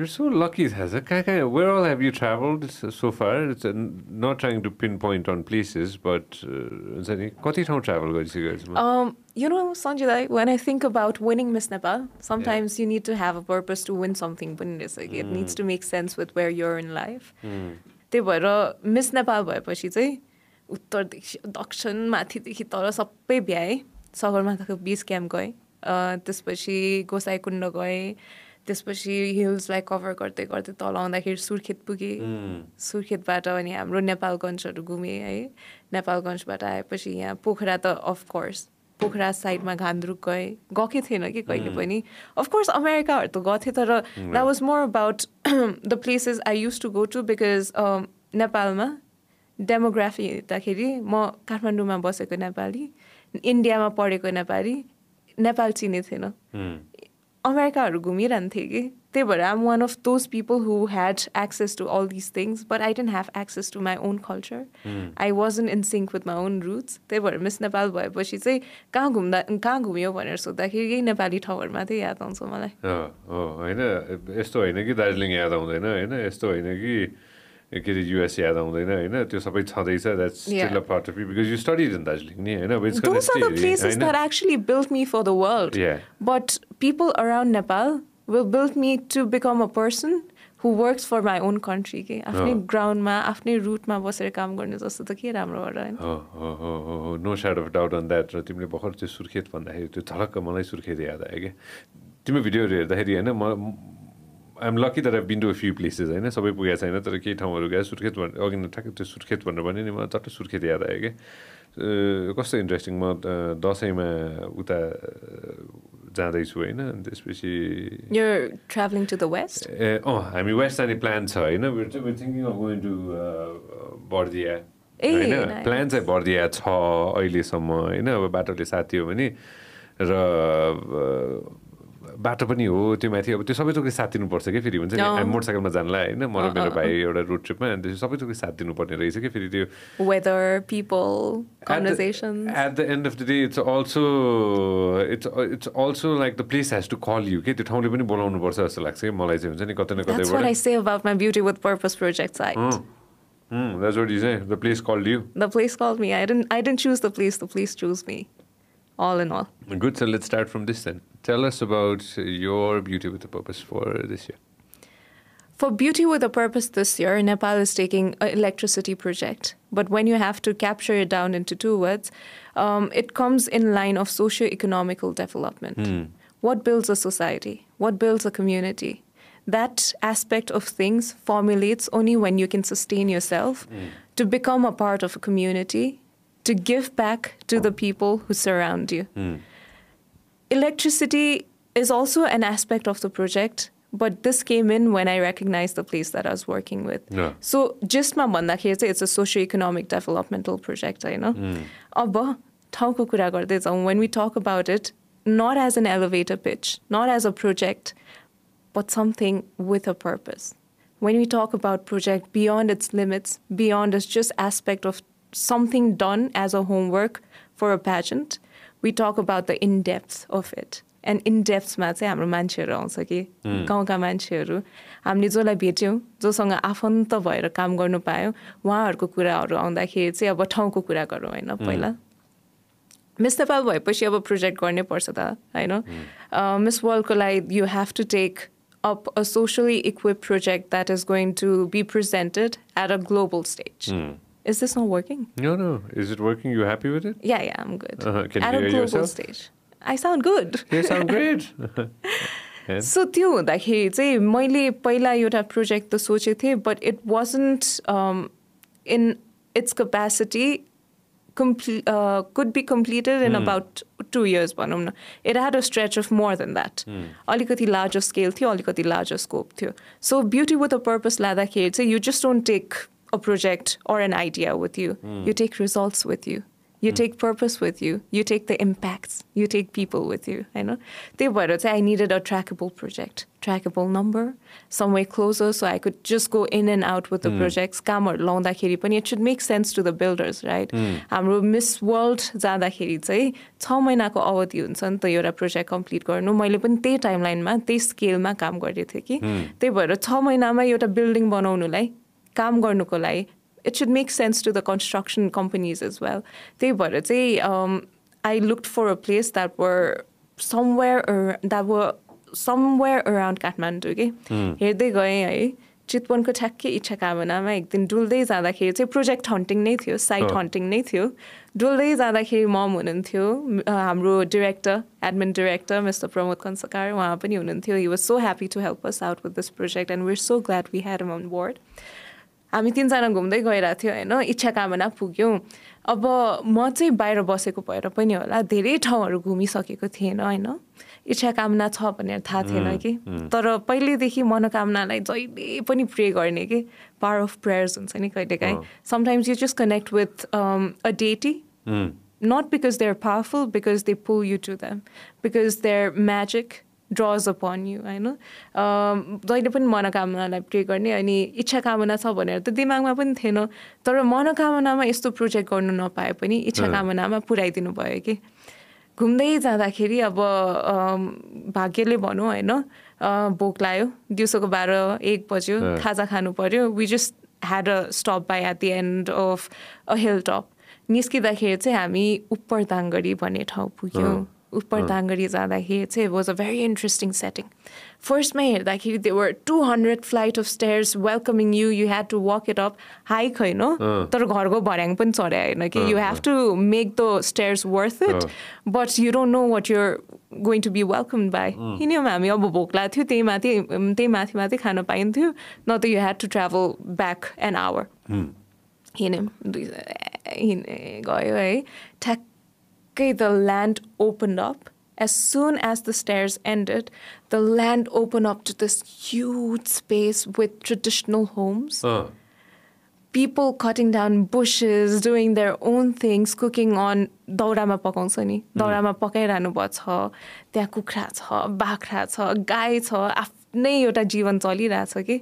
You're so lucky, Thaza. Where all have you traveled so far? It's uh, not trying to pinpoint on places, but uh, travel गरिसक्यो यसमा? Um, you know, Sanjay, when I think about winning Miss Nepal, sometimes you need to have a purpose to win something. Like, it needs to make sense with where you're in life. त्यही भएर miss Nepal भएपछि चाहिँ उत्तरदेखि दक्षिण माथिदेखि तल सबै भ्याएँ सगरमाथाको बिच camp गएँ त्यसपछि गोसाइकुण्ड गएँ त्यसपछि हिल्सलाई कभर गर्दै गर्दै तल आउँदाखेरि सुर्खेत पुगेँ। सुर्खेतबाट अनि हाम्रो नेपालगञ्जहरू घुमेँ है। नेपालगञ्जबाट आएपछि यहाँ पोखरा त अफकोर्स पोखरा साइडमा घान्द्रुक गएँ। गएकै थिएन कि कहिले पनि। अफकोर्स अमेरिकाहरू त गएको थिएँ तर that was more about the places I used to go to because नेपालमा डेमोग्राफी हेर्दाखेरि म काठमाडौँमा बसेको नेपाली इन्डियामा पढेको नेपाली नेपाल चिने थिएन। अमेरिकाहरू घुमिरहन्थेँ कि? त्यही भएर I'm one of those people who had access to all this things but I didn't have access to my own culture I was in in sync with my own roots त्यही भएर मिस नेपाल भएपछि चाहिँ कहाँ घुम्दा कहाँ घुम्यो भनेर सोद्धाखेरि यही नेपाली ठाउँहरू मात्रै याद आउँछ मलाई। होइन। यस्तो होइन कि दार्जिलिङ याद आउँदैन होइन? यस्तो होइन कि के अरे युएस याद आउँदैन होइन? त्यो सबै छँदैछ। That's. Still a part of because you in Darjeeling नि होइन? But people around Nepal will build me to become a person who works for my own country. के आफ्नै. ग्राउन्डमा आफ्नै रुटमा बसेर काम गर्ने जस्तो त के राम्रो होला होइन हो हो हो हो हो no sad of doubt on that र तिमीले भर्खर त्यो सुर्खेत भन्दाखेरि त्यो झलक्क मलाई सुर्खेत याद आयो क्या तिम्रो भिडियोहरू हेर्दाखेरि होइन म I'm lucky been to a few places होइन सबै पुगेको छैन तर केही ठाउँहरू गयो सुर्खेत अघि नै ठ्याक्कै त्यो सुर्खेत भनेर भने नि मलाई चट्ट सुर्खेत याद आयो क्या कस्तो इन्ट्रेस्टिङ म दसैँमा उता जाँदैछु होइन अनि त्यसपछि traveling to the west? ए अँ हामी वेस्ट जाने प्लान छ होइन टु बर्दिया होइन. प्लान चाहिँ बर्दिया छ अहिलेसम्म होइन अब बाटोले साथ दियो भने र बाटो पनि हो त्यो माथि अब त्यो सबै थोकै साथ दिनुपर्छ कि फेरि हुन्छ नि मोटरसाइकलमा जानला होइन म र मेरो भाइ एउटा रोड ट्रिपमा अनि त्यो सबै थोकै साथ दिनुपर्ने रहेछ कि फेरि त्यो Weather, people, conversations. At the, at the end of the day, it's also it's it's also like the place has to call you. के त्यो ठाउँले पनि बोलाउनु पर्छ जस्तो लाग्छ कि मलाई चाहिँ हुन्छ नि कतै न. Mm. Mm, that's what you say. The place called you. The place called me. I didn't I didn't choose the place, the place chose me. All in all. Good. So let's start from this then. Tell us about your beauty with a purpose for this year. For Beauty with a Purpose this year, Nepal is taking an electricity project. But when you have to capture it down into two words, um, it comes in line of socio-economical development. What builds a society? What builds a community? That aspect of things formulates only when you can sustain yourself to become a part of a community, to give back to the people who surround you. Electricity is also an aspect of the project, but this came in when I recognized the place that I was working with. Yeah. So जसमा भन्दाखेरि चाहिँ it's a socio-economic developmental project होइन अब ठाउँको कुरा गर्दै जाउँ when we talk about it not as an elevator pitch not as a project but something with a purpose when we talk about project beyond its limits beyond its just aspect of something done as a homework for a pageant we talk about the in-depth of it. And in डेप्थमा चाहिँ हाम्रो मान्छेहरू आउँछ कि? गाउँका मान्छेहरू। हामीले जसलाई भेट्यौँ जोसँग आफन्त भएर काम गर्नु पायौँ उहाँहरूको कुराहरू आउँदाखेरि चाहिँ अब ठाउँको कुरा गरौँ होइन पहिला। मिस नेपाल भएपछि अब प्रोजेक्ट गर्नै पर्छ त होइन? मिस वर्ल्डको लागि you have to take up a socially equipped project that is going to be presented at a global stage. Is this not working? No, no. Is it working? You happy with it? Yeah, yeah, I'm good. Uh-huh. Can at you a hear global yourself? stage. I sound good. You sound great. And? So त्यो हुँदाखेरि चाहिँ मैले पहिला एउटा project त सोचेको थिएँ but it wasn't in its capacity complete, uh, could be completed in about two years भनौँ न it had a stretch of more than that अलिकति लार्जर स्केल थियो अलिकति लार्जर स्कोप थियो so beauty with a purpose लाँदाखेरि चाहिँ you just don't take a project or an idea with you you take results with you You. Take purpose with you. You take the impacts. You take people with you. होइन त्यही भएर चाहिँ I needed a trackable project trackable number some way closer so I could just go in and out with the projects कामहरू लाउँदाखेरि पनि it should make sense to the builders right हाम्रो Miss World जाँदाखेरि चाहिँ छ महिनाको अवधि हुन्छ नि त एउटा प्रोजेक्ट कम्प्लिट गर्नु मैले पनि त्यही टाइमलाइनमा त्यही स्केलमा काम गरेको थिएँ कि त्यही भएर छ महिनामा एउटा बिल्डिङ बनाउनुलाई काम गर्नुको लागि make sense to the construction companies as well. They were say um, I looked for a place that were somewhere or that were somewhere around Kathmandu के हेर्दै गएँ है चितवनको ठ्याक्कै इच्छा कामनामा एक दिन डुल्दै जाँदाखेरि चाहिँ प्रोजेक्ट हन्टिङ नै थियो साइट हन्टिङ नै थियो। डुल्दै जाँदाखेरि मम हुनुहुन्थ्यो हाम्रो director admin director mister Pramod Kansakar उहाँ पनि हुनुहुन्थ्यो। He was so happy to help us out with this project and were so glad we had on board हामी तिनजना घुम्दै गइरहेको थियो होइन इच्छा कामना पुग्यौँ। अब म चाहिँ बाहिर बसेको भएर पनि होला धेरै ठाउँहरू घुमिसकेको थिएन होइन। इच्छा कामना छ भनेर थाहा थिएन कि। तर पहिल्यैदेखि मनोकामनालाई जहिले पनि प्रे गर्ने कि पावर अफ प्रेयर्स हुन्छ नि कहिलेकाहीँ। Sometimes you just connect with a deity not because they are powerful because they pull you to them because they are magic draws upon you होइन? जहिले पनि मनोकामनालाई प्रे गर्ने अनि इच्छा कामना छ भनेर त दिमागमा पनि थिएन तर मनोकामनामा यस्तो प्रोजेक्ट गर्नु नपाए पनि इच्छा कामनामा पुऱ्याइदिनु भयो कि? घुम्दै जाँदाखेरि अब भाग्यले भनौँ होइन भोक लाग्यो दिउँसोको बाह्र एक बज्यो खाजा खानु पऱ्यो we just had a stop by at the end of a hill top निस्किँदाखेरि चाहिँ हामी उप्पर भन्ने ठाउँ पुग्यौँ। उपर दाङ्गरी जाँदाखेरि चाहिँ was a very interesting setting फर्स्टमै हेर्दाखेरि they were two hundred flight of stairs welcoming you you had to walk it up hike होइन तर घरको भर्याङ पनि चढायो होइन कि you have to make the stairs worth it but you don't know what you're going to be welcome by हिँड्यौँ हामी अब भोक लागेको थियो त्यही माथि त्यही माथि माथि खान पाइन्थ्यो न त you had to travel back an hour हिँड्यौँ दुई हिँडे गयो है ठ्याक okay, the land opened up. As soon as the stairs ended, the land opened up to this huge space with traditional homes. Uh. People cutting down bushes, doing their own things, cooking on दाउरामा पकाउँछ नि दाउरामा पकाइरहनु भएको छ त्यहाँ कुखुरा छ बाख्रा छ गाई छ आफ नै एउटा जीवन चलिरहेछ कि।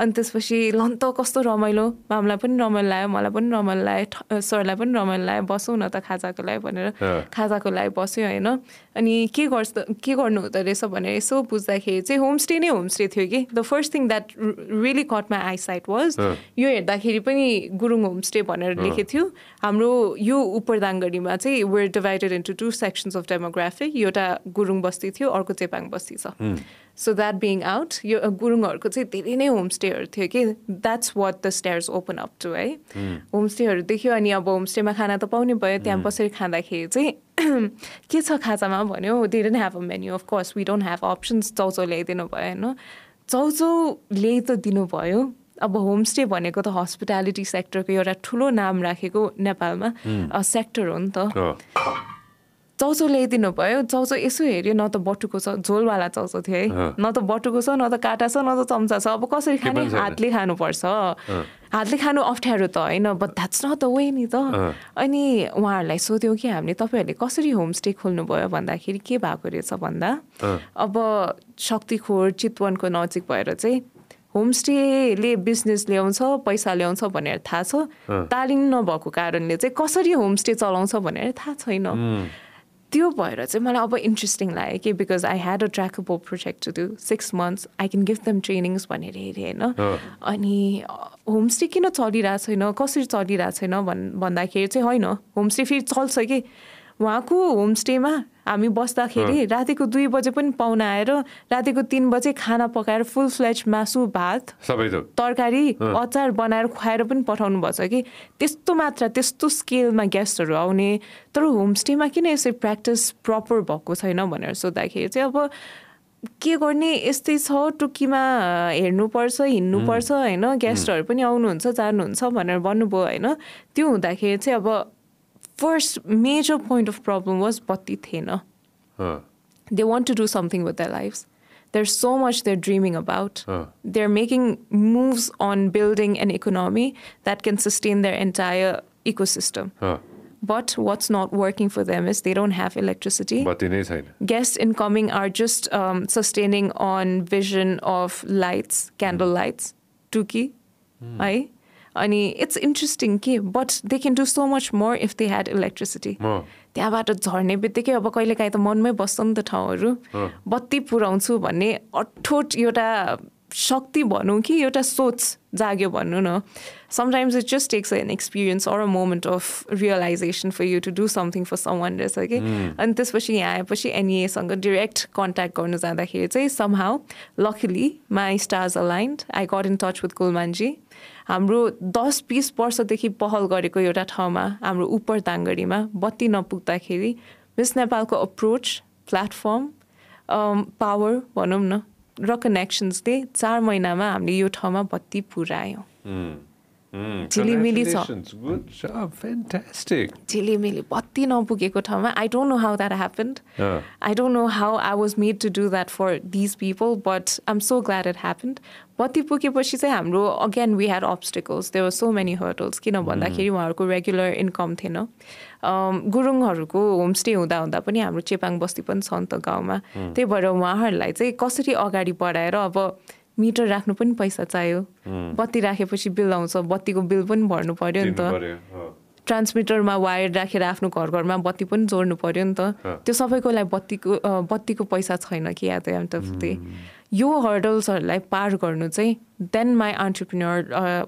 अनि त्यसपछि लन त कस्तो रमाइलो मामलाई पनि रमाइलो लाग्यो मलाई पनि रमाइलो लाग्यो सरलाई पनि रमाइलो लाग्यो बसौँ न त खाजाको लागि भनेर खाजाको लागि बस्यो होइन। अनि के गर्छ के गर्नु हुँदो रहेछ भनेर यसो बुझ्दाखेरि चाहिँ होमस्टे नै होमस्टे थियो कि। The first thing that really caught my eye sight was यो हेर्दाखेरि पनि गुरुङ होमस्टे भनेर लेखेको थियो। हाम्रो यो उपरदाङगढीमा चाहिँ were divided into two sections of demography एउटा गुरुङ बस्ती थियो अर्को चेपाङ बस्ती छ। सो द्याट बिङ आउट यो गुरुङहरूको चाहिँ धेरै नै होमस्टेहरू थियो कि that's what the stairs open up to है? होमस्टेहरू देख्यो अनि अब होमस्टेमा खाना त पाउने भयो त्यहाँ बसेर खाँदाखेरि चाहिँ के छ खाजामा भन्यो? They don't have a menu of course we don't have options chow chow ल्याइदिनु भयो होइन? चाउचाउ ल्याइ त दिनुभयो अब होमस्टे भनेको त हस्पिटालिटी सेक्टरको एउटा ठुलो नाम राखेको नेपालमा सेक्टर हो नि त। चाउचाउ ल्याइदिनु भयो। चाउचाउ यसो हेऱ्यो न त बटुको छ झोलवाला चाउचाउ थियो है। न त बटुको छ न त काँटा छ न त चम्चा छ। अब कसरी खाने? हातले खानुपर्छ हातले खानु अप्ठ्यारो त होइन but that's not the way नि त। अनि उहाँहरूलाई सोध्यौँ कि हामीले तपाईँहरूले कसरी होमस्टे खोल्नुभयो भन्दाखेरि के भएको रहेछ भन्दा? अब शक्तिखोर चितवनको नजिक भएर चाहिँ होमस्टेले बिजनेस ल्याउँछ पैसा ल्याउँछ भनेर थाहा छ। तालिम नभएको कारणले चाहिँ कसरी होमस्टे चलाउँछ भनेर थाहा छैन। त्यो भएर चाहिँ मलाई अब इन्ट्रेस्टिङ लाग्यो कि because I had a trackable project to do six months I can give them trainings भनेर हेरेँ होइन? अनि होमस्टे किन चलिरहेको छैन? कसरी चलिरहेको छैन? भन् भन्दाखेरि चाहिँ होइन होमस्टे फेरि चल्छ कि? उहाँको होमस्टेमा हामी बस्दाखेरि रातिको दुई बजे पनि पाहुना आएर रातिको तिन बजे खाना पकाएर फुल फ्लेज मासु भात तरकारी अचार बनाएर खुवाएर पनि पठाउनु भएको छ कि? त्यस्तो मात्रा त्यस्तो स्केलमा गेस्टहरू आउने। तर होमस्टेमा किन यसरी प्र्याक्टिस प्रपर भएको छैन भनेर सोद्धाखेरि चाहिँ अब के गर्ने? यस्तै छ टुक्कीमा हेर्नुपर्छ हिँड्नुपर्छ होइन? गेस्टहरू पनि आउनुहुन्छ जानुहुन्छ भनेर भन्नुभयो होइन? त्यो हुँदाखेरि चाहिँ अब first major point of problem was bati thena. Huh. They want to do something with their lives. There's so much they're dreaming about. Huh. They're making moves on building an economy that can sustain their entire ecosystem. Huh. But what's not working for them is they don't have electricity. Guests incoming are just um, sustaining on vision of lights, candle lights, tuki, mm. अनि it's interesting के but they can do so much more if they had electricity त्यहाँबाट झर्ने बित्तिकै अब कहिलेकाहीँ त मनमै बस्छ नि त ठाउँहरू। बत्ती पुऱ्याउँछु भन्ने अठोट एउटा शक्ति भनौँ कि एउटा सोच जाग्यो भन्नु न। Sometimes it just takes an experience or a moment of realization for you to do something for someone रहेछ कि अनि त्यसपछि यहाँ आएपछि एनइएसँग डिरेक्ट कन्ट्याक्ट गर्नु जाँदाखेरि चाहिँ somehow luckily my stars aligned I got in touch with कुलमानजी हाम्रो दस बिस वर्षदेखि पहल गरेको एउटा ठाउँमा हाम्रो उपर बत्ती नपुग्दाखेरि मिस नेपालको अप्रोच प्लेटफर्म पावर भनौँ न र कनेक्सन्सले चार महिनामा हामीले यो ठाउँमा बत्ती पुऱ्यायौँ। झिलिमिली छ। झिलिमिली बत्ती नपुगेको ठाउँमा I don't know how that happened. I don't know how I was made to do that for these people but I am so glad it happened बत्ती पुगेपछि चाहिँ हाम्रो again we had obstacles there were so many hurdles किन भन्दाखेरि उहाँहरूको regular income थिएन। गुरुङहरूको homestay हुँदा हुँदा पनि हाम्रो चेपाङ बस्ती पनि छ नि त गाउँमा। त्यही भएर उहाँहरूलाई चाहिँ कसरी अगाडि बढाएर अब मिटर राख्नु पनि पैसा चाहियो। बत्ती राखेपछि बिल आउँछ बत्तीको बिल पनि भर्नु पर्यो नि त। ट्रान्समिटरमा वायर राखेर आफ्नो घर घरमा बत्ती पनि जोड्नु पर्यो नि त। त्यो सबैको लागि बत्तीको बत्तीको पैसा छैन कि या त एन्ड अफ यो हर्डल्सहरूलाई पार गर्नु चाहिँ then my entrepreneur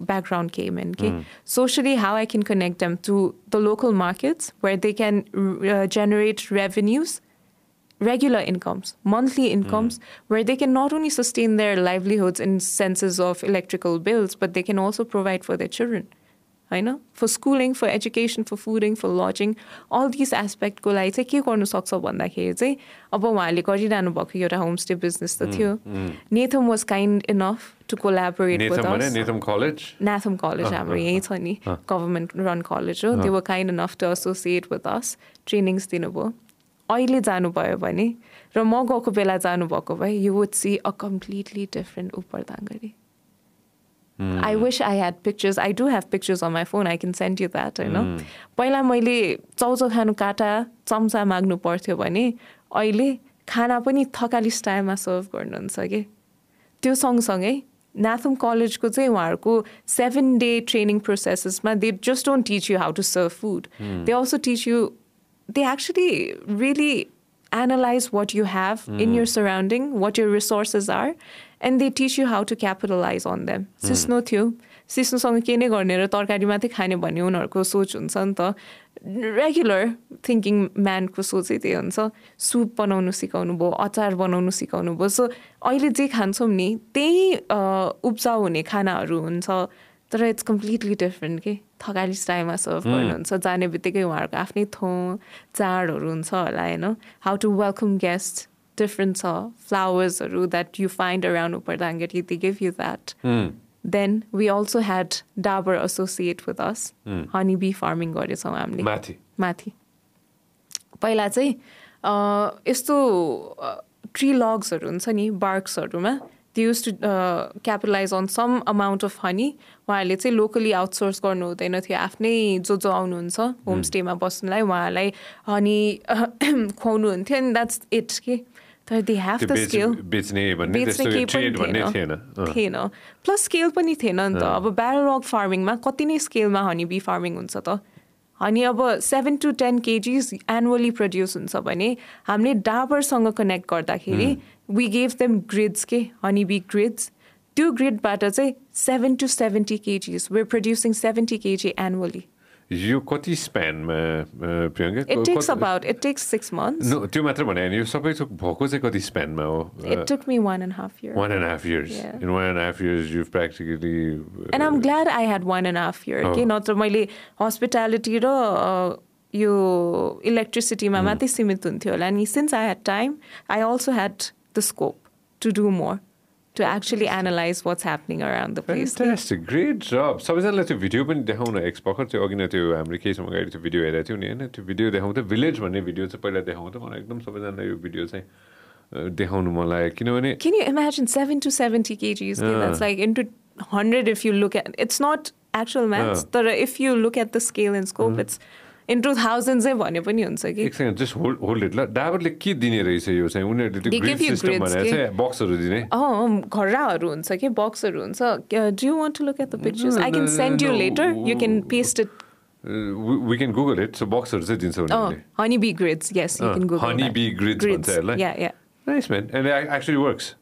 background came in कि socially how I can connect them to the local markets where they can generate revenues regular incomes, monthly incomes, where they can not only sustain their livelihoods in senses of electrical bills, but they can also provide for their children. I know for schooling, for education, for fooding, for lodging, all these aspect को लागि चाहिँ के गर्नु सक्छ भन्दाखेरि चाहिँ अब उहाँले गरिरहनु भएको एउटा होमस्टे बिजनेस त थियो Netham was kind enough to collaborate with Netham भने अस नेथम कलेज नाथम कलेज हाम्रो यहीँ छ नि गभर्मेन्ट रन कलेज हो त्यो kind enough to associate with us trainings दिनुभयो अहिले जानुभयो भने र म गएको बेला जानुभएको भए you would see a completely different upper Dangri I wish I had pictures I do have pictures on my phone I can send you that होइन पहिला मैले चाउचाउ खानु काँटा चम्चा माग्नु पर्थ्यो भने अहिले खाना पनि थकाली स्टाइलमा सर्भ गर्नुहुन्छ कि? त्यो सँगसँगै नाथुम कलेजको चाहिँ उहाँहरूको seven day training प्रोसेसेसमा they just don't teach you how to serve food they also teach you they actually really analyze what you have in your surrounding, what your resources are, and they teach you how to capitalize on them. सिस्नो थियो सिस्नोसँग के नै गर्ने र तरकारी मात्रै खाने भन्ने उनीहरूको सोच हुन्छ नि त रेगुलर थिङ्किङ म्यानको सोचै त्यही हुन्छ सुप बनाउनु सिकाउनु भयो अचार बनाउनु सिकाउनु भयो सो अहिले जे खान्छौँ नि त्यही उब्जाउ हुने खानाहरू हुन्छ तर इट्स कम्प्लिटली डिफ्रेन्ट के थकाली स्टाइलमा सर्भ गर्नुहुन्छ जाने बित्तिकै उहाँहरूको आफ्नै थो चाडहरू हुन्छ होला होइन how to welcome guest different छ फ्लावर्सहरू that you find around upper they give you that then we also had Dabur associate with us honey bee farming गरेछौँ हामीले माथि पहिला चाहिँ यस्तो ट्री लग्सहरू हुन्छ नि बार्क्सहरूमा त्यो use to capitalize on some amount of honey उहाँहरूले चाहिँ लोकली आउटसोर्स गर्नु हुँदैन थियो। आफ्नै जो जो आउनुहुन्छ होमस्टेमा बस्नुलाई उहाँहरूलाई हनी खुवाउनु हुन्थ्यो अनि द्याट्स इट के तर दे हेभ द स्किल बेच्ने केही पनि थिएन। प्लस स्केल पनि थिएन नि त। अब ब्यारल रक फार्मिङमा कति नै स्केलमा हनी बी फार्मिङ हुन्छ त। हनी अब seven to ten kgs annually produce हुन्छ भने हामीले डाबरसँग कनेक्ट गर्दाखेरि वी गेभ देम ग्रिड्स के हनी बी ग्रिड्स त्यो ग्रिडबाट चाहिँ seven to seventy kgs we're producing seventy kg annually यो कति स्प्यानमा प्रियङ्का? इट टेक्स कति- about it takes six months No, त्यो मात्र भने होइन यो सबै थोक भएको चाहिँ कति स्प्यानमा हो? It took me one and half year one and half years Yeah. In one and half years you practically and am glad I had one and half year के नत्र मैले हस्पिटालिटी र अ, यो इलेक्ट्रिसिटीमा मात्रै सीमित हुन्थ्यो होला। अनि since I had time I also had the scope to do more to actually analyze what's happening around the place fantastic great जब सबैजनालाई त्यो भिडियो पनि देखाउन एक्स भर्खर त्यो अघि नै त्यो हाम्रो केही समय अगाडि त्यो भिडियो हेरेको थियो नि होइन त्यो भिडियो देखाउँदा भिलेज भन्ने भिडियो चाहिँ पहिला देखाउँदा मलाई एकदम सबैजनालाई यो भिडियो चाहिँ देखाउनु मन लाग्यो किनभने Can you imagine 7 to 70 kgs? Okay, That's like into 100 if you look at It's not actual maths, but if you look at the scale and scope, it's in two thousand चाहिँ भने पनि हुन्छ कि? एक second just hold hold it ल डाबरले के दिने रहेछ यो चाहिँ? उनीहरूले ग्रिड सिस्टम भनेर? चाहिँ बक्सहरू दिने। अँ घर्राहरू हुन्छ कि? बक्सहरू हुन्छ। Do you want to look at the pictures I can send you. Later you can paste it we can Google it so बक्सहरू चाहिँ दिन्छ उनीहरूले। Honey bee grids yes you can Google honey bee grids भन्छ यसलाई? Yeah yeah nice man and actually works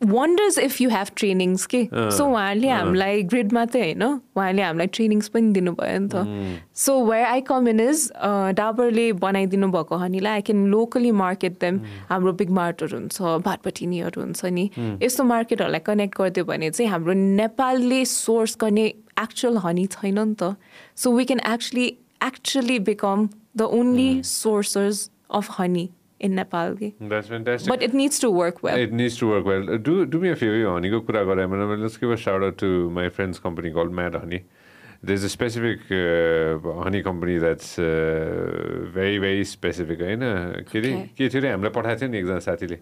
wonders if you have trainings के so उहाँहरूले हामीलाई grid मात्रै होइन उहाँहरूले हामीलाई ट्रेनिङ्स पनि दिनुभयो नि त so where I come in is डाबरले बनाइदिनु भएको हनीलाई I can locally market them हाम्रो बिग मार्टहरू हुन्छ भाटपटिनीहरू हुन्छ नि यस्तो मार्केटहरूलाई कनेक्ट गरिदियो भने चाहिँ हाम्रो नेपालले सोर्स गर्ने एक्चुअल हनी छैन नि त so we can actually actually become the only sourcers of honey in Nepal कि that's but it needs to work well It needs to work well. Uh, Do do me a favor, यो हनीको कुरा गरे भने let's give a shout out to my friend's company called Mad Honey. There's a specific uh, honey company that's uh, very very specific होइन के अरे Okay. के थियो अरे हामीलाई पठाएको थियो नि एकजना साथीले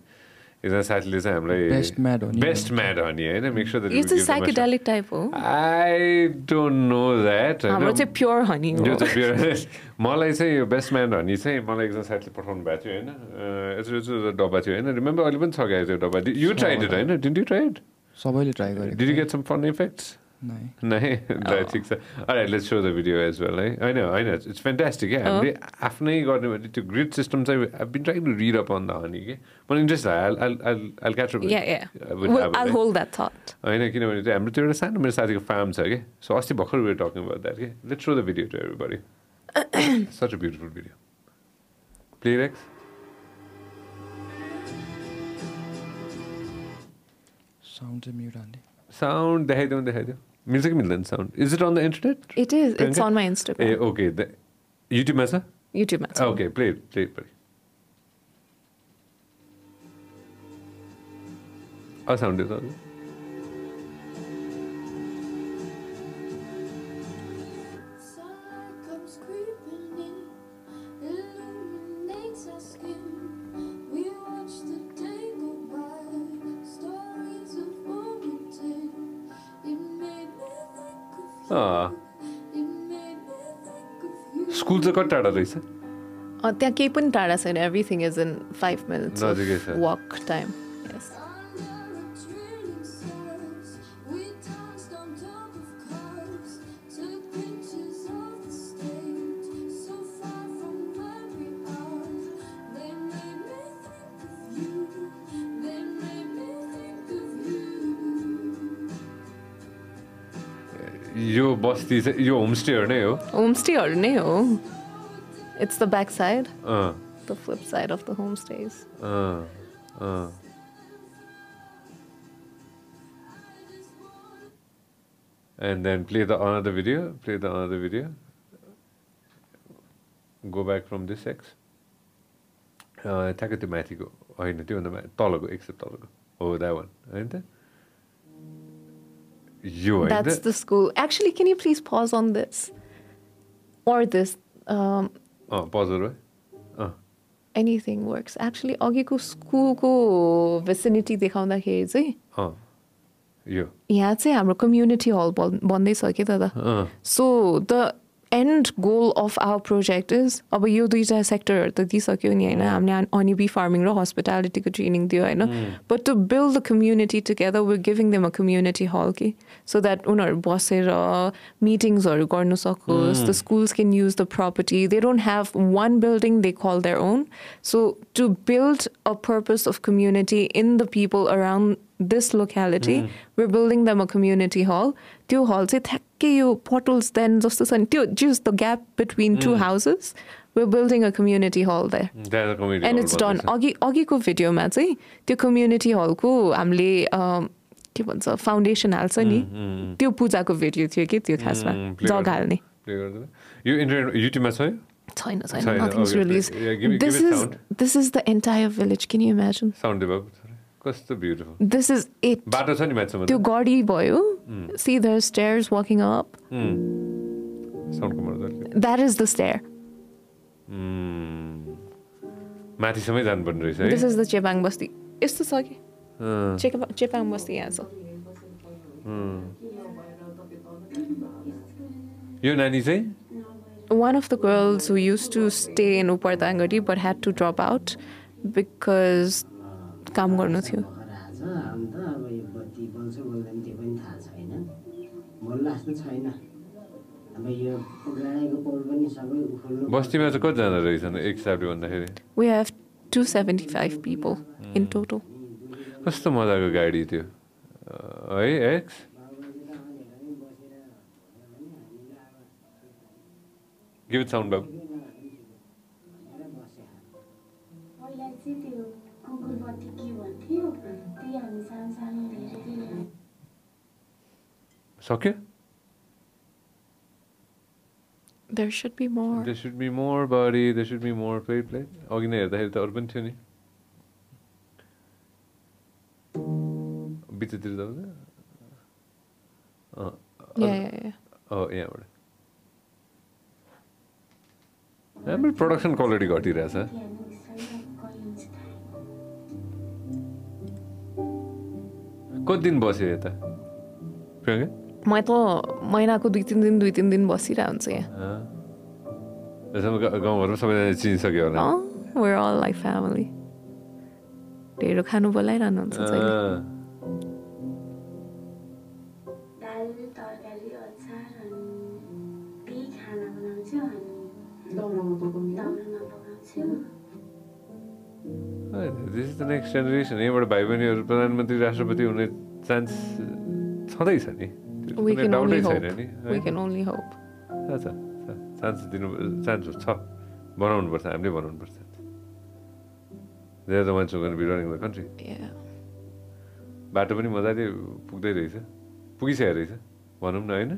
एकजना साथीले चाहिँ हामीलाई Best Mad Honey best mad honey होइन साइकेडेलिक टाइप हो आई डोन्ट नो द्याट हाम्रो चाहिँ प्योर हनी यो चाहिँ मलाई चाहिँ यो बेस्ट म्यान हनी चाहिँ मलाई एकजना साथीले पठाउनु भएको थियो होइन? अँ, यत्रो यत्रो डब्बा थियो होइन? रिमेम्बर अहिले पनि छ क्या त्यो डब्बा? यु ट्राइड इट होइन? डिन्ट यु ट्राइड सबैले ट्राई डिड यु गरेको गेट सम फन इफेक्ट्स नै नै ल ठिक छ अरे let's show the video as well है होइन होइन इट्स फेन्टास्टिक क्या हामीले आफ्नै गर्ने भने त्यो ग्रिड सिस्टम चाहिँ been trying to read up on the honey कि मलाई interest I catch yeah yeah I hold that thought होइन किनभने त्यो हाम्रो त्यो एउटा सानो मेरो साथीको फार्म छ कि सो अस्ति भर्खर वेयर टकिङ about द्याट कि let's show the video to everybody such a beautiful video play racks sound चाहिँ म्युट हाल्ने साउन्ड देखाइदेऊ देखाइदेऊ Music Midland Sound. Is it on the internet? It is. It's on my Instagram. Eh, okay. The YouTube Mesa? YouTube Mesa. Okay, play it. Play it, play. Our sound is on. School चाहिँ कति टाढा रहेछ त्यहाँ केही पनि टाढा छैन everything is in five minutes. Walk time यो बस्ती चाहिँ यो होमस्टेहरू नै हो होमस्टेहरू नै हो it's the back side uh the flip side of the homestays uh uh And then play the another video. Play the another video. Go back from this X. Uh, ठ्याक्कै त्यो माथिको होइन त्योभन्दा माथि तलको एक सय तलको हो द्याट वान होइन त यो त the school. Actually, can you please pause on this? Or this? Um, अँ पजहरू अँ anything works. Actually, अघिको स्कुलको vicinity देखाउँदाखेरि चाहिँ यो यहाँ चाहिँ हाम्रो कम्युनिटी हल बन्दैछ कि दादा अँ so the and goal of our project is अब यो दुईवटा सेक्टरहरू त दिइसक्यो नि होइन हामीले अनि बी फार्मिङ र हस्पिटालिटीको ट्रेनिङ दियो होइन but to build the community together we giving them a community hall कि सो द्याट उनीहरू बसेर मिटिङ्सहरू गर्नु सकोस् the schools can use the property they don't have one building they call their own so to build a purpose of community in the people around this locality we're building them a community hall त्यो हल चाहिँ ठ्याक्कै यो पोटल्स then जस्तो छ नि त्यो just the gap between two houses we're building a community hall there त्यहाँ त community and hall it's done बन्दैछ। अघि अघिको भिडियोमा चाहिँ त्यो कम्युनिटी हलको हामीले अम, के भन्छ फाउन्डेसन हाल्छ नि त्यो पूजाको भिडियो थियो कि त्यो खासमा Mm, जग। हाल्ने। यो इन्टरनेट युट्युबमा छ छैन छैन okay, release this is. This is the entire village can you imagine sound कस्तो ब्युटिफुल दिस इज इट बाटो छ नि माथिसम्म त्यो गढी भयो। See the stairs walking up that is the stair माथिसम्मै जानुपर्ने रहेछ दिस है इज द चेपाङ बस्ती। यस्तो छ कि? चेपाङ बस्ती यहाँ छ। यो नानी चाहिँ? One of the girls who used to stay in Upardangari but had to drop out because काम गर्नु थियो। भर्खर आएछ अन्त अब यो बत्ती बल्छ बल्दैन त्यो पनि थाहा छैन बल्ला जस्तो छैन अब यो लडाइँको पोल पनि सबै उखाल्नु बस्तीमा चाहिँ कतिजना रहेछन् एक हिसाबले भन्दाखेरि? We have 275 people in total. कस्तो मजाको गाडी त्यो? अँ, है एक्स गिभ साउन्ड बाबु सक्यो There should be more. They should be more body they should be more plate plate अघि नै हेर्दाखेरि त अरू पनि थियो नि बिचतिर Yeah, yeah, yeah. अँ यहाँबाट राम्रो प्रडक्सन क्वालिटी घटिरहेछ कति दिन बस्यो यता प्रियङ्का म त महिनाको दुई तिन दिन दुई तिन दिन बसिरहेको हुन्छ यहाँ गाउँघरमा सबैजना चिनिसक्यो होला family. ढेँडो खानु बोलाइरहनुहुन्छ this is the next generation यहाँबाट भाइ बहिनीहरू प्रधानमन्त्री राष्ट्रपति हुने चान्स छँदैछ नि कुनै can डाउटै only छैन hope. नि We can only hope. छ चान्स दिनु चान्स छ बनाउनुपर्छ हामीले बनाउनुपर्छ धेरै त मान्छे कन्ट्री Yeah. बाटो पनि मजाले पुग्दै रहेछ पुगिसकेको रहेछ भनौँ न होइन.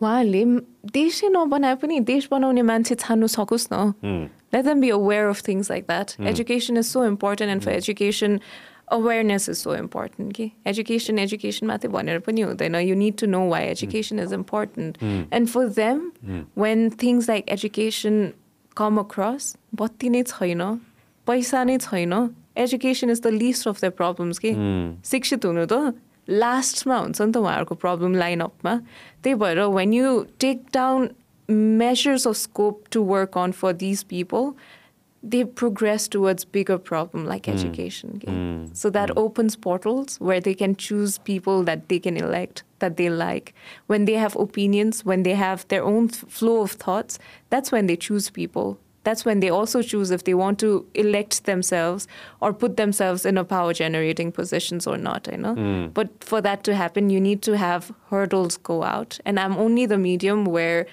उहाँहरूले देशै नबनाए पनि देश बनाउने मान्छे छान्नु सकोस् न let them be aware of things like that. Education is so important, and for education, awareness is so important. Okay? Education, education, मात्रै भनेर पनि हुँदैन. You need to know why education is important. And for them, when things like education come across, बत्ती नै छैन, पैसा नै छैन, education is the least of their problems. के शिक्षित हुनु त लास्टमा हुन्छ नि त उहाँहरूको प्रब्लम लाइनअपमा त्यही भएर when you take down measures of scope to work on for these people, they progress towards bigger problem like mm. education. okay? So that mm. opens portals where they can choose people that they can elect that they like. When they have opinions, when they have their own flow of thoughts, that's when they choose people. That's when they also choose if they want to elect themselves or put themselves in a power generating positions or not, I know. But for that to happen, you need to have hurdles go out. And I'm only the medium where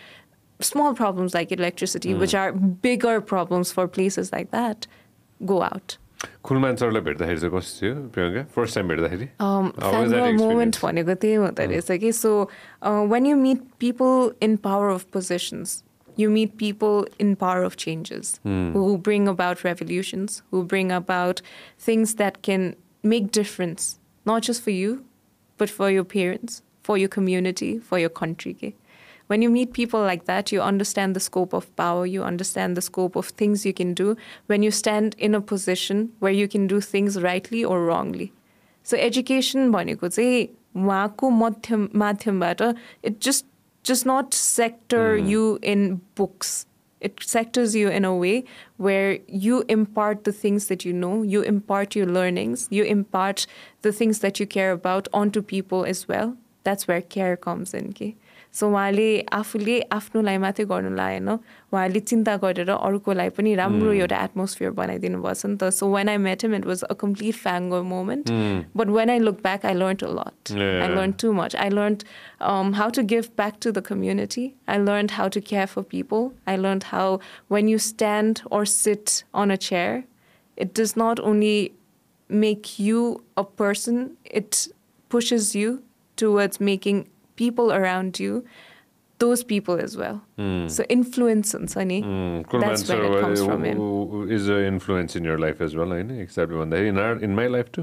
small problems like electricity, which are bigger problems for places like that, go out. खुलमान सरलाई भेट्दाखेरि चाहिँ कस्तो थियो Priyanka first time भेट्दाखेरि Um, How was that fangirl moment experience? भनेको त्यही हुँदो रहेछ कि so when you meet people in power of positions you meet people in power of changes who bring about revolutions who bring about things that can make difference not just for you but for your parents for your community for your country okay? when you meet people like that, you understand the scope of power, you understand the scope of things you can do when you stand in a position where you can do things rightly or wrongly. So education भनेको चाहिँ उहाँको मध्यम माध्यमबाट it just just not sector you in books. It sectors you in a way where you impart the things that you know, you impart your learnings, you impart the things that you care about onto people as well. That's where care comes in. Okay? So उहाँले आफूले आफ्नोलाई मात्रै गर्नु लागेन उहाँले चिन्ता गरेर अरूकोलाई पनि राम्रो एउटा एटमोस्फियर बनाइदिनु भएछ नि त so when I met him it was a complete fangirl moment but when I look back I learn a lot I Yeah. Learn too much. I learned um, how to give back to the community. I learned how to care for people. I learned how when you stand or sit on a chair, it does not only make you a person, it pushes you towards making people around you those people as well. So influence and Sunny. Kulman That's where it comes from him. Sir is a influence in your life as well होइन एक हिसाबले भन्दाखेरि in our in my life too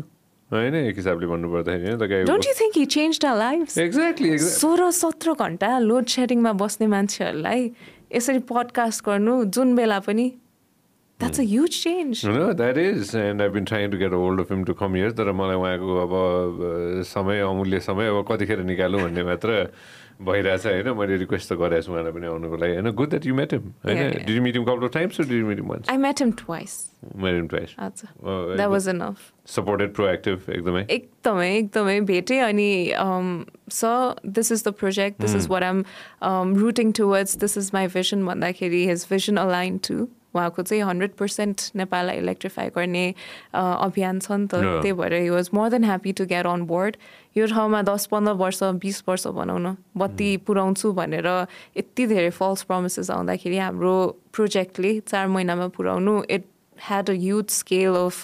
होइन एक हिसाबले भन्नुपर्दाखेरि होइन Don't you think he changed our lives? Exactly सोह्र सत्र घन्टा लोड सेडिङमा बस्ने मान्छेहरूलाई यसरी पडकास्ट गर्नु जुन बेला पनि That's a huge change. No, that is, and I've been trying to get hold of him to come here. तर मलाई उहाँको अब समय अमूल्य समय अब कतिखेर निकालौँ भन्ने मात्र भइरहेछ होइन? मैले रिक्वेस्ट त गरेको छु उहाँलाई पनि आउनुको लागि होइन? Good that you met him होइन. Did you meet him couple of times did you meet him once I met him twice. Met him twice Oh, that was enough. Supported proactive एकदमै एकदमै एकदमै भेटेँ अनि स this is the project this is what I'm rooting towards this is my vision भन्दाखेरि his vision align to उहाँको चाहिँ hundred percent नेपाललाई इलेक्ट्रिफाई गर्ने अ, अभियान छ नि त. त्यही भएर he was more than happy to get on board यो ठाउँमा दस पन्ध्र वर्ष बिस वर्ष भनौँ न बत्ती पुऱ्याउँछु भनेर यति धेरै फल्स प्रमिसेस आउँदाखेरि हाम्रो प्रोजेक्टले चार महिनामा पुऱ्याउनु it had a huge scale of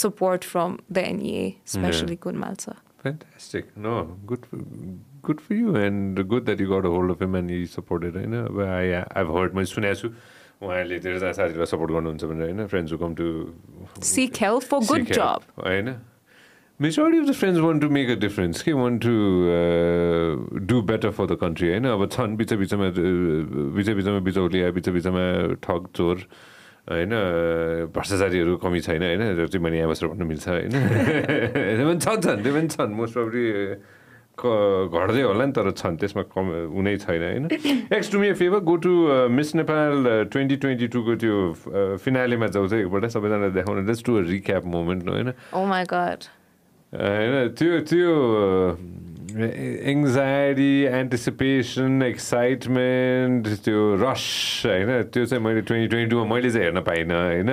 support from the NEA, especially Kunmalsa. Fantastic. No, good for, good for you and good that you got a hold of him and he supported होइन अब I, I've heard मैले सुनेको छु उहाँले धेरैजना साथीहरूलाई support गर्नुहुन्छ भनेर होइन? Friends come to Seek help for good job. होइन? Majority of the friends want to make a difference कि want to do better for the country होइन? अब छन् बिच बिचमा बिच बिचमा बिचौलिया बिच बिचमा ठग चोर होइन? भ्रष्टाचारीहरू कमी छैन होइन? चाहिँ मैले यहाँबाट भन्नु मिल्छ होइन? त्यो पनि छन् छन् त्यो पनि छन् मोस्ट प्रब्ली घट्दै होला नि तर छन्। त्यसमा कम हुनै छैन होइन? X do me favour go to miss Nepal twenty twenty टूको त्यो फिनालेमा जाउँ चाहिँ एकपल्ट सबैजनालाई देखाउनु। जस्ट टु रिक्याप मोमेन्ट होइन? Oh. होइन त्यो त्यो एङ्जाइटी एन्टिसिपेसन एक्साइटमेन्ट त्यो रस होइन? त्यो चाहिँ मैले ट्वेन्टी ट्वेन्टी टूमा मैले चाहिँ हेर्न पाइनँ होइन?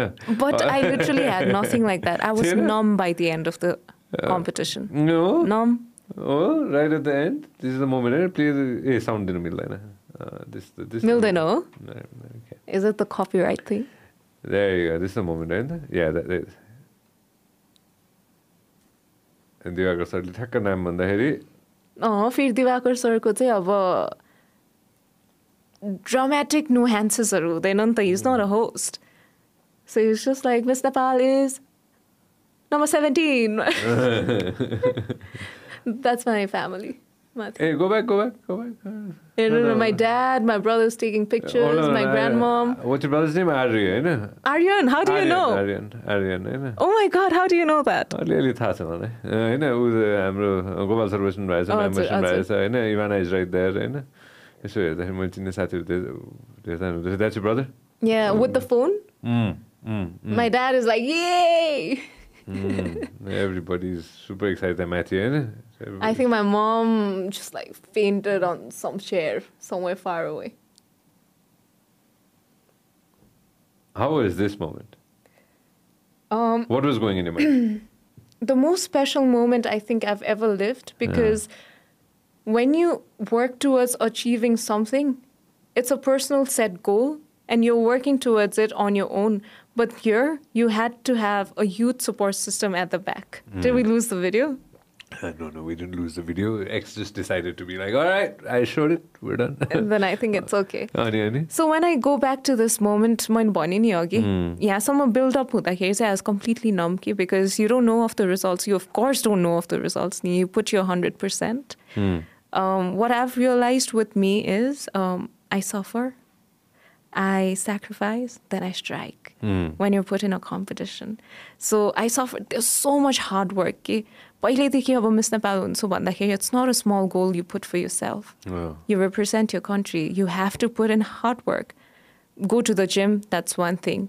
हो right at the end this is the moment होइन प्लिज ए साउन्ड दिनु मिल्दैन दिस दिस मिल्दैन हो Okay. Is it the copyright thing? There you go. This is the moment, होइन. And दिवाकर सरले ठ्याक्क नाम भन्दाखेरि अँ फेरि दिवाकर सरको चाहिँ अब ड्रामेटिक नो ह्यान्सेसहरू हुँदैन नि त is not a host so is just like Miss Nepal is number seventeen that's my family माथि ए go back go back go back हेर्नु my dad my brothers taking pictures my grand mom what brother's name Arya होइन Aryan how do you know Aryan Aryan होइन ओ my God how do you know that अलिअलि थाहा छ मलाई होइन ऊ हाम्रो गोपाल सर बस्नु भएको छ हजुर, म्याम बस्नु हजुर। भएको छ होइन इभाना इज राइट देयर होइन यसो हेर्दाखेरि मैले चिन्ने साथीहरू धेरै हुँदैछ that's brother Yeah, with the phone, my dad is like, "Yay!" Everybody is super excited माथि होइन I think my mom just like fainted on some chair somewhere far away. How is this moment? Um, What was going in your mind? the most special moment I think I've ever lived because when you work towards achieving something, it's a personal set goal and you're working towards it on your own. But here, you had to have a youth support system at the back. Did we lose the video? no, no, we didn't lose the video. X just decided to be like, all right, I showed it, we're done. And then I think it's okay. अनि अनि So when I go back to this moment, मैले भने नि अघि यहाँसम्म build up हुँदाखेरि चाहिँ I was completely numb कि because you don't know of the results. You of course don't know of the results. You put your 100%. Um, what I've realized with me is um, I suffer, I sacrifice, then I strike when you're put in a competition. So I suffer. There's so much hard work कि पहिल्यैदेखि अब miss Nepal हुन्छु भन्दाखेरि it's not a small goal you put for yourself. Oh. You represent your country. You have to put in hard work. Go to the gym, that's one thing.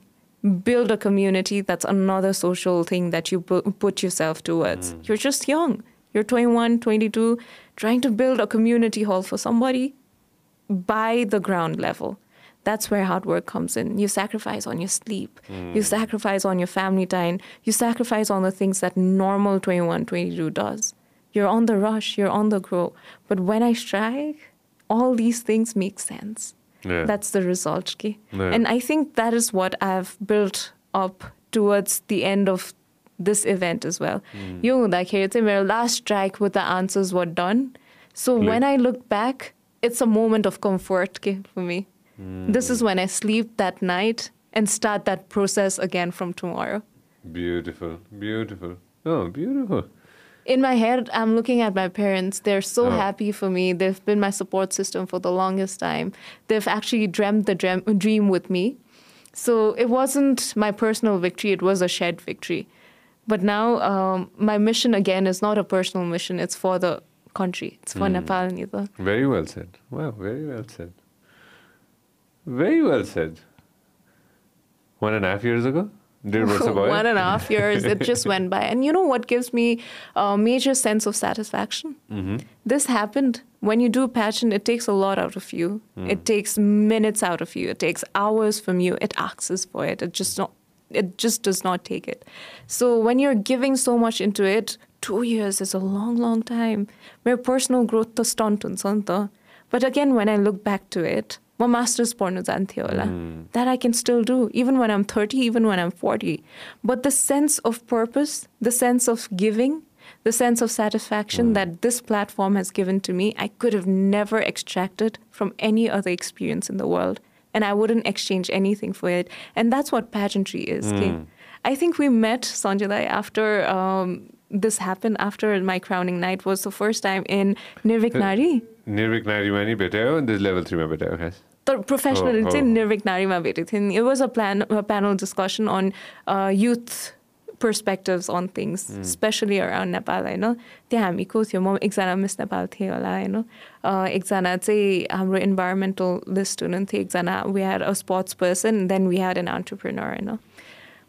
Build a community, that's another social thing that you pu- put yourself towards. You're just young. You're 21, 22, trying to build a community hall for somebody by the ground level. that's where hard work comes in. You sacrifice on your sleep, mm. you sacrifice on your family time, you sacrifice on the things that normal 21, 22 does. You're on the rush, you're on the grow. But when I strike, all these things make sense. Yeah. That's the result. Okay? Yeah. And I think that is what I've built up towards the end of this event as well. Mm. You know, my last strike with the answers were done. So yeah. when I look back, it's a moment of comfort okay, for me. This is when I sleep that night and start that process again from tomorrow. Beautiful, beautiful. Oh, beautiful. In my head, I'm looking at my parents. They're so Oh. happy for me. They've been my support system for the longest time. They've actually dreamt the dream, dream with me. So it wasn't my personal victory, it was a shared victory. But now um, my mission again is not a personal mission, it's for the country, it's for Nepal. Neither. Very well said. Wow, very well said. Very well said. One and a half years ago? Did One and a half years. It just went by. And you know what gives me a major sense of satisfaction? Mm-hmm. This happened. When you do a passion, it takes a lot out of you. Mm. It takes minutes out of you. It takes hours from you. It asks for it. It just not. It just does not take it. So when you're giving so much into it, two years is a long, long time. My personal growth to stunt But again, when I look back to it, म masters पढ्नु जान्थेँ होला that I can still do even one um thirty even one um forty but the sense of purpose the sense of giving the sense of satisfaction that this platform has given to me, I could have never extracted from any other experience in the world. And I wouldn't exchange anything for it. And that's what pageantry is. okay? I think we met Sanjay after um, this happened, after my crowning night was the first time in Nirvik Nari. Nirvik नारीमा नि भेटायो अनि level थ्रीमा भेटायो खास तर professionally Oh, चाहिँ oh. Nirvik नारीमा भेटेको थिएँ it was a plan panel discussion on youth perspectives on things specially around Nepal होइन त्यहाँ हामी को थियो म एकजना मिस नेपाल थिएँ होला होइन अ, एकजना चाहिँ हाम्रो इन्भाइरोमेन्टलिस्ट हुनुहुन्थ्यो एकजना we had a sports person then we had an entrepreneur होइन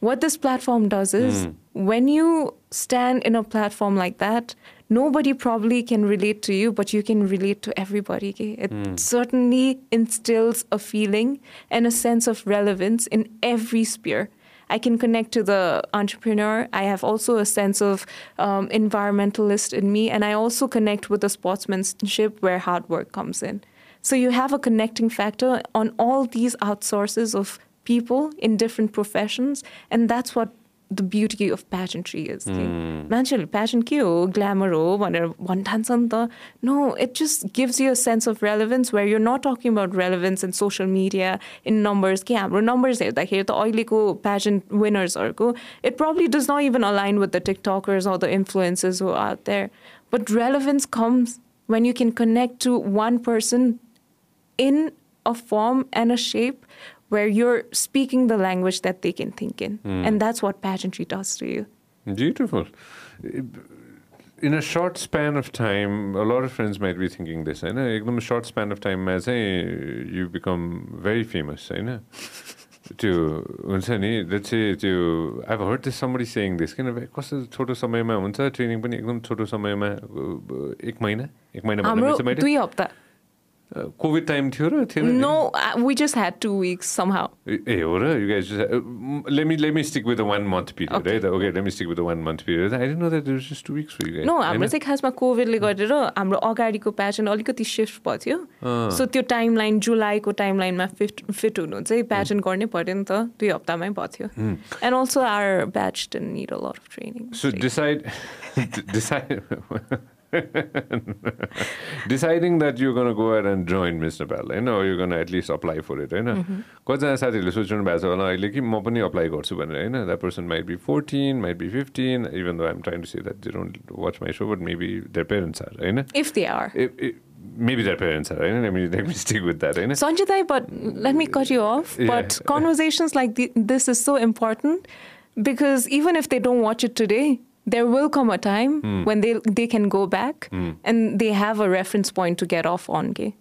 what this platform does is when you stand in a platform like that, nobody probably can relate to you, but you can relate to everybody. okay? It certainly instills a feeling and a sense of relevance in every sphere. I can connect to the entrepreneur. I have also a sense of um, environmentalist in me, and I also connect with the sportsmanship where hard work comes in. So you have a connecting factor on all these outsources of people in different professions, and that's what the beauty of pageantry is. के मान्छेहरूले pageant के हो glamour हो भनेर भन्ठान्छ नि त no it just gives you a sense of relevance where you're not talking about relevance in social media in numbers कि हाम्रो नम्बर्स हेर्दाखेरि त अहिलेको pageant विनर्सहरूको it probably does not even align with the TikTokers or the influences who out there but relevance comes when you can connect to one person in a form and a shape where you're speaking the language that they can think in. And that's what pageantry does to you. Beautiful. In a short span of time, a lot of friends might be thinking this, होइन एकदम short span of time मा चाहिँ you become very famous, होइन त्यो हुन्छ नि that चाहिँ त्यो I heard this somebody saying this किनभने कस्तो छोटो समयमा हुन्छ ट्रेनिङ पनि एकदम छोटो समयमा अ, एक महिना एक महिना भन्दा हाम्रो मिल्छ मैले दुई हप्ता कोभिड टाइम थियो र थियो no? We just had two weeks somehow ए हो र? You guys let me let me stick with the one month period है the okay let me stick with the one month period I don't know that there is just two weeks we guys know I was like has my COVID ले गर्दै र हाम्रो अगाडीको pattern अलिकति shift भयो so त्यो timeline जुलाई को टाइमलाइन मा फिट हुनु चाहिँ प्याटर्न गर्नै पर्यो नि त दुई हप्तामै भयो and also our batch did need a lot of training so decide decide deciding that you're going to go ahead and join Miss Nepal, होइन or you're going to at least apply for it, होइन कतिजना साथीहरूले सोचिरहनु भएको छ होला अहिले कि म पनि अप्लाई गर्छु भनेर होइन that person might be fourteen might be fifteen even though I'm trying to say that they don't watch my show but maybe their parents are होइन if they are maybe their parents are होइन let me stick with that होइन Sanjay, but let me cut you off. Yeah. But conversations like th- this is so important because even if they don't watch it today, there will come a time hmm. when they they can go back hmm. and they have a reference point to get off on. gay.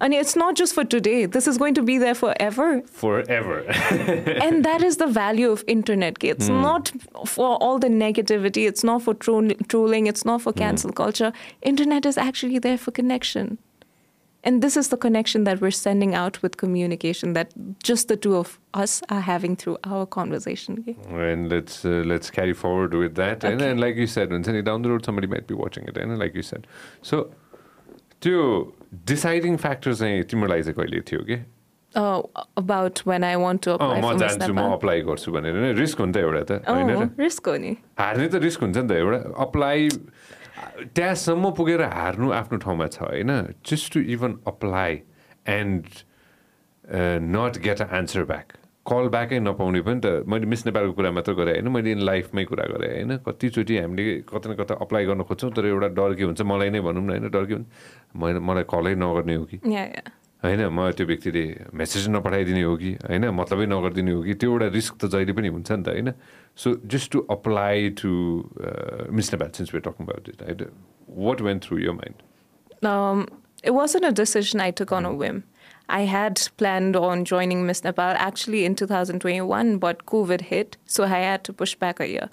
And it's not just for today. This is going to be there forever. forever and that is the value of internet. okay? It's hmm. not for all the negativity. It's not for troll- trolling. It's not for cancel culture. Internet is actually there for connection. And this is the connection that we're sending out with communication that just the two of us are having through our conversation. okay? and let's uh, let's carry forward with that and, Okay. and like you said हुन्छ नि down the road somebody might be watching it होइन like you said so त्यो deciding factor चाहिँ तिम्रो लागि चाहिँ कहिले थियो कि Uh, about when I want to अँ apply म for Miss जान्छु म Nepal. अप्लाई गर्छु भनेर होइन रिस्क हुन्छ एउटा त होइन र Oh, risk only. हार्ने त रिस्क हुन्छ नि त एउटा अप्लाई त्यहाँसम्म पुगेर हार्नु आफ्नो ठाउँमा छ होइन? Just to even apply and not get a answer back call ब्याकै नपाउने पनि त मैले मिस नेपालको कुरा मात्र गरेँ होइन? मैले इन लाइफमै कुरा गरेँ होइन? कतिचोटि हामीले कता न कता अप्लाई गर्न खोज्छौँ तर एउटा डर के हुन्छ? मलाई नै भनौँ न होइन? डर के हुन्छ? मैले मलाई कलै नगर्ने हो कि. होइन म त्यो व्यक्तिले मेसेज नपठाइदिने हो कि होइन मतलबै नगरिदिने हो कि त्यो एउटा रिस्क त जहिले पनि हुन्छ नि त होइन so just to apply to Miss Nepal since talking about it होइन what went through your mind Um, it wasn't a decision I took on a whim. I had planned on joining Miss Nepal actually in 2021, but COVID hit, so I had to push back a year.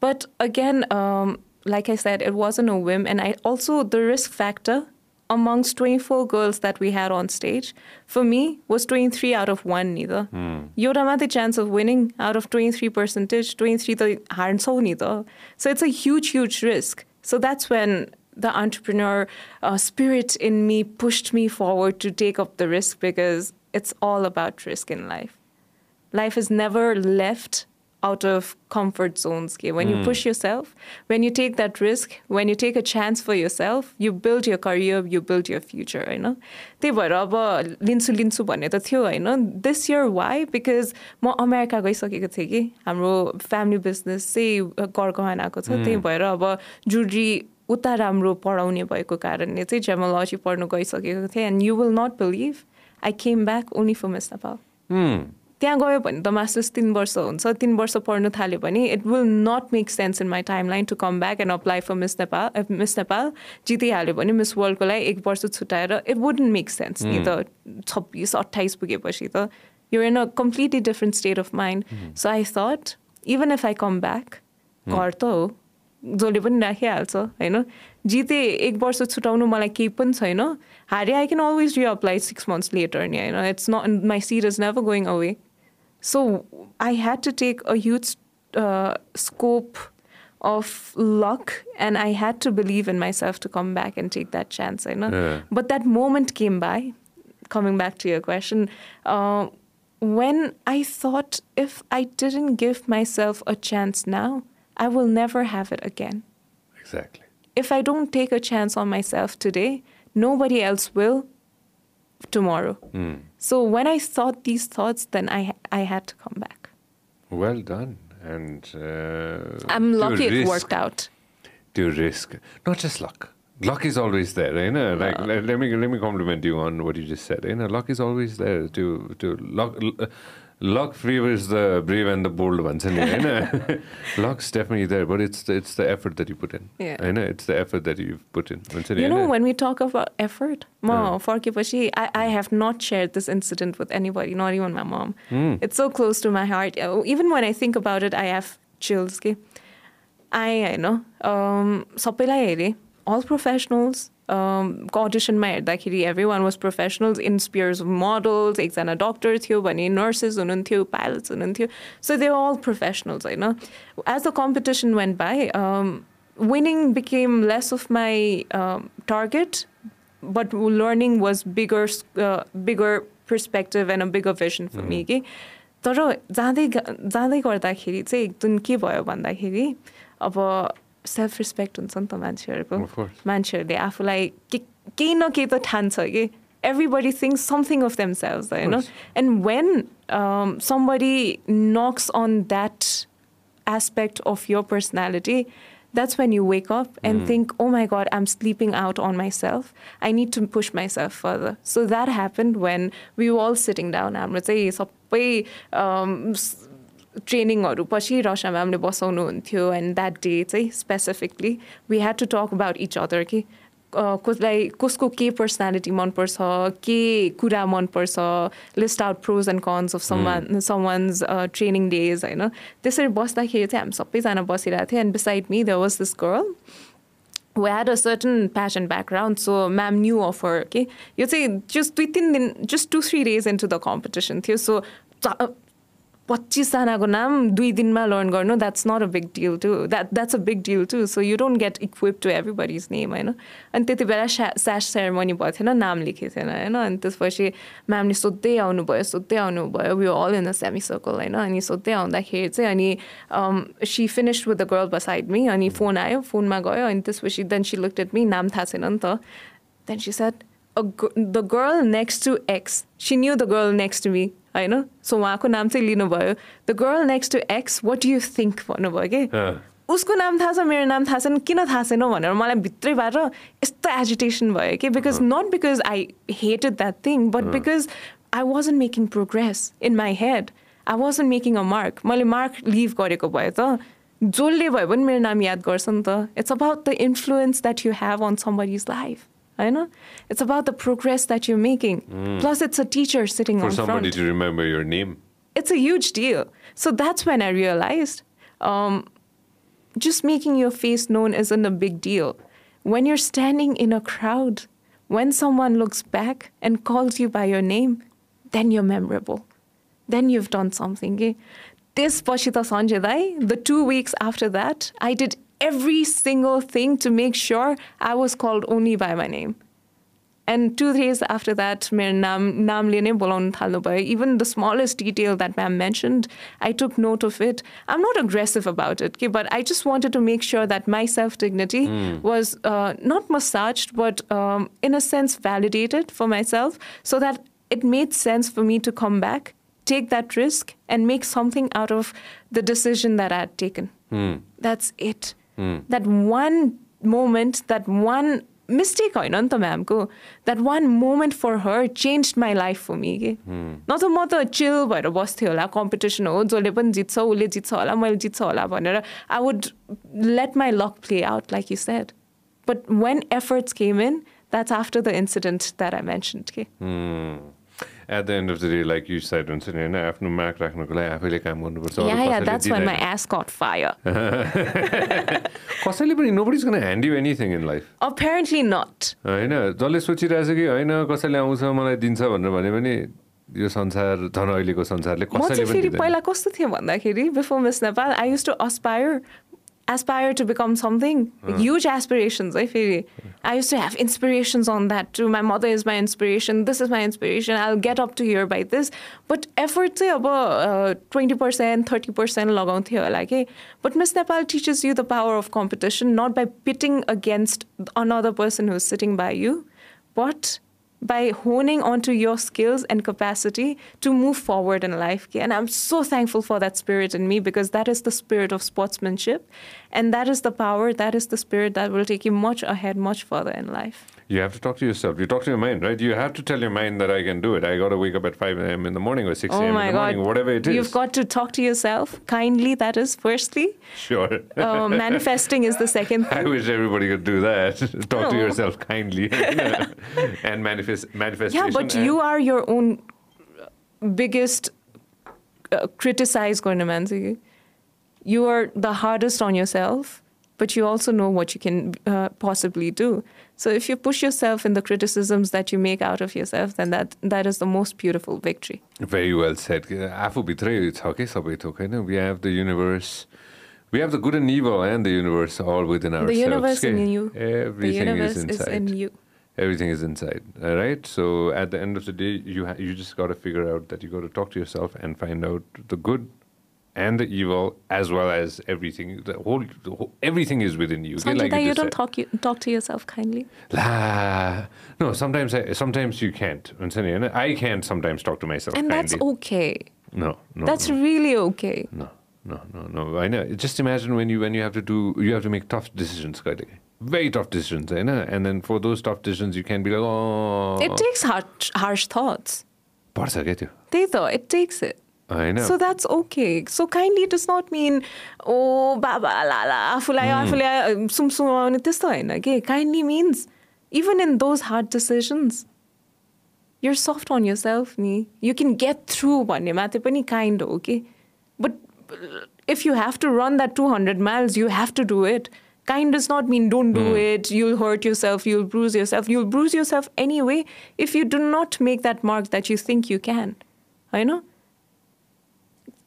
But again, um, like I said, it wasn't a whim, and I also the risk factor amongst 24 girls that we had on stage for me was 23 out of one neither. Yoda the chance of winning out of 23 percentage, 23 the harnsau neither. So it's a huge, huge risk. So that's when the entrepreneur uh, spirit in me pushed me forward to take up the risk because it's all about risk in life. Life is never left out of comfort zones. Okay? When you push yourself, when you take that risk, when you take a chance for yourself, you build your career, you build your future, होइन त्यही भएर अब लिन्छु लिन्छु भन्ने त थियो होइन दिस इयर वाइ बिकज म अमेरिका गइसकेको थिएँ कि। हाम्रो फ्यामिली बिजनेस चाहिँ गरगहनाको छ। त्यही भएर अब जुड्री उता राम्रो पढाउने भएको कारणले चाहिँ जेमोलोजी पढ्नु गइसकेको थिएँ। And you will not believe I came back only for Miss Nepal त्यहाँ गयो भने त मास्टर्स तिन वर्ष हुन्छ तिन वर्ष पढ्नु थाल्यो भने it will not make sense in my time line to come back and apply for Miss Nepal Miss Nepal जितिहाल्यो भने मिस वर्ल्डको लागि एक वर्ष छुट्याएर इट वुडन्ट मेक सेन्स नि त छब्बिस अट्ठाइस पुगेपछि त you in a completely different state of mind so I thought even if I come back घर त हो जसले पनि राखिहाल्छ होइन? जिते एक वर्ष छुटाउनु मलाई केही पनि छैन हारे I can always reapply six months later नि होइन? It's not my seat is never going away So I had to take a huge uh, scope of luck and I had to believe in myself to come back and take that chance. You know? Yeah. But that moment came by, coming back to your question, uh, when I thought if I didn't give myself a chance now, I will never have it again. Exactly. If I don't take a chance on myself today, nobody else will tomorrow. Mm. So when I thought these thoughts, then I I had to come back. Well done, and uh, I'm lucky risk, it worked out. To risk, not just luck. Luck is always there, eh, you know. Like let, let, me let me compliment you on what you just said. Eh, you know, luck is always there. To to luck. Uh, luck favors the brave and the bold भन्छ नि होइन luck's definitely there, but it's the, it's the effort that you put in. Yeah. होइन it's the effort that you've put in. भन्छ नि You know, होइन? when we talk about effort, ma, फर्केपछि I, I have not shared this incident with anybody, not even my mom. It's so close to my heart. Uh, Even when I think about it, I have chills. के I, होइन um, सबैलाई हेरेँ all professionals um, को अडिसनमा हेर्दाखेरि every one was professionals in spheres models एकजना doctor थियो भने नर्सेस हुनुहुन्थ्यो पाइलट्स हुनुहुन्थ्यो सो दे अल प्रोफेसनल्स होइन as the competition went by winning became less of my um, target, but learning was bigger, uh, bigger perspective and a bigger vision for me. कि तर जाँदै जाँदै गर्दाखेरि चाहिँ एकदम के भयो भन्दाखेरि अब सेल्फ रेस्पेक्ट हुन्छ नि त मान्छेहरूको Of course. मान्छेहरूले आफूलाई के केही न केही त ठान्छ कि everybody thinks something of themselves होइन course. and when um, somebody knocks on that aspect of your personality, that's when you wake up and think, oh my God, I'm sleeping out on myself. I need to push myself further. So that happened when we were all sitting down. हाम्रो चाहिँ सबै um, s- ट्रेनिङहरू पछि रसा म्यामले बसाउनुहुन्थ्यो and that day चाहिँ specifically we had to talk about each other कि अ, कसलाई कसको के पर्सनालिटी मनपर्छ के कुरा मनपर्छ list out pros and cons of some someone's training days होइन त्यसरी बस्दाखेरि चाहिँ हामी सबैजना बसिरहेको थियो and beside me the was this girl who had a certain passion background, so ma'am knew of her. Okay, you say just within the, just two three days into the competition, थियो so पच्चिसजनाको नाम दुई दिनमा learn गर्नु that's not a big deal to that that's a big deal to so you don't get equip to everybody's name होइन? अनि त्यति बेला स्या स्यास सेरेमनी भएको थिएन नाम लेखेको थिएन होइन? अनि त्यसपछि म्यामले सोध्दै आउनुभयो सोध्दै आउनुभयो we all in the semicircle होइन? अनि सोध्दै आउँदाखेरि चाहिँ अनि she finish with the girl beside me अनि फोन आयो फोनमा गयो अनि त्यसपछि देन सी लुक्ड एट नाम थाहा छैन नि त। Then she said the girl next to X she knew the girl next to me होइन सो उहाँको नाम चाहिँ लिनुभयो। The girl next to X what you think भन्नुभयो कि? उसको नाम थाहा छ मेरो नाम थाहा छैन किन थाहा छैन भनेर मलाई भित्रैबाट यस्तो एजिटेसन भयो कि? Because not because I hated that thing but because I wasn't making progress in my head I wasn't making a mark मैले मार्क लिभ गरेको भए त जसले भयो भने मेरो नाम याद गर्छ नि त। It's about the influence that you have on somebody's life I know. It's about the progress that you're making. Mm. Plus, it's a teacher sitting for somebody front. to remember your name. It's a huge deal. So that's when I realized um, just making your face known isn't a big deal. When you're standing in a crowd, when someone looks back and calls you by your name, then you're memorable. Then you've done something. Eh? This This Pashita Sanjay, the two weeks after that, I did every single thing to make sure I was called only by my name. And two days after that, मेरो नाम नामले नै बोलाउन थाल्नु भयो even the smallest detail that ma'am mentioned I took note of it I am not aggressive about it कि but I just wanted to make sure that my self dignity was not massage but in a sense validated for my self so that it made sense for me to come back, take that risk, and make something out of the decision that I had taken. That's it. That one moment, that one mistake होइन नि त म्यामको that one moment for her change my life for me के न त म त चिल भएर बस्थेँ होला कम्पिटिसन हो जसले पनि जित्छ उसले जित्छ होला मैले जित्छ होला भनेर I would let my luck play out like you said but when efforts came in that's after the incident that I mentioned के At the end of the day, like you said, हुन्छ नि होइन आफ्नो mark राख्नुको लागि आफैले काम गर्नुपर्छ कसैले पनि nobody's gonna hand you anything in life Apparently not. होइन जसले सोचिरहेछ कि होइन कसैले आउँछ मलाई दिन्छ भनेर भने पनि यो संसार झन् अहिलेको संसारले कसैले पनि। पहिला कस्तो थियो भन्दाखेरि before Miss Nepal I use to aspire aspire to become something. Huge aspirations, I feel. I used to have inspirations on that too. My mother is my inspiration. This is my inspiration. I'll get up to here by this. But effort say about 20%, 30% log on here like eh. But Miss Nepal teaches you the power of competition, not by pitting against another person who's sitting by you, but by honing onto your skills and capacity to move forward in life. And I'm so thankful for that spirit in me because that is the spirit of sportsmanship. And that is the power, that is the spirit that will take you much ahead, much further in life. You have to talk to yourself. You talk to your mind, right? You have to tell your mind that I can do it. I got to wake up at 5 a.m. in the morning or 6 Oh a.m. my in the God. morning, whatever it is. You've got to talk to yourself kindly, that is firstly. Sure. Uh, manifesting is the second thing. I wish everybody could do that. Talk to yourself kindly and manifest manifest, manifestation. Yeah, but you are your own uh, biggest uh, criticized going Manzi. You are the hardest on yourself, but you also know what you can uh, possibly do. So if you push yourself in the criticisms that you make out of yourself, then that that is the most beautiful victory. Very well said. We have the universe. We have the good and evil and the universe all within ourselves. The universe okay. in you. Everything the universe is, inside. is in you everything is inside all right so at the end of the day you ha- you just got to figure out that you got to talk to yourself and find out the good and the evil as well as everything the whole, the whole everything is within you. Sanjita, like you, you don't talk you, talk to yourself kindly? La, no sometimes I, sometimes you can't. And i can't sometimes talk to myself and kindly. that's okay. No no that's no. really okay. No no no no. I know. Just imagine when you when you have to do you have to make tough decisions very tough decisions, eh, you know? and then for those tough decisions, you can be like, oh. It takes harsh, harsh thoughts. They thought it takes it. I know. So that's okay. So kindly does not mean, oh, baba, la, la, afulaya, mm. afulaya, um, sum sum, um, okay? Kindly means, even in those hard decisions, you're soft on yourself, ni. You can get through one, pani kind, okay? But if you have to run that 200 miles, you have to do it. Kind does not mean don't do it you'll hurt yourself you'll bruise yourself you'll bruise yourself anyway if you do not make that mark that you think you can I know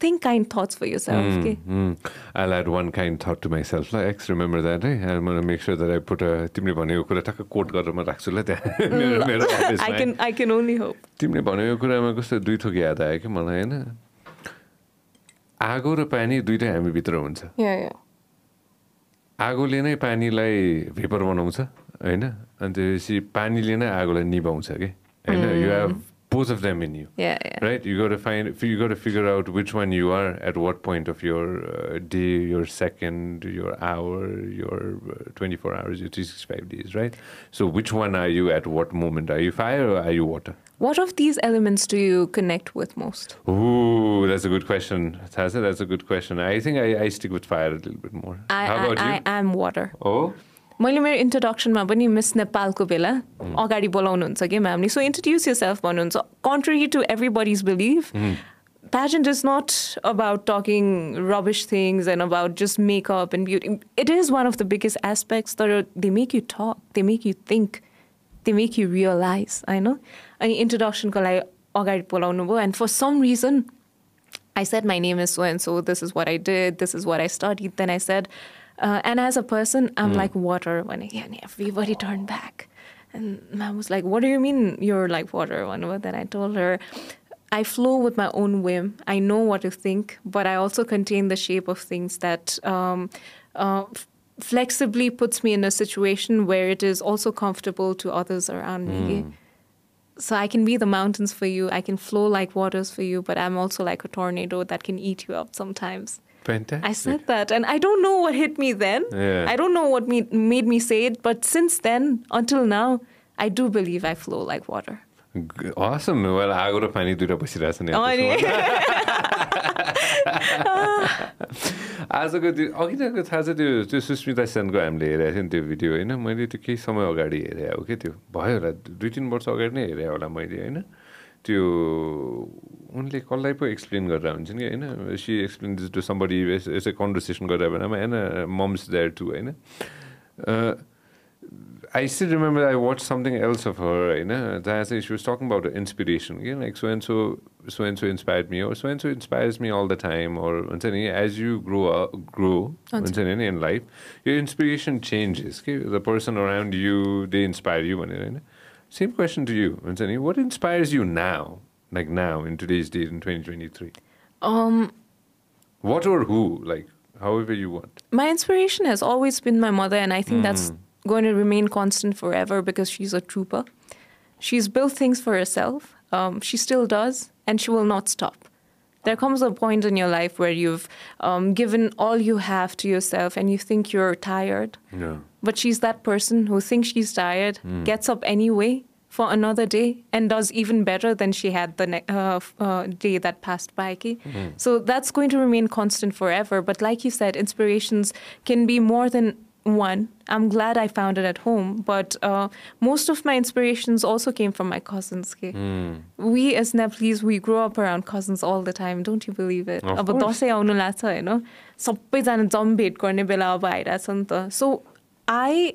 think kind thoughts for yourself okay Mm. I'll add one kind thought to myself. ल X, remember that, है? I'm gonna make sure that I put a तिमीले भनेको कुरा ठक्क coat गरेर म राख्छु ल त्यहाँ मेरो मेरो I अफिसमा can I can only hope तिमीले भनेको कुरामा कस्तो दुई थोक याद आयो कि मलाई होइन आगो र पानी दुइटै हामीभित्र हुन्छ yeah yeah आगोले नै पानीलाई भेपर बनाउँछ होइन? अनि त्यसपछि पानीले नै आगोलाई निभाउँछ कि? होइन? You have both of them in you. Yeah, yeah. Right, you got to find, you got to figure out which one you are at what point of your uh, day, your second, your hour, your uh, 24 hours, your 365 days, right? So, which one are you at what moment? Are you fire or are you water? What of these elements do you connect with most? Ooh, that's a good question. Tasa, that's a good question. I think I, I stick with fire a little bit more. I, How I, about I you? am water. oh, मैले मेरो इन्ट्रोडक्सनमा पनि miss नेपालको बेला mm. अगाडि बोलाउनु हुन्छ म्यामले so introduce you self भन्नुहुन्छ country to everybody's believe pageant is not about talking rubbish things and about just makeup and beauty it is one of the biggest aspects तर they make you talk they make you think they make you realise होइन अनि इन्ट्रोडक्सनको लागि अगाडि बोलाउनु भयो and for some reason I said my name is so and so this is where I did this is where I study then I said uh, and as a person, I'm like water. When everybody turned back, and mom was like, "What do you mean you're like water?" Whenever then I told her, I flow with my own whim. I know what to think, but I also contain the shape of things that. Um, uh, f- flexibly puts me in a situation where it is also comfortable to others around me so I can be the mountains for you. I can flow like waters for you, but I'm also like a tornado that can eat you up sometimes. Fantastic. I said that, and I don't know what hit me then. Yeah. I don't know what me, made me say it, but since then until now, I do believe I flow like water. Awesome. Well, आगो र पानी दुइटा बसिरहेछ नि। आजको त्यो अघि नै थाहा छ त्यो त्यो सुस्मिता सेनको हामीले हेरेको थियो नि त्यो भिडियो होइन मैले त्यो केही समय अगाडि हेरेँ हो क्या त्यो भयो होला दुई तिन वर्ष अगाडि नै हेरेँ होला मैले होइन त्यो उनले कसलाई पो एक्सप्लेन गरेर हुन्छन् कि होइन सी एक्सप्लेन टु समबडी यसै कन्भर्सेसन गरेर बेलामा होइन मम्स देयर टु होइन remember I watched something else of her, you know, that she was talking about inspiration, you know, like so and so, so and so inspired me, or so and so inspires me all the time, or भन्छ नि, you grow up, grow भन्छ नि, in life, your inspiration changes. Okay? The person around you, they inspire you. भनेर होइन? Same question to you, Vincent. What inspires you now, like now in today's date in 2023? Um, what or who, like however you want. My inspiration has always been my mother, and I think mm. that's hmm. going to remain constant forever because she's a trooper. She's built things for herself. Um, she still does, and she will not stop. There comes a point in your life where you've um, given all you have to yourself, and you think you're tired. Yeah But she's that person who thinks she's tired, gets up anyway for another day, and does even better than she had the ne- uh, f- uh, day that passed by. ki. So that's going to remain constant forever. But like you said, inspirations can be more than one. I'm glad I found it at home, but uh, most of my inspirations also came from my cousins. ki. We as Nepalese, we grow up around cousins all the time. Don't you believe it? Of अब course. Dashain आउनु लाग्छ होइन सबैजना जम भेट गर्ने बेला अब आइरहेछ नि त so I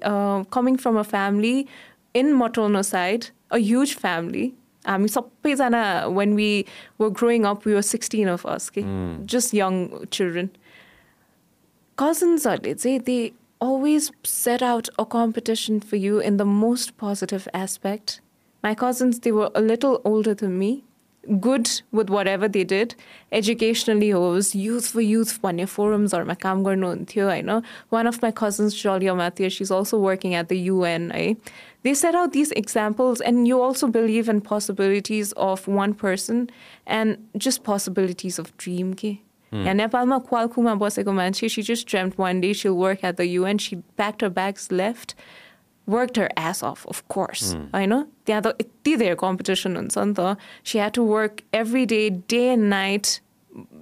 coming from a family in मटोनो side a huge family हामी सबैजना when we were growing up we were sixteen of us कि जस्ट यङ चिल्ड्रेन कजन्सहरूले चाहिँ they always set out a competition for you in the most positive aspect. My cousins, they were a little older than me, good with whatever they did. Educationally, was youth for youth भन्ने forumsहरूमा काम गर्नुहुन्थ्यो होइन One of my cousins, Jolia Mathia, she's also working at the UN. है They set out these examples, and you also believe in possibilities of one person and just possibilities of dream. के यहाँ नेपालमा क्वालकुमा बसेको मान्छे she just dreamt one day she'll work at the UN. She packed her bags, left, worked her ass off, of course. होइन त्यहाँ त यति धेरै कम्पिटिसन हुन्छ नि त she had to work every day day and night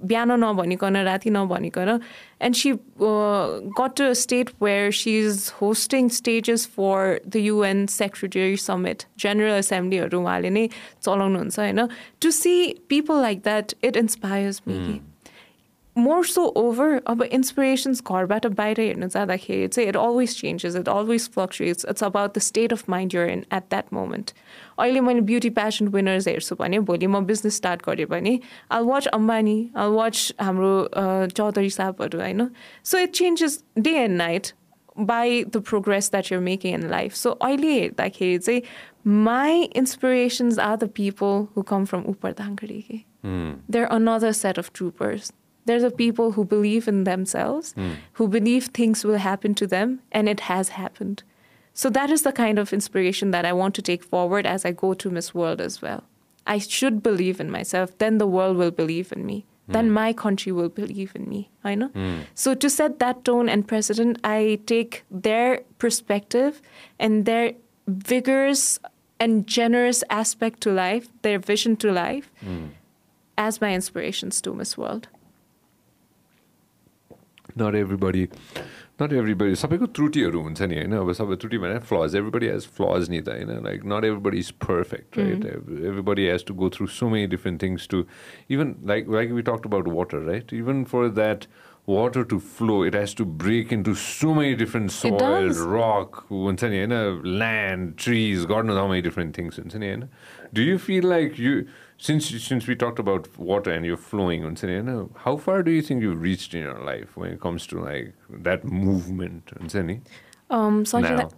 बिहान नभनिकन राति नभनिकन and she got to state where she is hosting stages for the UN secretary summit general एसेम्ब्लीहरू उहाँले नै चलाउनुहुन्छ होइन to see people like that it inspires me more so over अब inspirations घरबाट बाहिर हेर्न जाँदाखेरि चाहिँ it always changes it always fluctuates it's about the state of mind you're in at that moment अहिले मैले ब्युटी प्यासन विनर्स हेर्छु भने भोलि म बिजनेस स्टार्ट गरेँ भने I watch Ambani I watch हाम्रो अ, चौधरी साहबहरू होइन so it changes day and night by the progress that you're making in life. So अहिले हेर्दाखेरि चाहिँ my inspirations are the people who come from Upar Dhankari. के. They're another set of troopers. They're the people who believe in themselves, hmm. who believe things will happen to them, and it has happened. So that is the kind of inspiration that I want to take forward as I go to Miss World as well. I should believe in myself, then the world will believe in me. Hmm. Then my country will believe in me. I know. Hmm. So to set that tone and precedent, I take their perspective and their vigorous and generous aspect to life, their vision to life, as my inspirations to Miss World. Not everybody not everybody सबैको त्रुटिहरू हुन्छ नि होइन अब सबै त्रुटि भने फ्लज everybody has फ्लज नि त होइन like not everybody is perfect right everybody has to go through so many different things to even like like we talk about water right even for that water to flow it has to break into so many different soil does. rock हुन्छ नि होइन land trees god knows how many different things हुन्छ नि होइन do you feel like you since since we talked about water and you're flowing on Sani, how far do you think you've reached in your life when it comes to like that movement and Sani? Um, so now.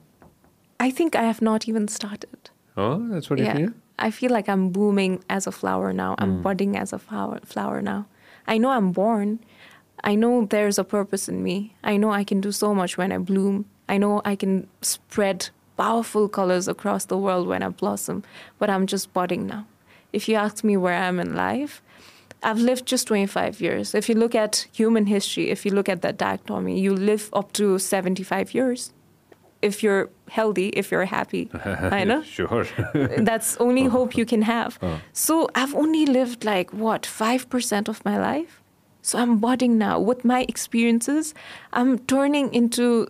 I, I think I have not even started. Oh, that's what yeah. you feel. I feel like I'm booming as a flower now. I'm mm. budding as a flower flower now. I know I'm born. I know there's a purpose in me. I know I can do so much when I bloom. I know I can spread powerful colors across the world when I blossom, but I'm just budding now. If you ask me where I am in life, I've lived just 25 years. If you look at human history, if you look at that dichotomy, you live up to 75 years. If you're healthy, if you're happy. I know sure that's only uh-huh. hope you can have. Uh-huh. So I've only lived like what, 5% of my life? So I'm budding now. With my experiences, I'm turning into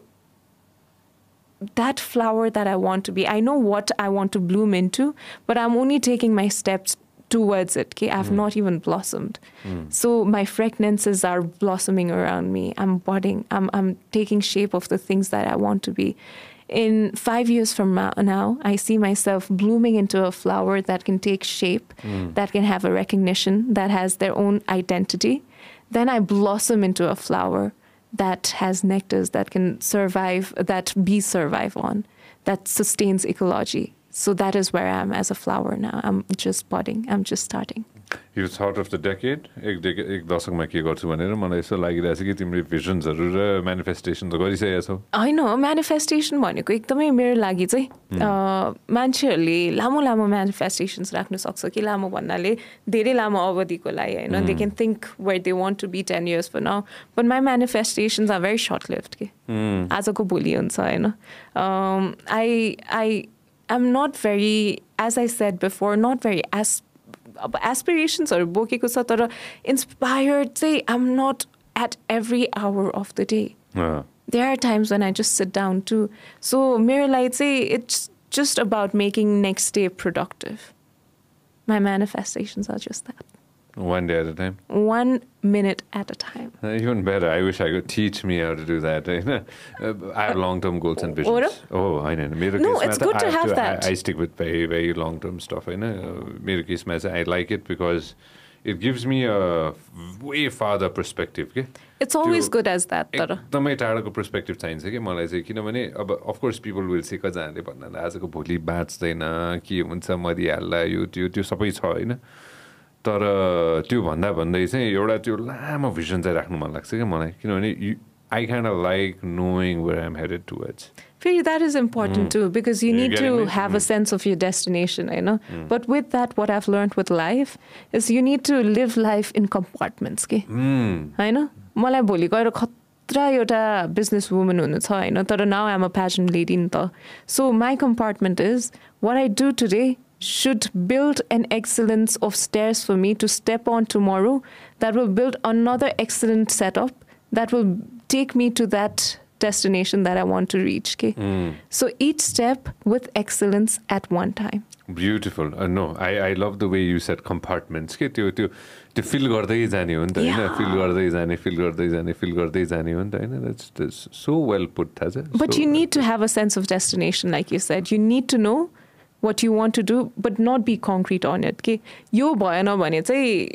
that flower that I want to be. I know what I want to bloom into, but I'm only taking my steps towards it. Okay, I've hmm. not even blossomed. Hmm. So my fragrances are blossoming around me. I'm budding. I'm I'm taking shape of the things that I want to be. In five years from now, now, I see myself blooming into a flower that can take shape, hmm. that can have a recognition, that has their own identity. Then I blossom into a flower that has nectars that can survive, that bees survive on, that sustains ecology. So that is where I am as a flower now. I'm just budding. I'm just starting. यो third of the decade एक डेके एक दशकमा के गर्छु भनेर मलाई यसो लागिरहेछ कि तिमीले भिजन्सहरू र मेनिफेस्टेसन त गरिसकेका छौ। होइन म्यानिफेस्टेसन भनेको एकदमै मेरो लागि चाहिँ अ, मान्छेहरूले लामो लामो म्यानिफेस्टेसन्स राख्न सक्छ कि लामो भन्नाले धेरै लामो अवधिको लागि होइन? They can think where they want to be ten years now but my manifestations are very short lift के आजको भोलि हुन्छ होइन? I I Am not very as I said before not very as अब एसपिरेसन्सहरू बोकेको छ तर इन्सपायर्ड चाहिँ am not at every hour of the day uh, there are times when I just sit down too. So Mirror Light say it's just about making next day productive. My manifestations are just that. One day at a time One minute at a time. Uh, Even better, I wish I could teach me how to do that. Uh, I have long-term goals and visions. Oh, होइन मेरो No, it's good to I have I- that. I stick with very, very long-term stuff. होइन Uh, मेरो केसमा चाहिँ I like it because it gives me a way farther perspective के It's always good as that. एकदमै टाढोको perspective चाहिन्छ कि मलाई चाहिँ किनभने अब अफकोर्स पिपल विल से कतिजनाले भन्नाले आजको भोलि बाँच्दैन के हुन्छ मरिहाल्ला यो त्यो त्यो सबै छ होइन तर त्यो भन्दा भन्दै चाहिँ एउटा त्यो लामो भिजन चाहिँ राख्नु मन लाग्छ कि मलाई। किनभने सेन्स अफ यु डेस्टिनेसन होइन but with that what have learn with life is you need to live life in compartments कि होइन मलाई भोलि गएर खत्र एउटा बिजनेस वुमन हुनु छ होइन तर नआएमा फ्यासन लिदिनु त so my compartment is what I do today should build an excellence of stairs for me to step on tomorrow that will build another excellent setup that will take me to that destination that I want to reach. Okay? So each step with excellence at one time. Beautiful no I I love the way you set compartments के त्यो त्यो त्यो feel गर्दै जाने हो नि त होइन Yeah. फिल गर्दै जाने फिल गर्दै जाने फिल गर्दै जाने हो नि त होइन द्याट्स सो वेल पुट थाहा छ But So- you need to have a sense of destination, like you said. You need to know what you want to do, but not be concrete on it. Okay? यो भएन भने चाहिँ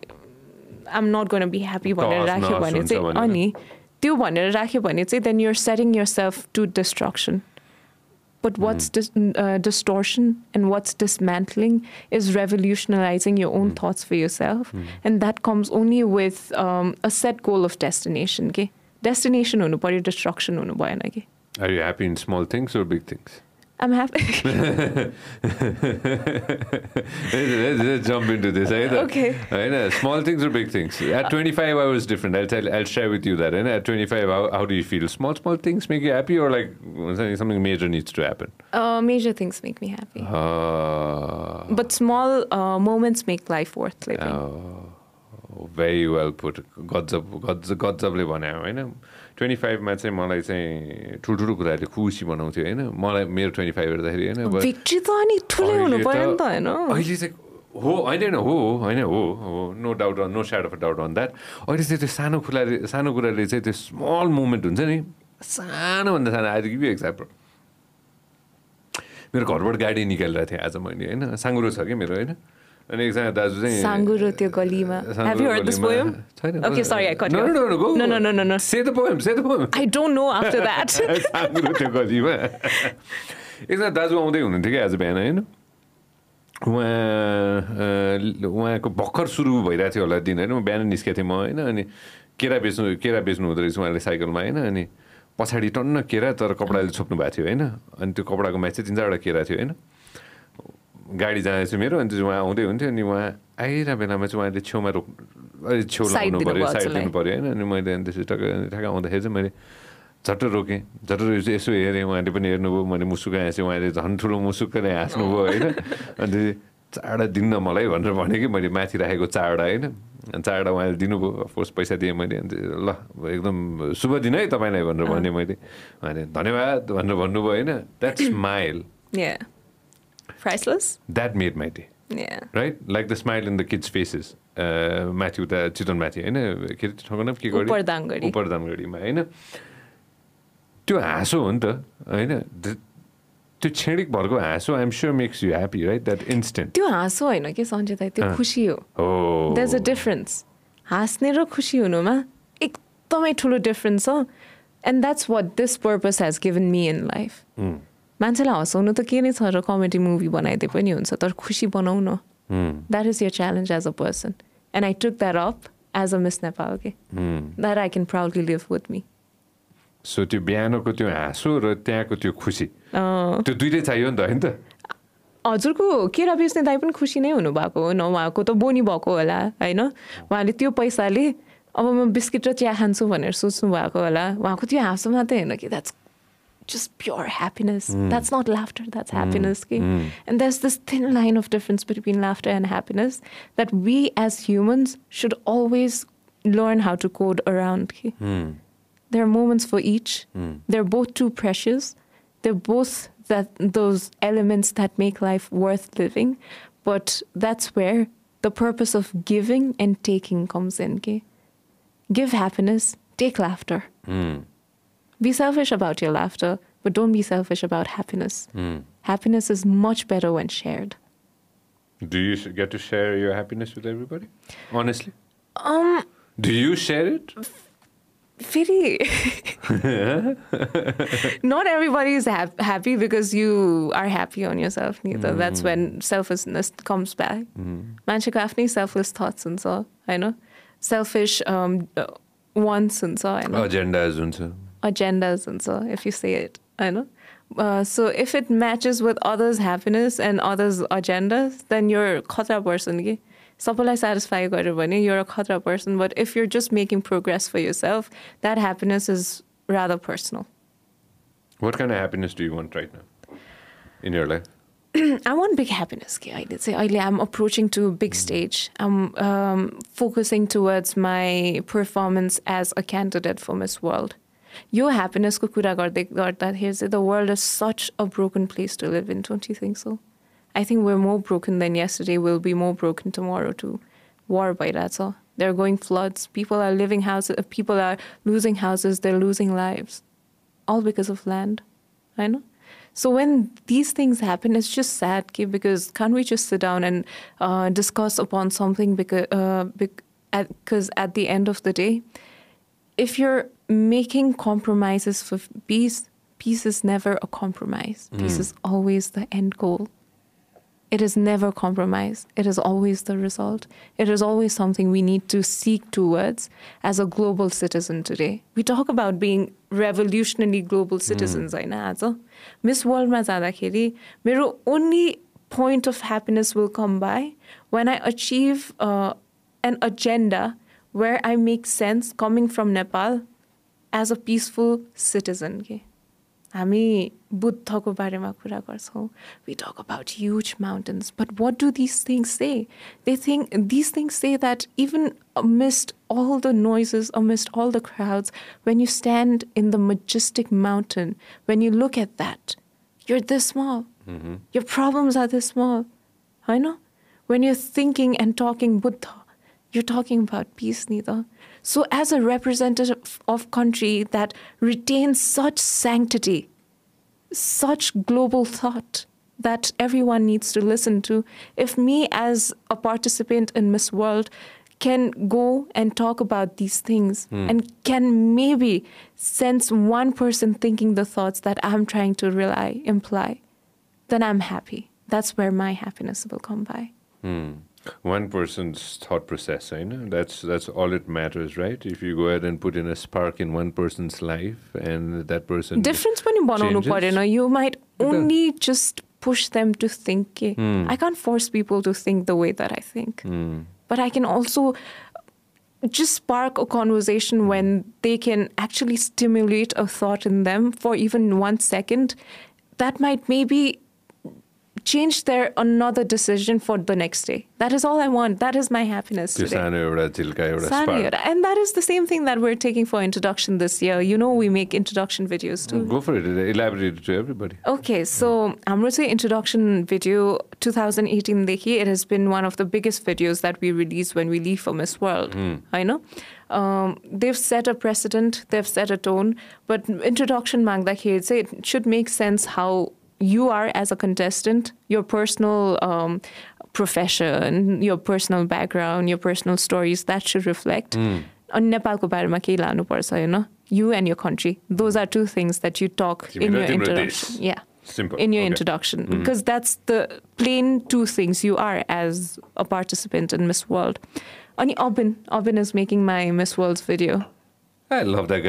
I'm not going to be happy भनेर तहस राख्यो नहस भने हुन्छ चाहिँ भनेर। अनि त्यो भनेर राख्यो भने चाहिँ then you're setting yourself to destruction. But what's dis- uh, distortion and what's dismantling is revolutionizing your own thoughts for yourself. And that comes only with um, a set goal of destination. Okay? Destination हुनु पर्यो destruction हुनु भएन कि Are you happy in small things or big things? I'm happy. let's, let's, jump into this. Eh? Either. Okay. Eh, Either. Small things or big things. At uh, 25, I was different. I'll tell. I'll share with you that. And at 25, how, how do you feel? Small, small things make you happy, or like something major needs to happen? Uh, major things make me happy. Uh, but small uh, moments make life worth living. Oh, very well put. God's a God's God's up. Twenty फाइभमा चाहिँ मलाई चाहिँ ठुल्ठुलो कुराहरूले खुसी बनाउँथ्यो होइन? मलाई मेरो ट्वेन्टी फाइभ हेर्दाखेरि होइन? But- भिक्ट्री त अनि ठुलै हुनु अहिले पर्यो नि त- त होइन? अहिले चाहिँ हो होइन होइन हो होइन हो हो no doubt no sad of doubt on that अहिले चाहिँ त्यो सानो कुराले सानो कुराले चाहिँ त्यो स्मल मुमेन्ट हुन्छ नि। सानोभन्दा सानो आज कि एक्जाम्पल मेरो घरबाट गाडी निकालिरहेको थिएँ आज मैले होइन? साङ्गुरो छ कि मेरो होइन? अनि एकजना दाजु चाहिँ साङ्गुरो त्यो गलीमा? छैन Okay, sorry, I cut no, you no, off. no, no, go. No, no, no, no, no. Say the poem, say the poem. I don't know after that. साङ्गुरो त्यो गलीमा एकजना दाजु आउँदै हुनुहुन्थ्यो कि आज बिहान होइन उहाँ उहाँको भर्खर सुरु भइरहेको थियो होला दिन होइन म बिहान निस्केको थिएँ म होइन अनि केरा बेच्नु केरा बेच्नु हुँदो रहेछ उहाँले साइकलमा होइन अनि पछाडि टन्न केरा तर कपडाले छोप्नु भएको थियो होइन अनि त्यो कपडाको माथि चाहिँ तिन चारवटा केरा थियो होइन गाडी जाँदैछ मेरो अनि उहाँ आउँदै हुन्थ्यो अनि उहाँ आइरहेको बेलामा चाहिँ उहाँले छेउमा रोक अलिक छेउ लगाउनु पऱ्यो साइड। दिनु पऱ्यो होइन? अनि मैले अनि त्यसरी टक्क ठ्याक्क आउँदाखेरि चाहिँ मैले झट्ट रोकेँ। झट्ट रोकेपछि यसो हेरेँ उहाँले पनि हेर्नुभयो मैले मुसुक हाँसेँ उहाँले झन् ठुलो मुसुक्क नै हाँस्नुभयो होइन? अनि चारवटा दिन्न मलाई भनेर भने कि मैले माथि राखेको चारवटा होइन? अनि चारवटा उहाँले दिनुभयो अफकोर्स पैसा दिएँ मैले अनि ल एकदम शुभ दिन है तपाईँलाई भनेर भने मैले। उहाँले धन्यवाद भनेर भन्नुभयो होइन? That smile yeah. Priceless? That made my day Yeah. Right like the smile in the kids faces माथि उता चितवन माथि होइन के अरे नाम के गढी? उपरदामगढी। उपरदामगढीमा होइन त्यो हाँसो हो नि त होइन त्यो छेडिक भरको हाँसो I'm sure makes you happy right that instant त्यो हाँसो होइन कि सञ्जय दाइ त्यो अँ। खुसी हो there's a difference. हाँस्ने र खुसी हुनुमा एकदमै ठुलो डिफरेन्स छ and that's what this purpose has given me in life मान्छेलाई हँसाउनु त के नै छ र कमेडी मुभी बनाइदिए पनि हुन्छ तर खुसी बनाउन। That is your challenge as a person and I took that up as a miss Nepal के। That I can proudly live with me so त्यो बिहानको त्यो हाँसो र त्यहाँको त्यो खुसी त्यो दुइटै चाहियो नि त होइन त? हजुरको केरा बेच्ने दाई पनि खुसी नै हुनुभएको हो न उहाँको त बोनी भएको होला होइन? उहाँले त्यो पैसाले अब म बिस्किट र चिया खान्छु भनेर सोच्नु भएको होला उहाँको त्यो हाँसो मात्रै होइन कि that's just pure happiness. Mm. That's not laughter, that's mm. happiness. Okay? Mm. And there's this thin line of difference between laughter and happiness that we as humans should always learn how to code around. Okay? There are moments for each. They're both too precious. They're both that those elements that make life worth living. But that's where the purpose of giving and taking comes in. Okay? Give happiness, take laughter. Be selfish about your laughter, but don't be selfish about happiness. Mm. Happiness is much better when shared. Do you get to share your happiness with everybody? Honestly? Um do you share it? Very. Not everybody is ha- happy because you are happy on yourself, neither. Mm. That's hmm. when selflessness comes back. Mm. Manchikafni selfless thoughts and so, I know. Selfish um, uh, wants and so, I know. Agenda is and so agendas and so if you say it i know uh, so if it matches with others happiness and others agendas then you're a khatra person ki सबैलाई satisfy गर्यो भने you're a khatra person but if you're just making progress for yourself that happiness is rather personal What kind of happiness do you want right now in your life? I want big happiness. Okay, I did say earlier I'm approaching to a big stage. I'm um, focusing towards my performance as a candidate for Miss World. यो ह्याप्पिनेसको कुरा गर्दै गर्दाखेरि चाहिँ the world is such a broken place to live in don't you think so I think we're more broken than yesterday will be more broken tomorrow two war भइरहेछ they are going floods people are leaving houses people are losing houses they are losing lives all because of land होइन So when these things happen, it's just sad okay, because can't we just sit down and uh, discuss upon something because uh, because at the end of the day, if you're making compromises for peace, peace is never a compromise. Peace is always the end goal. it is never compromise. It is always the result. It is always something we need to seek towards as a global citizen today. We talk about being revolutionary global citizens होइन आज miss वर्ल्डमा जाँदाखेरि मेरो only point of happiness will come by when I achieve uh, an agenda where I make sense coming from Nepal as a peaceful citizen. के हामी बुद्धको बारेमा कुरा गर्छौँ we talk about huge mountains but what do these things say they think these things say that even amidst all the noises amidst all the crowds when you stand in the majestic mountain when you look at that you're this small your problems are this small I know when you're thinking and talking buddha you're talking about peace neither so as a representative of country that retains such sanctity such global thought that everyone needs to listen to. If me, as a participant in Miss World, can go and talk about these things hmm. and can maybe sense one person thinking the thoughts that I'm trying to rely, imply, then I'm happy. That's where my happiness will come by. Hmm one person's thought process. Eh, I know that's that's all it matters, right? If you go ahead and put in a spark in one person's life, and that person difference when you know you might only just push them to think. Hmm. I can't force people to think the way that I think, hmm. but I can also just spark a conversation hmm. when they can actually stimulate a thought in them for even one second. That might maybe change their another decision for the next day. That is all I want. That is my happiness today. And that is the same thing that we're taking for introduction this year. You know, we make introduction videos too. Go for it. Elaborate it to everybody. Okay, so Amrutse introduction video 2018 dekhi. It has been one of the biggest videos that we release when we leave for Miss World. Mm. I know. Um, they've set a precedent. They've set a tone. But introduction magda it should make sense how you are as a contestant, your personal um, profession, your personal background, your personal stories, that should reflect. अनि नेपालको बारेमा केही लानुपर्छ होइन you and your country those are two things that you talk in तिम्रो- your तिम्रो introduction देश. yeah Simple. in your Okay. introduction because that's the plain two things you are as a participant in Miss World. Ani Obin, Obin is making my Miss World's video. I love that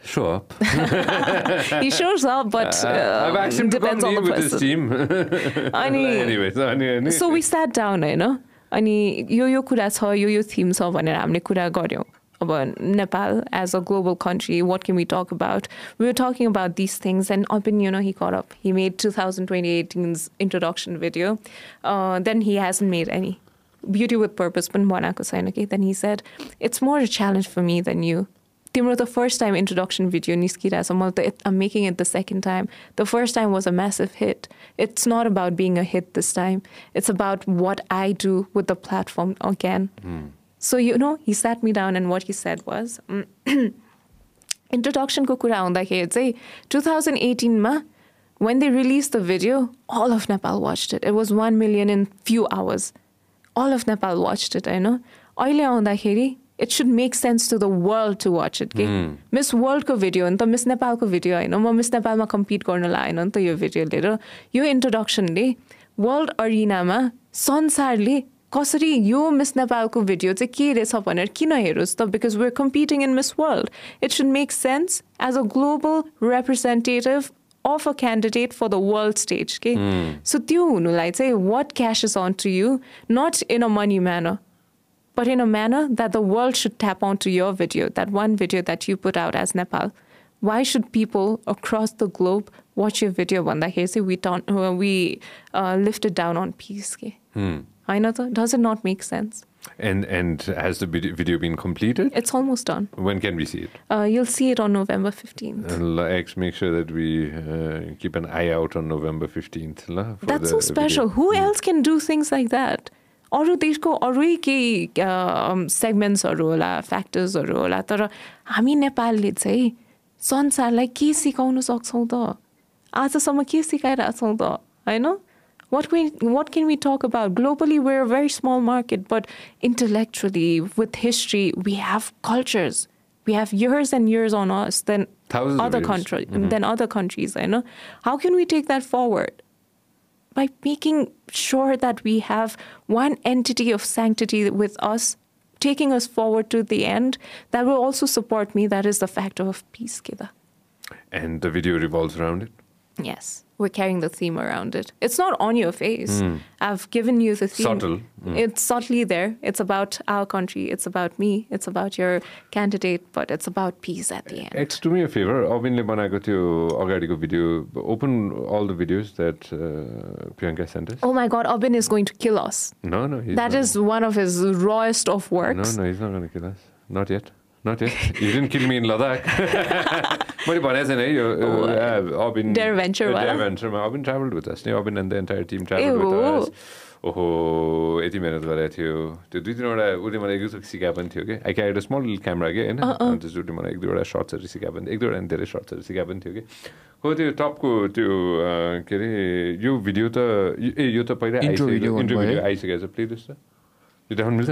guy. Pick up my calls. Show up. He shows up, but uh, I've asked him to come depends on the leave with his person. team. Ani, Anyways, अनि अनि so we sat down होइन अनि यो यो कुरा छ यो यो थिम छ भनेर हामीले कुरा गऱ्यौँ अब Nepal as a global country what can we talk about we are talking about this things and upon you know he got up he made 2020 introduction video uh, then he hasn't made any beauty with purpose पनि बनाएको छैन कि then he said it's more a challenge for me than you तिम्रो त first time introduction video निस्किरहेछ मैले त am making it the second time the first time was a massive hit it's not about being a hit this time it's about what I do with the platform again so you know he sat me down and what he said was इन्ट्रोडक्सनको कुरा आउँदाखेरि चाहिँ two thousand एटिनमा when they released the video, all of Nepal watched it. It was 1 million in few hours. All of Nepal watched it, I know. अहिले आउँदाखेरि it should make sense to the world to watch it. के miss वर्ल्डको video हो नि त miss नेपालको video होइन म मिस नेपालमा कम्पिट गर्न लागेन नि त यो भिडियो लिएर यो इन्ट्रोडक्सनले वर्ल्ड अरिनामा संसारले कसरी यो मिस नेपालको भिडियो चाहिँ के रहेछ भनेर किन हेरोस् त because we're competing in miss world it should make sense as a global representative of a candidate for the world stage. Okay? So त्यो हुनुलाई चाहिँ what cashes on to you, not in a money manner, but in a manner that the world should tap onto your video, that one video that you put out as Nepal. Why should people across the globe watch your video when they Say we don't, uh, we uh, lifted down on peace. Hmm. I know. Does it not make sense? And and has the video been completed? It's almost done. When can we see it? Uh, you'll see it on November 15th. Uh, Let's make sure that we uh, keep an eye out on November 15th. La, That's so special. Video. Who mm. else can do things like that? अरू देशको अरू केही सेगमेन्ट्सहरू होला फ्याक्टर्सहरू होला तर हामी नेपालले चाहिँ संसारलाई के सिकाउन सक्छौँ त आजसम्म के सिकाइरहेछौँ त होइन what we what can we talk about globally we're a very small market but intellectually with history we have cultures we have years and years on us than Thousands of other years. countries than other countries i know how can we take that forward by making sure that we have one entity of sanctity with us, taking us forward to the end, that will also support me. That is the factor of peace, Kida. And the video revolves around it. Yes, we're carrying the theme around it. It's not on your face. I've given you the theme. Subtle. It's subtly there. It's about our country. It's about me. It's about your candidate, but it's about peace at the end. It's to me a favor. अविनले बनाएको त्यो अगाडिको video open all the videos that Priyanka sent Oh my God, Abin is going to kill us. No, no. He's That not. is one of his rawest of No, works. no, he's not going to kill us. Not yet. Not yet. You didn't kill me in Ladakh. मैले भनेको छैन है यो अबिन वाला? भेन्चरमा Abin travel with us नि Abin and the entire team travel with. Us ओहो यति मिहिनेत गरेको थियो त्यो दुई तिनवटा उसले मलाई एक दुई सिकाए पनि थियो कि I carried a small camera के होइन अन्त त्यसले मलाई एक दुईवटा सर्ट्सहरू सिकाए पनि एक दुईवटा अनि धेरै सर्ट्सहरू सिकाए पनि थियो कि हो त्यो टपको त्यो के अरे यो भिडियो त ए यो त पहिला आइसकेको video इन्ट्रो भन्नुभयो भिडियो है? आइसकेको छ प्ले जस्तो यो देखाउनु मिल्छ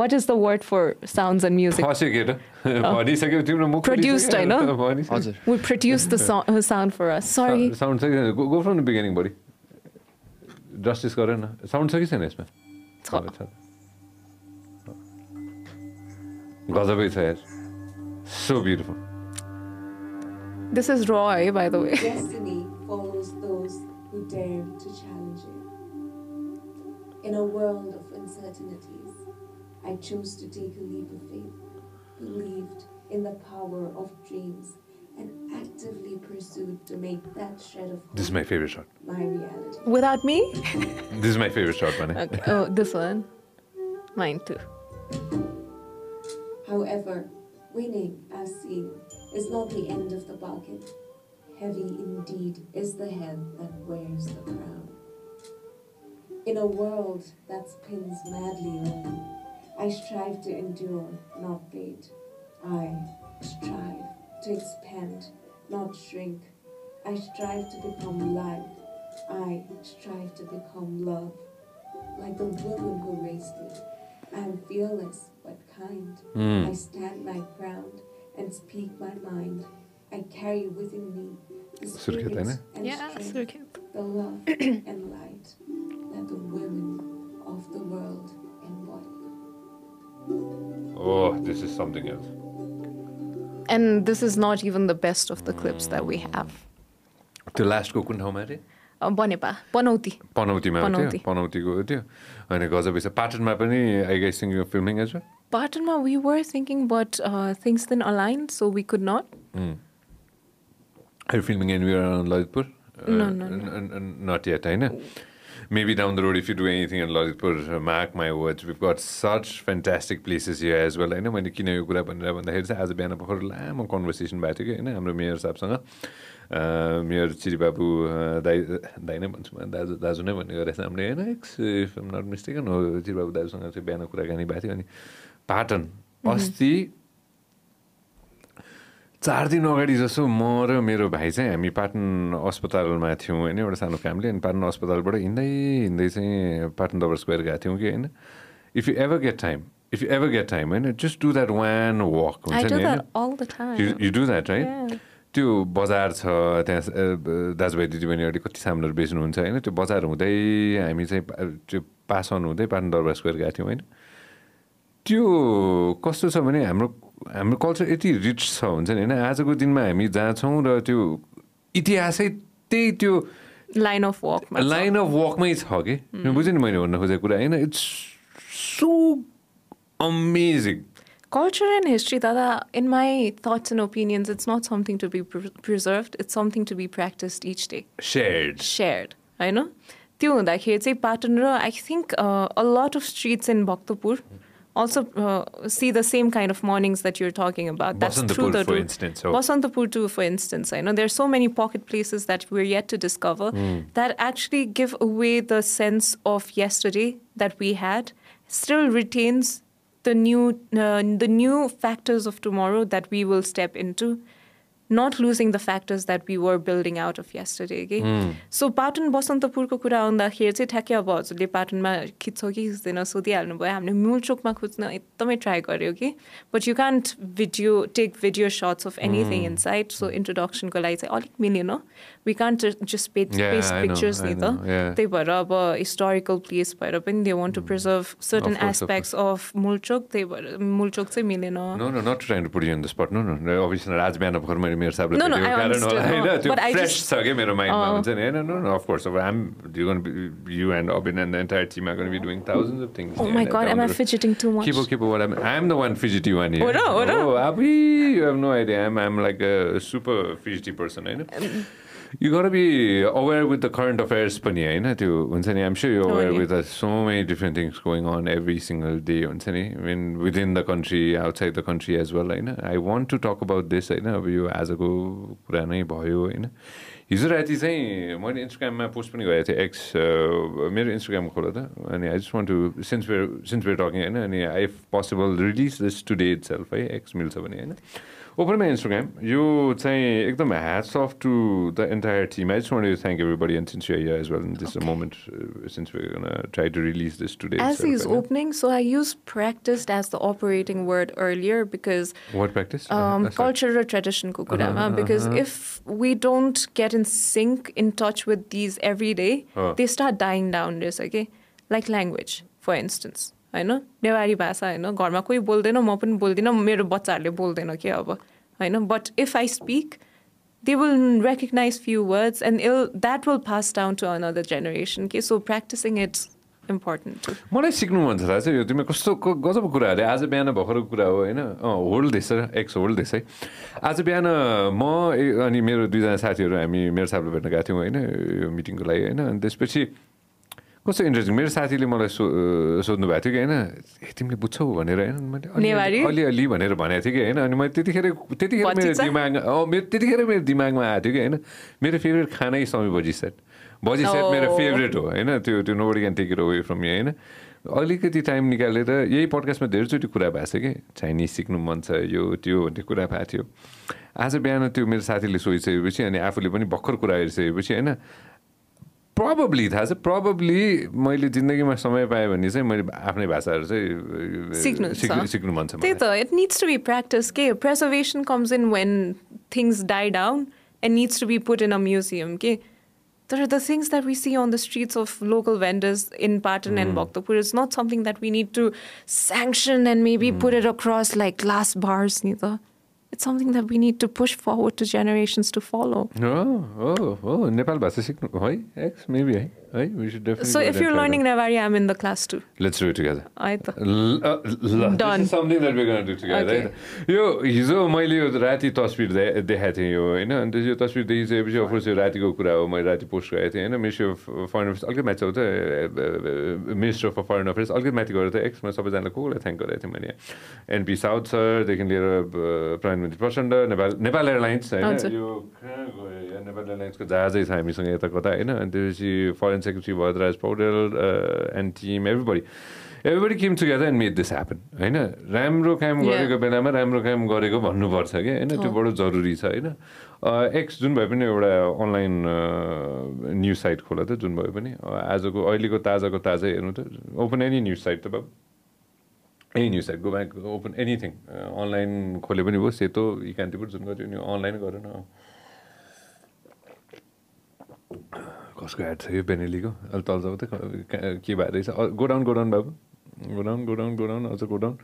What is the word for sounds and music? फस्यो के त भनिसक्यो तिम्रो मुख Produced होइन? भनिसक्यो हजुर We produced the so- uh, sound for us. Sorry. Sound छ कि छैन go from the beginning buddy justice गर न साउन्ड छ कि छैन यसमा छ। छ। गजबै छ यार so beautiful This is Roy, by the way. Destiny follows those who dare to challenge it. In a world of uncertainties, I chose to take a leap of faith, believed in the power of dreams, and actively pursued to make that shred of This is my favorite shot. my reality. Without me? This is my favorite shot, Mane. okay. Oh, this one. Mine too. However, winning, as seen, is not the end of the bargain. Heavy indeed is the head that wears the crown. In a world that spins madly round, I strive to endure, not fade. I strive to expand, not shrink. I strive to become light. I strive to become love. Like the woman who raised me, I am fearless but kind. I stand my ground and speak my mind. I carry within me the Surkhet, spirit and Yeah, strength, the love and light that the women of the world embody. Oh, this is something else. And this is not even the best of the clips that we have. त्यो लास्टको कुन ठाउँमा अरे Uh, Banepa, Panauti. पनौतीमा थियो पनौती। पनौतीको थियो अनि गजबै छ पाटनमा पनि I guess think filming as well Patanma, we were thinking, but uh, things didn't align, so we could not. Are you filming anywhere around Lalitpur? No, no, n- n- n- not yet, होइन Maybe down the road, if you do anything in Lalitpur, uh, mark my words, we've got such fantastic places here as well. होइन मैले किन यो कुरा भनेर भन्दाखेरि चाहिँ आज बिहान भर्खर लामो कन्भर्सेसन भएको थियो कि होइन हाम्रो मेयर साहबसँग मेयर चिरीबाबु दाइ दाइ नै भन्छु म दाजु दाजु नै भन्ने गरेको हामीले होइन इफ नट मिस्टेकन हो चिरीबाबु दाजुसँग चाहिँ बिहान कुराकानी भएको थियो अनि पाटन अस्ति चार दिन अगाडि जसो म र मेरो भाइ चाहिँ हामी पाटन अस्पतालमा थियौँ होइन एउटा सानो फ्यामिली अनि पाटन अस्पतालबाट हिँड्दै हिँड्दै चाहिँ पाटन दबर स्क्वायर गएको थियौँ कि होइन। If you ever get time if you ever get time होइन just do that one walk हुन्छ नि. You do that right Yeah. त्यो बजार छ त्यहाँ दाजुभाइ दिदीबहिनीहरूले कति सामानहरू बेच्नुहुन्छ होइन? त्यो बजार हुँदै हामी चाहिँ त्यो पास अन हुँदै पाटन दरबार स्क्वायर गएको थियौँ होइन? त्यो कस्तो छ भने हाम्रो हाम्रो कल्चर यति रिच छ हुन्छ नि? होइन आजको दिनमा हामी जहाँ छौँ र त्यो इतिहासै त्यही त्यो line of work line of वकमै छ कि? बुझेँ नि मैले भन्न खोजेको कुरा? होइन it's so amazing culture and history दादा in my thoughts and opinions it's not something to be preserve it's something to be practice each day shared shared होइन त्यो हुँदाखेरि चाहिँ पाटन र I think a lot of streets in Bhaktapur also uh, see the same kind of mornings that you're talking about. That's Basantapur, the for route. instance, so- Basantapur too, for instance. I know there's so many pocket places that we're yet to discover that actually give away the sense of yesterday that we had, still retains the new uh, the new factors of tomorrow that we will step into not losing the factors that we were building out of yesterday कि so Patan बसन्तपुरको कुरा आउँदाखेरि चाहिँ ठ्याक्कै अब हजुरले पाटनमा खिच्छौ कि खिच्दैन सोधिहाल्नु भयो। हामीले मुलचोकमा खोज्न एकदमै ट्राई गऱ्यो कि but you can't video take video shorts of anything inside so इन्ट्रोडक्सनको लागि चाहिँ अलिक मिलेन we can't just I know, pictures नि त. त्यही भएर अब हिस्टोरिकल प्लेस भएर पनि they want to preserve certain Of course, of aspects of Mulchowk त्यही भएर मुलचोक चाहिँ मिलेन। No, no, not trying to put you on the spot. No, no. Obviously, आज बिहान भर्खर मैले मेरो I कारण होला. होइन Oh, त्यो I फ्रेस छ क्या मेरो माइन्डमा Oh. हुन्छ नि होइन नो नो अफकोर्स अब आम you gonna you and Abin and the entire team are gonna be doing thousands of things Oh my god, am I fidgeting too much? Keep keep what I'm I'm the one fidgety one here. Oh, no, oh, no. Oh, you have no idea. I'm I'm like a super fidgety person, होइन Um, You gotta be aware with the current affairs पनि होइन त्यो हुन्छ नि I'm sure you're Oh, aware yeah. with uh, so many different things going on every single day हुन्छ नि mean within the country outside the country as well होइन I want to talk about this होइन अब यो आजको कुरा नै भयो होइन हिजो राति चाहिँ मैले इन्स्टाग्राममा पोस्ट पनि गरेको थिएँ एक्स मेरो इन्स्टाग्राम खोला त अनि I just want to since we're since we're talking होइन अनि I if possible release this today itself है एक्स मिल्छ भने होइन ओपन माई इन्स्टाग्राम यो चाहिँ एकदम hats off to the entire team I just want to thank everybody and since you as well in this moment since we try to release this today As he is opening, so I used practiced as the operating word earlier because what practice um, culture or tradition ko kurama, because if we don't get in sync in touch with these every day Oh. they start dying down this okay like language for instance होइन? नेवारी भाषा होइन? घरमा कोही बोल्दैन म पनि बोल्दिनँ मेरो बच्चाहरूले बोल्दैन कि अब? होइन? But if I speak will recognize few words and it'll, that will pass down to another generation okay? So practicing it's important too. मलाई सिक्नु मन छ थाहा छ यो तिमी कस्तो क- गजब कुरा अरे। आज बिहान भर्खरको कुरा हो होइन? होल्ड देश एक्स होल्ड देश है? आज बिहान म अनि मेरो दुईजना साथीहरू हामी मेरो साथीले भेट्न गएको थियौँ होइन? यो मिटिङको लागि होइन? अनि त्यसपछि कस्तो इन्ट्रेस्टिङ मेरो साथीले मलाई सो सोध्नु भएको थियो कि होइन ए तिमीले बुझ्छौ भनेर होइन मैले अलिअलि- भनेर भनेको थिएँ कि होइन अनि मैले त्यतिखेर त्यतिखेर मेरो? दिमाग अँ मेरो त्यतिखेर मेरो दिमागमा आएको थियो कि होइन मेरो फेभरेट खानै समय बजी सेट बजी सेट मेरो. फेभरेट हो होइन त्यो त्यो nobody can take it away from you होइन अलिकति टाइम निकालेर यही पडकास्टमा धेरैचोटि कुरा भएको छ कि चाइनिज सिक्नु मन छ यो त्यो भन्ने कुरा भएको थियो आज बिहान त्यो मेरो साथीले सोधिसकेपछि अनि आफूले पनि भर्खर कुरा गरिसकेपछि होइन प्रब्ली थाहा छ प्रब्ली मैले जिन्दगीमा समय पाएँ भने चाहिँ मैले आफ्नै भाषाहरू चाहिँ सिक्नु मन छ त्यही त it needs to be practice के? Preservation comes in when things die down and needs to be put in a museum के तर the things that we see on the streets of local vendors in Patan and Bhaktapur is not something that we need to sanction and maybe put it across like glass bars नि त it's something that we need to push forward to generations to follow. Oh, oh, oh. Nepal bhasha siknu bhai, ex maybe hai. है we should so if you're learning Newari um in the class to let's do together है त something Done. That we गर्न do together Okay. है यो हिजो मैले यो राति तस्बिर देखाएको थिएँ यो होइन अनि त्यो तस्बिर देखिसकेपछि अफकोर्स यो रातिको कुरा हो मैले राति पोस्ट गरेको थिएँ होइन मिनिस्ट्री अफ फरेन अफेयर्स अलिकति माथि त मिनिस्टर अफ फरेन अफेयर्स अलिकति माथि गएर त एक्समा सबैजनालाई को कोलाई थ्याङ्क गरेको थिएँ मैले एनपी साउथ सरदेखि लिएर प्रधानमन्त्री प्रचण्ड नेपाल नेपाल एयरलाइन्स होइन हजुर। यो कहाँ गयो या नेपाल एयरलाइन्सको जहाजै छ हामीसँग यता कता होइन अनि त्यसपछि foreign secretary Bharatraj Paudel and team everybody everybody came together and made this happen होइन? राम्रो काम. गरेको बेलामा राम्रो काम गरेको भन्नुपर्छ क्या होइन? त्यो बडो जरुरी छ होइन? एक्स जुन भए पनि एउटा अनलाइन न्युज साइट खोला त जुन भए पनि अ, आजको अहिलेको ताजाको ताजा हेर्नु त ओपन एनी न्युज साइट त बाबु। Any news site go back open anything online खोले पनि भयो सेतो इकान्तिपुर जुन गऱ्यो नि अनलाइन गर न कसको एड छ यो बेनेलीको अहिले तल त क- भएर रहेछ गोडाउन गोडाउन बाबु go down go down go down अझ गोडाउन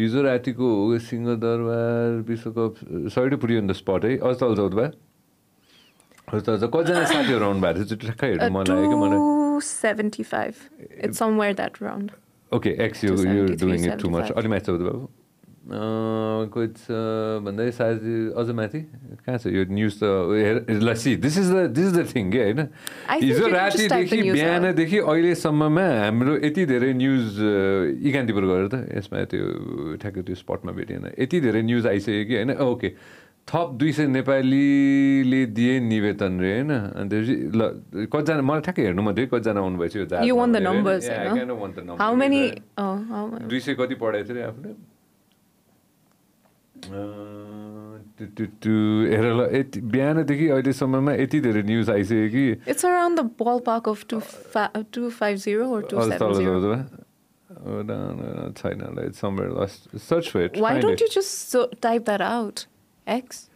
हिजो रातिको हो सिंहदरबार विश्वकप सरी पुऱ्यो इन द स्पट है अझ तल त भए अझ तल कतिजना साथीहरू आउनु भएको थियो ठ्याक्कै हेर्नु मन लाग्यो कि मलाई 275 it's somewhere that round. Okay x you you 273, doing it too much 75. अलि माथि बाबु छ भन्दै सायद अझ माथि कहाँ छ यो न्युज त हेर ल see this is the this is the thing क्या होइन हिजो रातिदेखि. बिहानदेखि अहिलेसम्ममा हाम्रो यति धेरै न्युज इकान्तिपुर गएर त यसमा त्यो ठ्याक्कै त्यो स्पटमा भेटिएन यति धेरै न्युज आइसक्यो कि होइन ओके थप दुई सय नेपालीले दिए निवेदन रे होइन अनि त्यसपछि ल कतिजना मलाई ठ्याक्कै हेर्नु मात्रै कतिजना आउनुभएछ यो? दुई सय कति पढाएको थियो अरे आफूले हेर ल यति बिहानदेखि अहिलेसम्ममा यति धेरै न्युज आइसक्यो कि It's around the ballpark of two fi- 250 or अझ तल 270. जाउँदा Oh, no, no, no, छैन होला so type that out? X?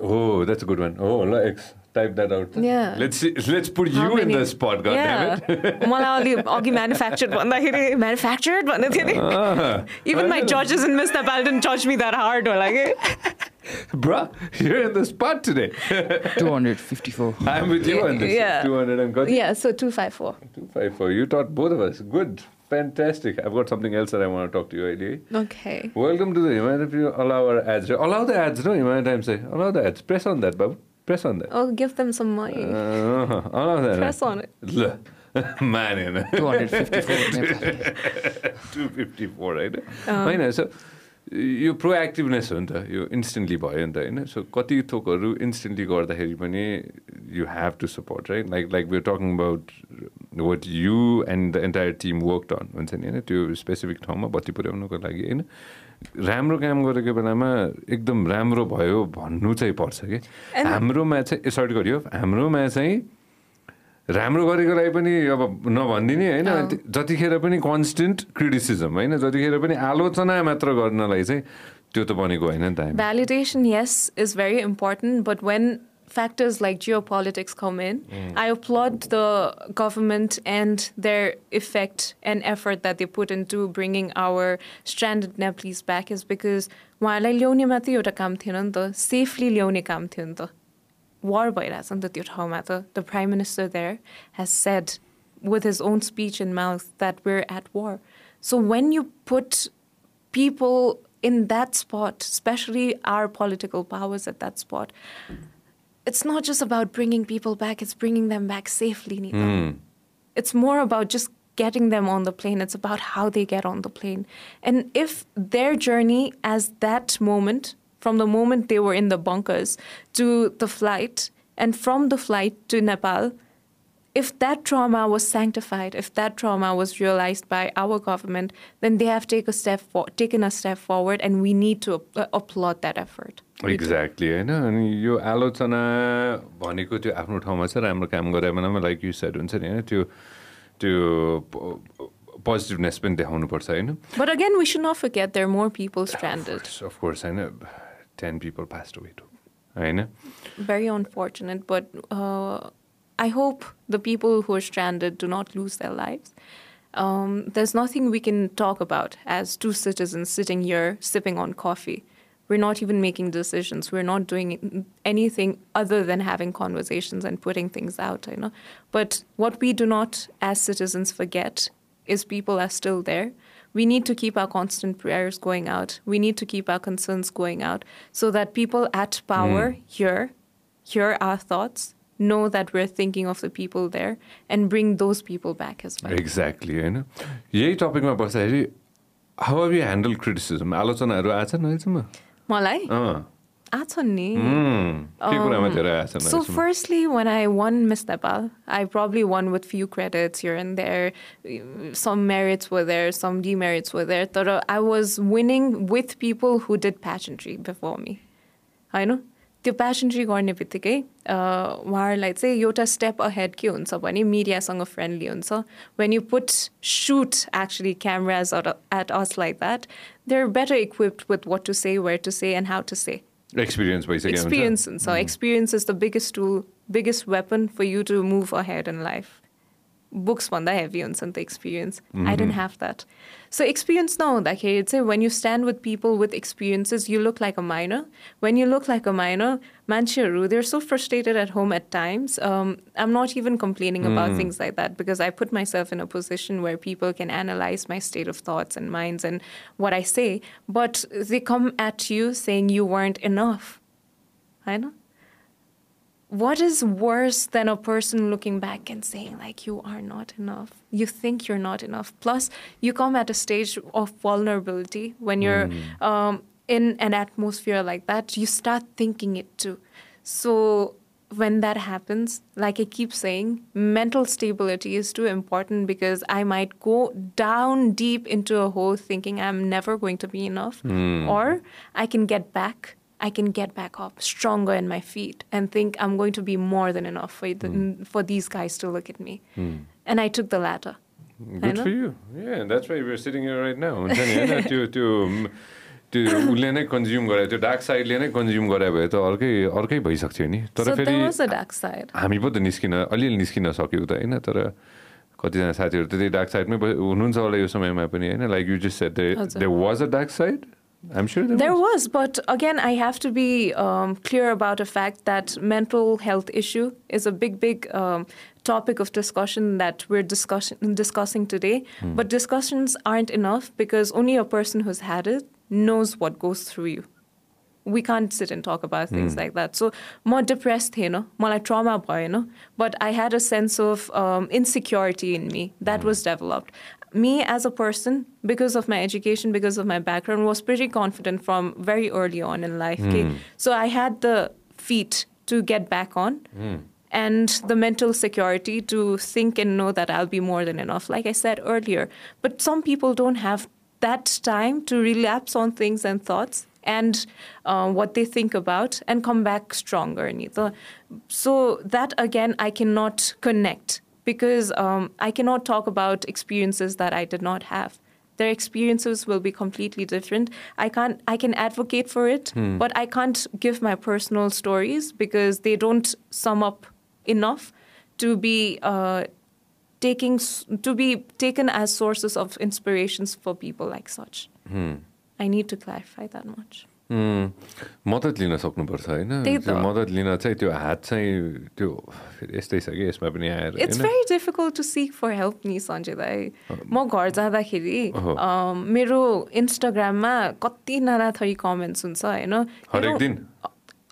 Oh, that's a good one. Oh, ल X. Type that out. Yeah. Let's see, let's put How you in many- the spot, God yeah. damn it. मलाई अलि अघि manufactured भन्दाखेरि manufactured भन्दै थियो नि Ah, even my जजेस in Miss Nepal don't touch me that hard होला कि bruh, you're in the spot today. 254 I'm with you on this. Yeah. 200 and got Yeah, so 254. 254. You taught both of us. Good. Fantastic. I've got something else that I want to talk to you, Eddie. Okay. Welcome to the Himalaya. If you allow our ads. Allow the ads, no? Himalaya Times say. Allow the ads. Press on that, Babu. Press on that. Oh, give them some money. Uh, allow that. Press on it. Look. Man, you know. 254 Nepali 254 होइन होइन so यो प्रोएक्टिभनेस हो नि त यो instantly भयो नि त होइन सो कति थोकहरू इन्स्टेन्टली गर्दाखेरि पनि you have to support right like like we talking about what you and the entire team work on हुन्छ नि होइन त्यो स्पेसिफिक ठाउँमा बत्ती पुर्याउनुको लागि होइन राम्रो काम गरेको बेलामा एकदम राम्रो भयो भन्नु चाहिँ पर्छ कि। हाम्रोमा चाहिँ सर्ट गरियो। हाम्रोमा चाहिँ राम्रो गरेकोलाई पनि अब नभनिदिने होइन। जतिखेर पनि कन्सटेन्ट क्रिटिसिजम होइन जतिखेर पनि आलोचना मात्र गर्नलाई चाहिँ त्यो त बनेको होइन नि त Validation, yes, is very important, but when factors like geopolitics come in, I applaud the government and their effect and effort that they put into bringing our stranded Nepalese back is because उहाँहरूलाई ल्याउने मात्रै एउटा काम थिएन नि त safely ल्याउने काम थियो नि त वार भइरहेछ नि त त्यो ठाउँमा त the prime minister there has said with his own speech and mouth that we're at war. So when you put people in that spot, especially our political powers at that spot, it's not just about bringing people back, it's bringing them back safely. Nita. Hmm. It's more about just getting them on the plane. It's about how they get on the plane. And if their journey as that moment, from the moment they were in the bunkers to the flight, and from the flight to Nepal, if that trauma was sanctified, if that trauma was realized by our government, then they have take a step for, taken a step forward, and we need to uh, applaud that effort. Exactly होइन अनि यो आलोचना भनेको त्यो आफ्नो ठाउँमा छ राम्रो काम गरे बेलामा लाइक यु सेड हुन्छ नि होइन त्यो त्यो पोजिटिभनेस पनि देखाउनुपर्छ होइन But again, we should not forget there are more people stranded. Of course होइन ten people passed away too होइन Very unfortunate, but uh, I hope the people who are stranded do not lose their lives. Um, there's nothing we can talk about as two citizens sitting here sipping on coffee. We're not even making decisions. We're not doing anything other than having conversations and putting things out, you know. But what we do not, as citizens, forget is people are still there. We need to keep our constant prayers going out. We need to keep our concerns going out so that people at power hear, hear our thoughts, know that we're thinking of the people there, and bring those people back as well. Exactly होइन यही टपिकमा बस्दाखेरि how have you handle criticism आलोचनाहरू आएछन् अहिलेसम्म मलाई अँ आछ नि उम्, के कुरामा धेरै आएछन् So अहिलेसम्म? firstly, when I won Miss Nepal, I probably won with few credits here and there. Some merits were there, some demerits were there. तर I was winning with people who did pageantry before me. होइन त्यो pageantry गर्ने बित्तिकै a, उहाँहरूलाई चाहिँ एउटा step ahead के हुन्छ भने मिडियासँग फ्रेन्डली हुन्छ when you put suit actually cameras at us like that they are better equipped with what to say where to say and how to say experience भइसक्यो हुन्छ experience and so experience is the biggest tool biggest weapon for you to move ahead in life books भन्दा heavy हुन्छ नि त experience I didn't have that so experience नहुँदाखेरि चाहिँ when you stand with people with experiences you look like a minor when you look like a minor मान्छेहरू they're so frustrated at home at times um, I'm not even complaining about things like that because I put myself in a position where people can analyze my state of thoughts and minds and what I say but they come at you saying you weren't enough I know. what is worse than a person looking back and saying, like, you are not enough? You think you're not enough. Plus, you come at a stage of vulnerability when you're um, in an atmosphere like that, you start thinking it too. So when that happens, like I keep saying, mental stability is too important because I might go down deep into a hole thinking I'm never going to be enough, or I can get back. I can get back up stronger in my feet and think I'm going to be more than enough for the, for these guys to look at me. And I took the latter. Good for you a that's why we're sitting right now हुन्छ नि होइन त्यो त्यो त्यो उसले नै consume गरे त्यो डार्क साइडले नै कन्ज्युम गरे भए त अर्कै अर्कै भइसक्थ्यो नि तर so फेरि there was a dark side. हामी पो त निस्किन अलिअलि निस्किन सक्यौँ त होइन तर कतिजना साथीहरू त त्यही डार्क साइडमै हुनुहुन्छ होला यो समयमा पनि होइन like you just set. There was a dark side I'm sure there, there was. was. But again, I have to be um, clear about the fact that mental health issue is a big, big um, topic of discussion that we're discussing today. Hmm. But discussions aren't enough because only a person who's had it knows what goes through you. We can't sit and talk about things mm. like that. So, more depressed, you know, more like trauma, boy, you know. But I had a sense of um, insecurity in me that mm. was developed. Me as a person, because of my education, because of my background, was pretty confident from very early on in life. okay? So I had the feet to get back on. And the mental security to think and know that I'll be more than enough, like I said earlier. But some people don't have that time to relapse on things and thoughts and uh, what they think about and come back stronger. So that again, I cannot connect because um, I cannot talk about experiences that I did not have. Their experiences will be completely different. I can't. I can advocate for it, but I can't give my personal stories because they don't sum up enough to be uh, taking to be taken as sources of inspirations for people like such. I need to clarify that much. मद्दत लिन सक्नुपर्छ होइन मद्दत लिन चाहिँ त्यो हात चाहिँ त्यो फेरि यस्तै छ कि यसमा पनि आएर होइन very difficult to seek for help नि सञ्जय दाई म घर जाँदाखेरि मेरो इन्स्टाग्राममा कति नाना थरी कमेन्ट्स हुन्छ होइन हरेक दिन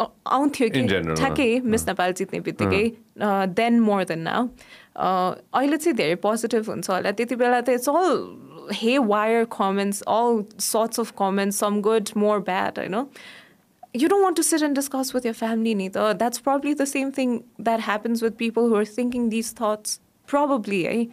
आउँथ्यो कि ठ्याक्कै मिस नेपाल जित्ने बित्तिकै देन मोर देन नाउ अहिले चाहिँ धेरै पोजिटिभ हुन्छ होला त्यति बेला त it's haywire comments, all sorts of comments, some good, more bad, you know. You don't want to sit and discuss with your family neither. That's probably the same thing that happens with people who are thinking these thoughts. Probably, eh?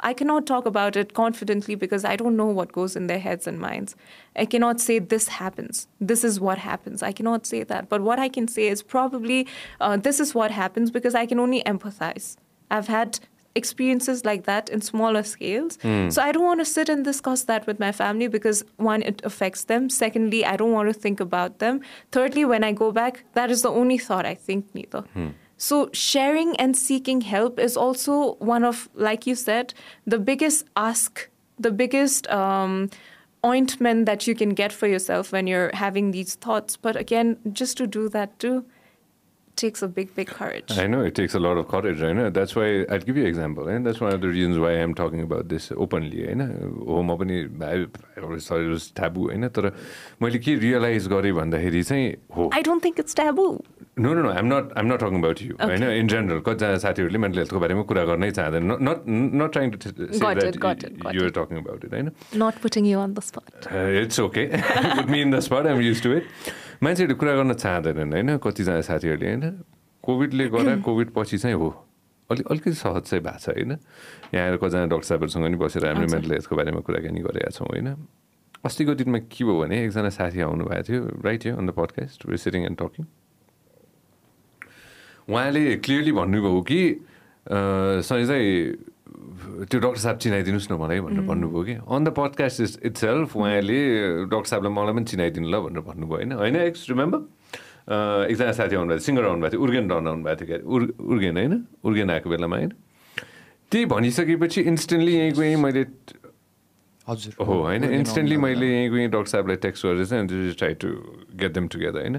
I cannot talk about it confidently because I don't know what goes in their heads and minds. I cannot say this happens. This is what happens. I cannot say that. But what I can say is probably uh, this is what happens because I can only empathize. I've had experiences like that in smaller scales. So I don't want to sit and discuss that with my family because one, it affects them. Secondly, I don't want to think about them. Thirdly, when I go back, that is the only thought I think neither. So sharing and seeking help is also one of, like you said, the biggest ask, the biggest um, ointment that you can get for yourself when you're having these thoughts. But again, just to do that too takes a big, big courage. I know it takes a lot of courage, होइन that's why I'd give you example होइन that's one of the reasons why I'm talking about this openly होइन हो म पनि taboo होइन तर मैले के रियलाइज गरेँ भन्दाखेरि चाहिँ हो। I don't think it's taboo. No no no I'm not I'm not talking about you होइन इन जेनरल कतिजना साथीहरूले मेन्टल हेल्थको बारेमा कुरा गर्नै चाहँदैन। Not not trying to Got it, got it, got you're it. Talking about it होइन Not putting you on the spot. It's okay put me in the spot I'm use to it मान्छेहरूले कुरा गर्न चाहँदैनन् होइन? कतिजना साथीहरूले होइन? कोभिडले गर्दा कोभिड पछि चाहिँ हो। अलिक अलिकति सहज चाहिँ भएको छ होइन? यहाँ आएर कतिजना डक्टर साहबहरूसँग पनि बसेर हामीले। मेन्टल हेल्थको बारेमा कुराकानी गरेका छौँ होइन? अस्तिको दिनमा के भयो भने एकजना साथी आउनुभएको थियो राइट थियो on the podcast sitting and talking उहाँले क्लियरली भन्नुभयो कि सही चाहिँ त्यो डक्टर साहब चिनाइदिनुहोस् न मलाई भनेर भन्नुभयो कि। On the podcast is itself उहाँले डक्टर साहबलाई मलाई पनि चिनाइदिनु ल भनेर भन्नुभयो होइन। होइन एक्स रिमेम्बर एकजना साथी आउनुभएको थियो सिङ्गर आउनुभएको थियो उर्गेन डन आउनुभएको थियो क्या। उर् उर्गेन होइन? उर्गेन आएको बेलामा होइन। त्यही भनिसकेपछि इन्स्टेन्टली यहीँ गएँ मैले हजुर। हो होइन? इन्स्टेन्टली मैले यहीँ गएँ डक्टर साहबलाई टेक्स्ट गरेर चाहिँ try to get them together होइन?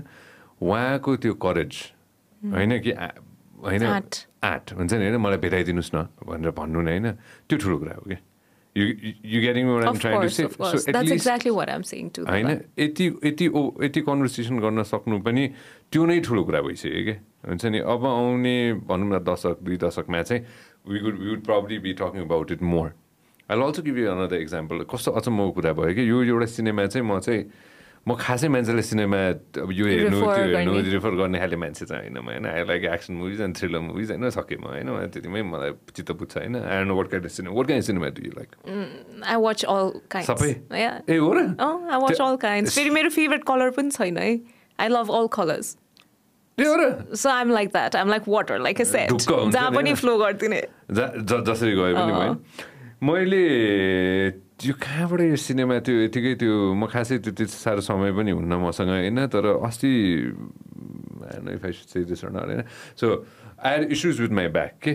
उहाँको त्यो करेज होइन कि होइन? आँट। हुन्छ नि होइन? मलाई भेटाइदिनुहोस् न भनेर भन्नु नै होइन? त्यो ठुलो कुरा हो कि? You you getting. होइन. यति यति ओ यति कन्भर्सेसन गर्न सक्नु पनि त्यो नै ठुलो कुरा भइसक्यो कि? हुन्छ नि? अब आउने भनौँ न दशक दुई दशकमा चाहिँ we would we would probably be talking about it more I also give you another example कस्तो अचम्मको कुरा भयो कि? यो एउटा सिनेमा चाहिँ म चाहिँ म खासै मान्छेले सिनेमा अब यो हेर्नु त्यो हेर्नु। रिफर गर्ने खाले मान्छे चाहिँ होइन म होइन I like action movies and thriller movies होइन सकेँ म होइन त्यतिमै मलाई चित्त बुझ्छ होइन I know what kind cinema what kind cinema do you like I watch all kinds. सबै. ए हो र watch त्यो- all kinds. फेरि मेरो फेभरेट कलर पनि छैन है I love all colors. ए हो र So I'm like that. I'm like water, like I said. ढुक्क हुन्छ जहाँ पनि? फ्लो गरिदिने जसरी अँ। भयो मैले त्यो कहाँबाट यो सिनेमा त्यो यतिकै त्यो म खासै त्यो त्यति साह्रो समय पनि हुन्न मसँग होइन तर अस्ति होइन। So I had issues with my back के.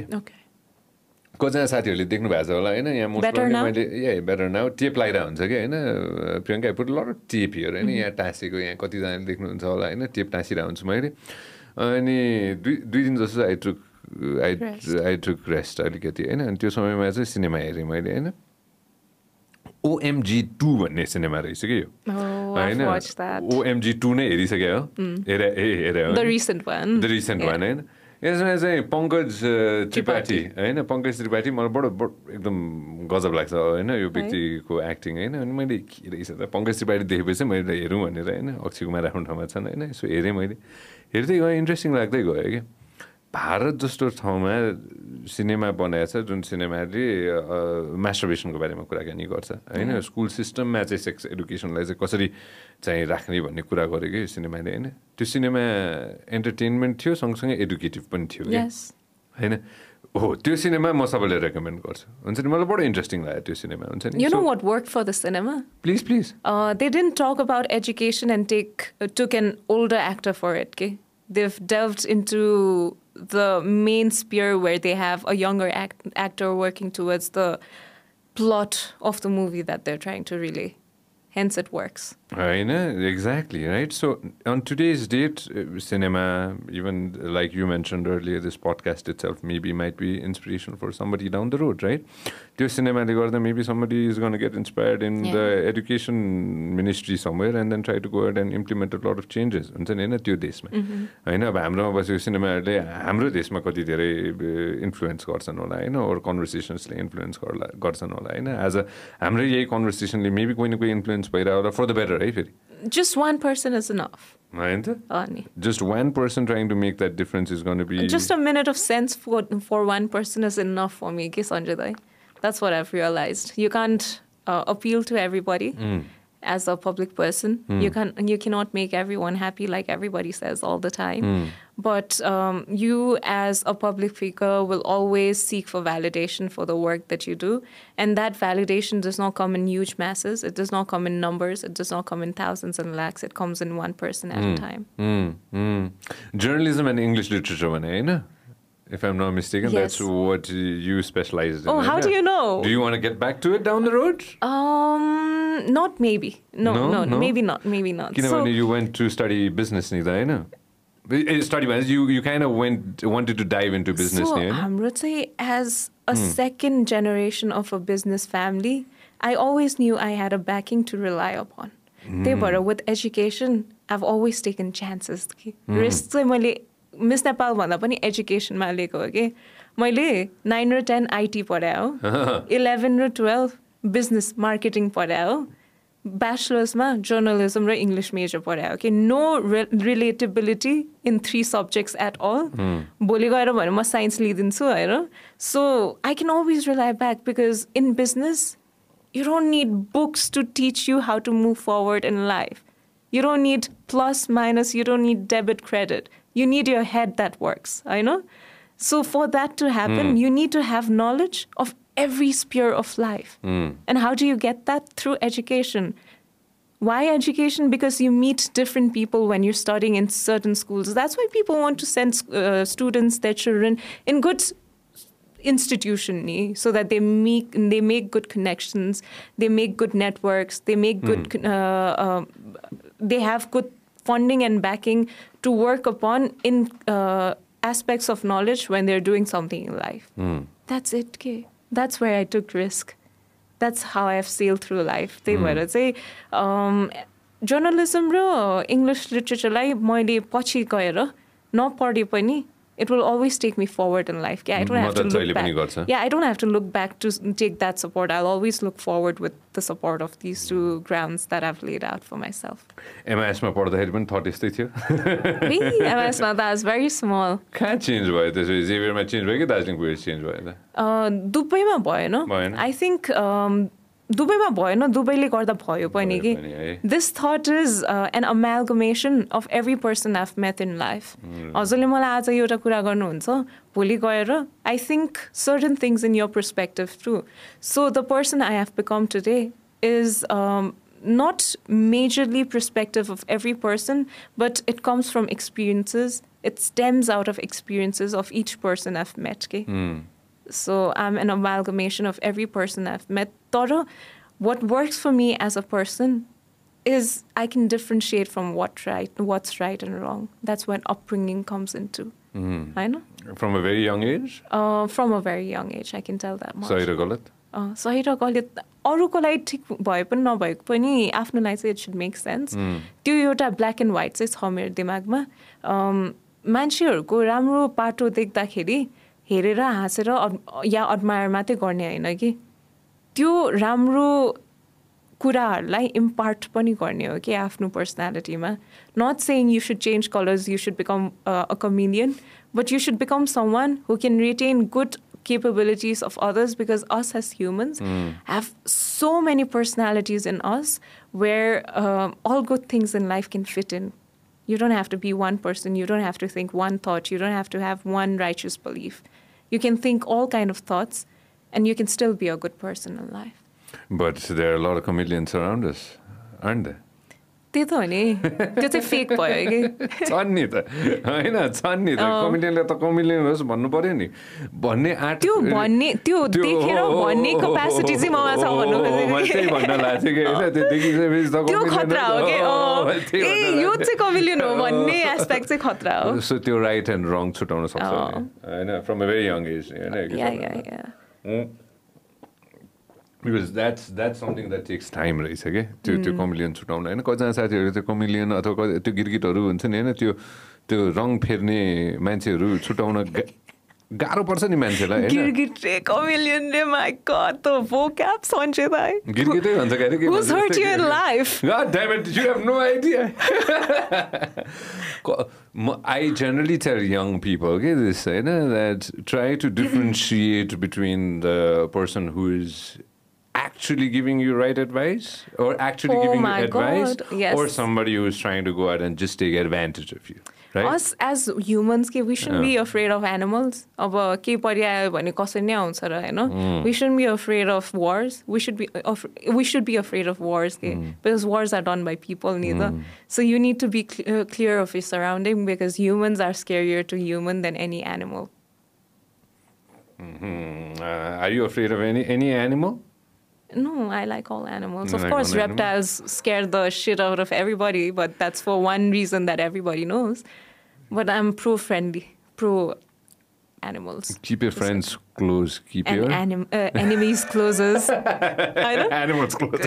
कतिजना साथीहरूले देख्नु भएको छ होला होइन? यहाँ? मैले ए बेटर नाउ टेप लगाइरहेको हुन्छ कि होइन? Priyanka put lot tape here होइन? यहाँ टाँसेको यहाँ कतिजनाले देख्नुहुन्छ होला होइन? टेप टाँसिरहेको हुन्छु मैले। अनि दुई दुई दिन जस्तो I took I. I took rest अलिकति होइन? अनि त्यो समयमा चाहिँ सिनेमा हेरेँ मैले होइन? ओएमजी टू भन्ने सिनेमा रहेछ कि यो? Oh, that. ओएमजी टू नै हेरिसक्यो हो? हेरे ए हेरे. The recent. वान होइन? यसमा चाहिँ पङ्कज त्रिपाठी होइन? पङ्कज त्रिपाठी मलाई बडो बडो एकदम गजब लाग्छ होइन? यो व्यक्तिको एक्टिङ होइन? अनि मैले के रहेछ त? पङ्कज त्रिपाठी देखेपछि मैले हेरौँ भनेर होइन? अक्षय कुमार आफ्नो ठाउँमा छन् होइन? यसो हेरेँ मैले। हेर्दै गएँ इन्ट्रेस्टिङ लाग्दै गयो कि भारत जस्तो ठाउँमा सिनेमा बनाएको छ जुन सिनेमाले मास्टरबेसनको बारेमा कुराकानी गर्छ होइन स्कुल सिस्टममा चाहिँ सेक्स एडुकेसनलाई चाहिँ कसरी चाहिँ राख्ने भन्ने कुरा गर्यो कि यो सिनेमाले होइन त्यो सिनेमा एन्टरटेनमेन्ट थियो सँगसँगै एडुकेटिभ पनि थियो कि. होइन हो त्यो सिनेमा म सबैलाई रेकमेन्ड गर्छु हुन्छ नि मलाई बडो इन्ट्रेस्टिङ लाग्यो त्यो सिनेमा हुन्छ नि You know what worked for the cinema? Please please didn't talk about education and take uh, took an older actor for it. Okay? They've delved into the main sphere where they have a younger act- actor working towards the plot of the movie that they're trying to relay. Hence, it works. होइन exactly right so on today's date cinema even like you mention earlier this podcast itself maybe might be inspiration for somebody down the road right त्यो सिनेमाले गर्दा maybe somebody is gonna get inspired in the education ministry somewhere and then try to go and implement lot of changes हुन्छ नि होइन त्यो देशमा होइन अब हाम्रोमा बसेको सिनेमाहरूले हाम्रो देशमा कति धेरै इन्फ्लुएन्स गर्छन् होला होइन? अरू कन्भर्सेसन्सले इन्फ्लुएन्स गर्ला गर्छन् होला होइन? एज अ हाम्रै यही कन्भर्सेसनले मेबी कोही न कोही इन्फ्लुएन्स भइरहेको होला फर द बेटर है फेरि Just one person is enough. होइन त Ani. just one person trying to make that difference is going to be Just a minute of sense for for one person is enough for me, ke Sanjay Dai. That's what I've realized. You can't uh, appeal to everybody as a public person. You can you cannot make everyone happy like everybody says all the time. but um, you as a public figure will always seek for validation for the work that you do and that validation does not come in huge masses it does not come in numbers it does not come in thousands and lakhs it comes in one person at mm. a hmm. time mm. Mm. journalism and english literature Vanina. If I'm not mistaken, yes. that's what you specialize in. Oh, how yeah. do you know? Do you want to get back to it down the road? Um, not maybe. No, no, no, no? maybe not. Maybe not. You know, so, you went to study business, neither, I know. Study भने you you kind of went wanted to dive into business so नि होइन हाम्रो चाहिँ as a second generation of a business family, I always knew I had a backing to rely upon. त्यही भएर with education, I've always taken chances. कि risk चाहिँ मैले miss Nepal भन्दा पनि एजुकेसनमा लिएको हो कि मैले नाइन र टेन आइटी पढाएँ हो इलेभेन र टुवेल्भ बिजनेस मार्केटिङ पढाएँ हो ब्याचलर्समा जर्नलिजम र इङ्ग्लिस मेजर पढायो कि no relatability in three subjects at all भोलि गएर भने म साइन्स लिइदिन्छु होइन so I can always rely back because in business you don't need books to teach you how to move forward in life. You don't need plus, minus, you don't need debit, credit. You need your head that works, I know? So, for that to happen, you need to have knowledge of every sphere of life. And how do you get that? Through education. Why education? Because you meet different people when you're studying in certain schools. That's why people want to send uh, students, their children, in good institution ni, so that they make they make good connections, they make good networks, they make good con- uh, uh, they have good funding and backing to work upon in uh, aspects of knowledge when they're doing something in life. That's it. Okay. That's where I took risk. That's how I've sailed through life. त्यही भएर चाहिँ journalism र English लिटरेचरलाई मैले पछि गएर नपढे पनि It will always take me forward in life. Yeah, I don't have to मद्दत जहिले look पनि back. गर्छ। Yeah, I don't have to look back to s- take that support. I'll always look forward with the support of these two grounds that I've laid out for myself. एमआइएसमा पढ्दाखेरि पनि thought यस्तै थियो Me, MS Mada is very small. कहाँ change भयो त्यसो जेभियरमा change भयो कि Darjeeling change भयो त Uh, दुबईमा भएन? आई थिङ्क दुबईमा भएन दुबईले गर्दा भयो पनि भयो कि पनि है। This thought is an amalgamation of every person of met in life हजुरले मलाई आज एउटा कुरा गर्नुहुन्छ भोलि गएर I think certain things in your perspective to so the person I have become today is not majorly perspective of every person, but it comes from experiences. It stems out of experiences of each person I've met. Okay? So I'm an amalgamation of every person I've met. Tara, what works for me as a person is I can differentiate from what right, what's right and wrong. That's when upbringing comes into. I know. From a very young age Uh, from a very young age, I can tell that much. सही र गलत अँ, सही र गलत अरूको लागि ठिक भए पनि नभएको पनि आफ्नो लागि चाहिँ इट सुड मेक सेन्स त्यो एउटा ब्ल्याक एन्ड व्हाइट चाहिँ छ मेरो दिमागमा अम, मान्छेहरूको राम्रो पाटो देख्दाखेरि हेरेर हाँसेर या अडमायर मात्रै गर्ने होइन कि? त्यो राम्रो कुराहरूलाई इम्पार्ट पनि गर्ने हो कि आफ्नो पर्सनालिटीमा not saying you should change colours you should become a chameleon but you should become someone who can retain good capabilities of others because us as humans have so many personalities in us where um, all good things in life can fit in. You don't have to be one person. You don't have to think one thought. You don't have to have one righteous belief. You can think all kind of thoughts, and you can still be a good person in life. But there are a lot of chameleons around us, aren't there? त्यही त हो नि त्यो चाहिँ fake भयो कि? छन् नि त। होइन छन् नि त कमिलियनले त कमिलियन होस् भन्नु पर्यो नि। भन्ने आँट त्यो भन्ने त्यो देखेर भन्ने capacity चाहिँ ममा छ भन्नु त्यही भन्न लाग्थेँ कि। होइन त्यो देखिसकेपछि त त्यो खतरा हो कि? ए यो। चाहिँ कमिलियन हो भन्ने एस्पेक्ट चाहिँ खतरा हो। सो त्यो राइट एन्ड रङ छुटाउन सक्छ होइन from a very young age होइन because that's that's something that takes time रहेछ कि त्यो त्यो कमिलियन छुटाउन होइन कतिजना साथीहरू त्यो कमिलियन अथवा कति- त्यो गिरगिटहरू हुन्छ नि होइन? त्यो त्यो रङ फेर्ने मान्छेहरू छुटाउन गाह्रो पर्छ नि मान्छेलाई होइन? दाइ गिरगिटै भन्छ क्या अरे, के Who's भन्छ? hurt जस्तै you in गिरगिट। life? God damn it, you have no idea. Co- m- I generally tell young people, okay, this, you know, that try to differentiate between the person who is actually giving you right advice or actually Oh giving you my advice God, yes. or somebody who is trying to go out and just take advantage of you, right? us as humans के we shouldn't be afraid of animals अब केही परिआयो भने कसरी नै आउँछ र होइन we shouldn't be afraid of wars we should be of, we should be afraid of wars के because wars are done by people neither so you need to be cl- uh, clear of your surrounding because humans are scarier to human than any animal Hmm, uh, are you afraid of any any animal? no, I like all animals. You of like course, all animals? reptiles scare the shit out of everybody, but that's for one reason that everybody knows. But I'm pro friendly, pro animals. Keep your friends close. Keep your anim- uh, enemies closes. Animals close.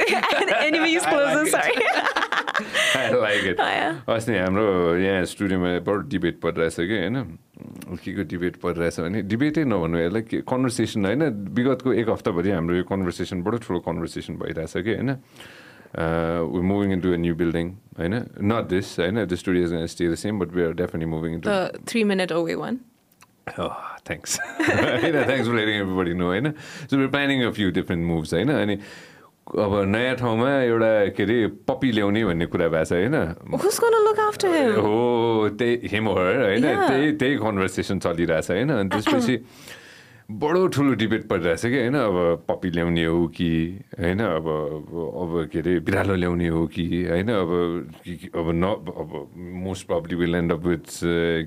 enemies closes, sorry. Like it. Yeah. अस्ति हाम्रो यहाँ स्टुडियोमा बडो debate परिरहेछ कि होइन? के को डिबेट परिरहेछ भने डिबेटै नभन्नु यसलाई के कन्भर्सेसन होइन? विगतको एक हप्ताभरि हाम्रो यो कन्भर्सेसन बडो ठुलो कन्भर्सेसन भइरहेछ कि होइन? We moving into a new building होइन? नट दिस होइन? The studio stay the same but we are definitely moving into The three minute away one. Thanks होइन thanks for letting everybody know होइन? So we planning a few different moves होइन? अनि अब नयाँ ठाउँमा एउटा के अरे पप्पी ल्याउने भन्ने कुरा भएको छ होइन? हो त्यही हिम होइन. त्यही त्यही कन्भर्सेसन चलिरहेछ होइन अनि त्यसपछि बडो ठुलो डिबेट परिरहेछ कि होइन अब पपी ल्याउने हो कि होइन अब अब के अरे बिरालो ल्याउने हो कि होइन अब अब न अब most probably will end up with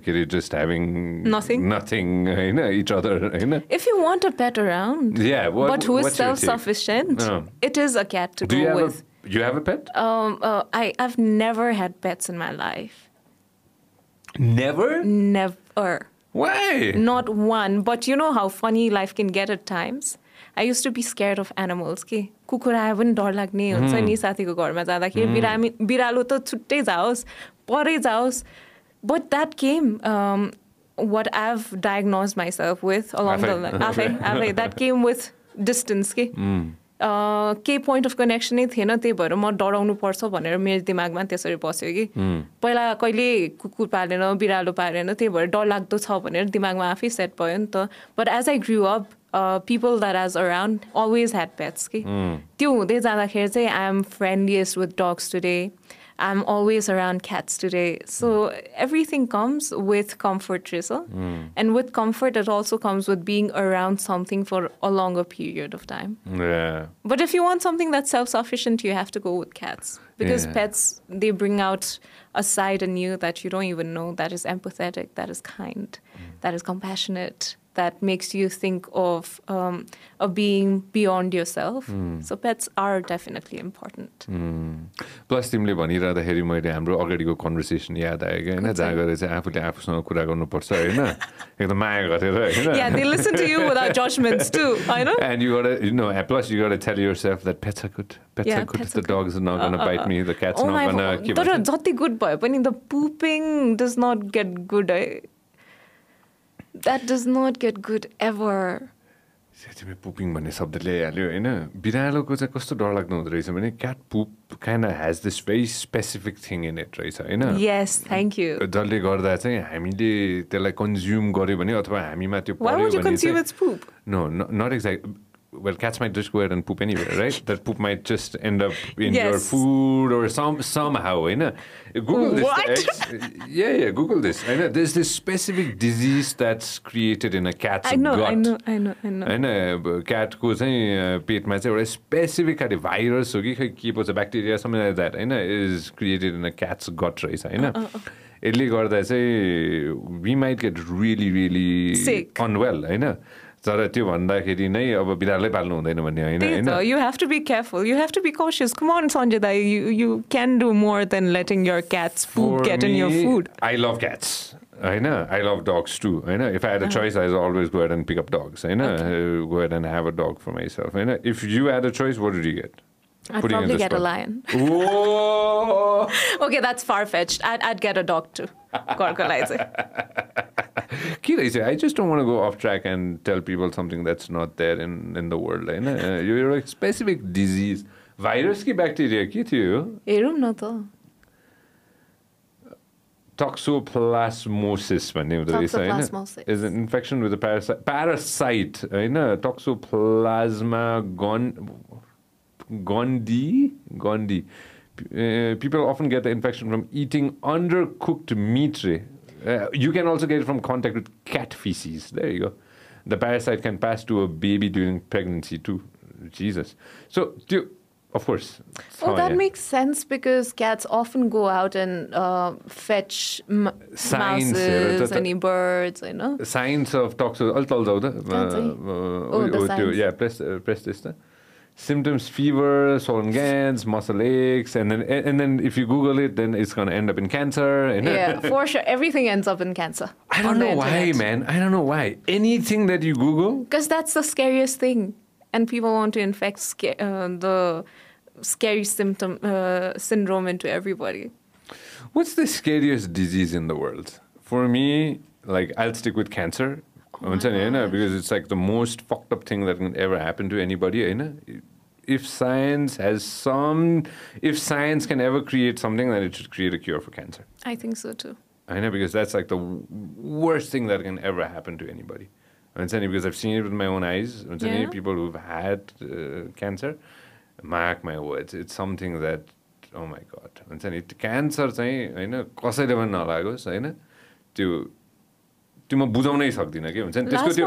के अरे जस्ट ह्याभिङ नथिङ नथिङ होइन इच अदर होइन if you want a pet around yeah but who is self sufficient it is a cat to go with You have a pet? Um, uh, I, I've never had pets in my life. Never? Never. Why? Not one. But you know how funny life can get at times? I used to be scared of animals के कुकुर आयो पनि डर लाग्ने हुन्छ नि साथीको घरमा जाँदाखेरि बिरामी बिरालो त छुट्टै जाओस् परै जाओस् but that came what I've diagnosed myself with along the Afai. line, आफै आफै that came with distance के केही पोइन्ट अफ कनेक्सन नै थिएन त्यही भएर म डराउनु पर्छ भनेर मेरो दिमागमा त्यसरी बस्यो कि। पहिला कहिले कुकुर पालेन बिरालो पालेन त्यही भएर डर लाग्दो छ भनेर दिमागमा आफै सेट भयो नि त। But as I grew up people that as around always had pets कि। त्यो हुँदै जाँदाखेरि चाहिँ I am friendliest with dogs today I'm always around cats today. So everything comes with comfort, Trisha. Hmm. And with comfort, it also comes with being around something for a longer period of time. Yeah. But if you want something that's self sufficient, you have to go with cats. Because Yeah. pets, they bring out a side in you that you don't even know that is empathetic, that is kind, hmm. that is compassionate, that makes you think of um, a being beyond yourself. So pets are definitely important. Plus तिमीले भनिरहँदाखेरि मैले हाम्रो अगाडिको conversation याद आयो कि होइन जहाँ गएर चाहिँ आफूले आफूसँग कुरा गर्नुपर्छ होइन एकदम माया गरेर होइन Yeah, they listen to you without judgments too. I know. And you gotta, you know, and plus you gotta tell yourself that pets are good. Pets Yeah, are good. pets the are good. dogs are not gonna Uh, uh, bite me. The cat's Oh not my gonna. god. के तर भन्छ? जति good भए पनि the pooping does not get good. I, That does not get good ever. से तिमी पुपिङ भन्ने शब्द ल्याइहाल्यो होइन बिरालोको चाहिँ कस्तो डरलाग्दो हुँदो रहेछ भने cat poop kind has this very specific thing in it रहेछ होइन Yes, thank you. जसले गर्दा चाहिँ हामीले त्यसलाई कन्ज्युम गर्यो भने अथवा हामीमा त्यो पर्यो would Well, cats might just go ahead and poop anywhere, right? that poop might just end up in your Yes. food or some somehow. You know? Google this. What? Yeah, yeah. Google this. I know there's this specific disease that's created in a cat's I know, gut. I know, I know, I know. होइन क्याटको चाहिँ पेटमा चाहिँ एउटा specific खाले virus हो कि खै के पो छ ब्याक्टेरिया समथिङ द्याट होइन is created in a cat's gut रहेछ होइन यसले गर्दा चाहिँ we might get really really. Unwell होइन तर त्यो भन्दाखेरि नै अब बिरालै पाल्नु हुँदैन भन्ने होइन to be careful. You have to be cautious. Come on, Sanjay, Dai, you, you can do more than letting your cat's poop For get in your me, food. I love cats. होइन I love dogs too होइन if I had Uh-huh. A choice I always go ahead and pick up dogs होइन go ahead and have a dog for myself होइन if you had a choice what do get I'd probably get a lion. Whoa! Okay, that's far fetched. I'd, I'd get a dog too. घरको लागि चाहिँ. के रहेछ I just don't want go off track and tell people something that's not there in in the world होइन यो एउटा specific disease virus कि bacteria के थियो हेरौँ न त टक्सोप्लास्मोसिस भन्ने हुँदो रहेछ होइन Toxoplasmosis. Is an infection with parasite parasite होइन टक्सोप्लाज्मा gun gondi, gondi. Uh, people often get the infection from eating undercooked meat. Uh, you can also get it from contact with cat feces. There you go. The parasite can pass to a baby during pregnancy too. Jesus. So, do, of course. Well, oh, that yeah. makes sense because cats often go out and uh, fetch m- Science, mouses, yeah, any birds, you know. Science of toxo. Alt al dauda. Uh, uh, oh, oh, the oh, science. Yeah, press, uh, press this symptoms fever swollen glands muscle aches and then and then if you google it then it's going to end up in cancer Yeah, for sure. Everything ends up in cancer. I don't know why man I don't know why anything that you google Because that's the scariest thing. And people want to infect sca- uh, the scary symptom uh, syndrome into everybody. What's the scariest disease in the world? For me, like I'll stick with cancer हुन्छ नि होइन because it's like the most fucked up thing that can ever happen to anybody होइन if science has some if science can ever create something then it should create a cure for cancer I think so too. I know because that's like the worst thing that can ever happen to anybody. I'm saying because I've seen it with my own eyes. I'm saying Yeah. people who've had uh, cancer, mark my words, it's something that oh my god. I'm saying it cancer चाहिँ होइन कसैले पनि नलागोस् होइन त्यो त्यो म बुझाउनै सक्दिनँ कि। हुन्छ नि? त्यसको त्यो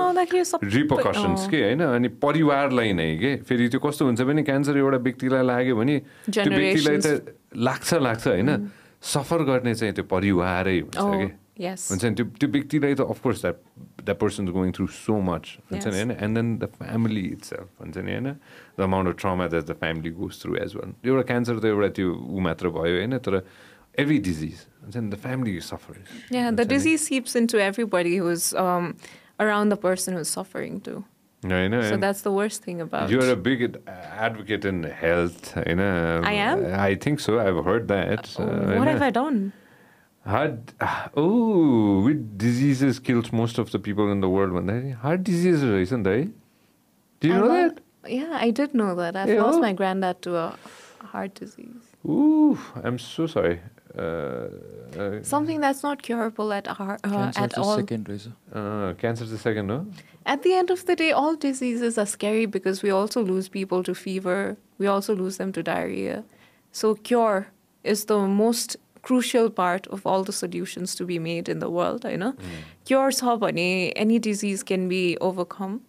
रिपोकसन्स अँ। के होइन? अनि परिवारलाई नै के? फेरि त्यो कस्तो हुन्छ भने क्यान्सर एउटा व्यक्तिलाई लाग्यो भने त्यो व्यक्तिलाई त लाग्छ लाग्छ होइन? सफर गर्ने चाहिँ त्यो परिवारै हुन्छ Oh, कि. हुन्छ नि? त्यो त्यो व्यक्तिलाई त of course that that person going through so much हुन्छ नि. होइन? And then the family it's हुन्छ नि? होइन? The amount of trauma that the family goes through as well एउटा क्यान्सर त एउटा त्यो ऊ मात्र भयो होइन? तर every disease, and then the family is suffering. Yeah, the disease seeps into everybody who's um, around the person who's suffering too. No, you know, so that's the worst thing about. You're a big advocate in health, you know. I am. I think so. I've heard that. Oh, uh, what have I done? Heart, oh, with diseases kills most of the people in the world? When they heart disease, isn't they? Do you I know that? Yeah, I did know that. I've yeah. lost my granddad to a heart disease. Ooh, I'm so sorry. Uh, uh, Something that's not curable at our, uh, cancer at चाहिँ all. Second रहेछ uh, cancer is the second, no? At the end of the day, all diseases are scary because we also lose people to fever. We also lose them to diarrhea. So cure is the most crucial part of all the solutions to be made in the world. I know. Cure छ भने any disease can be overcome.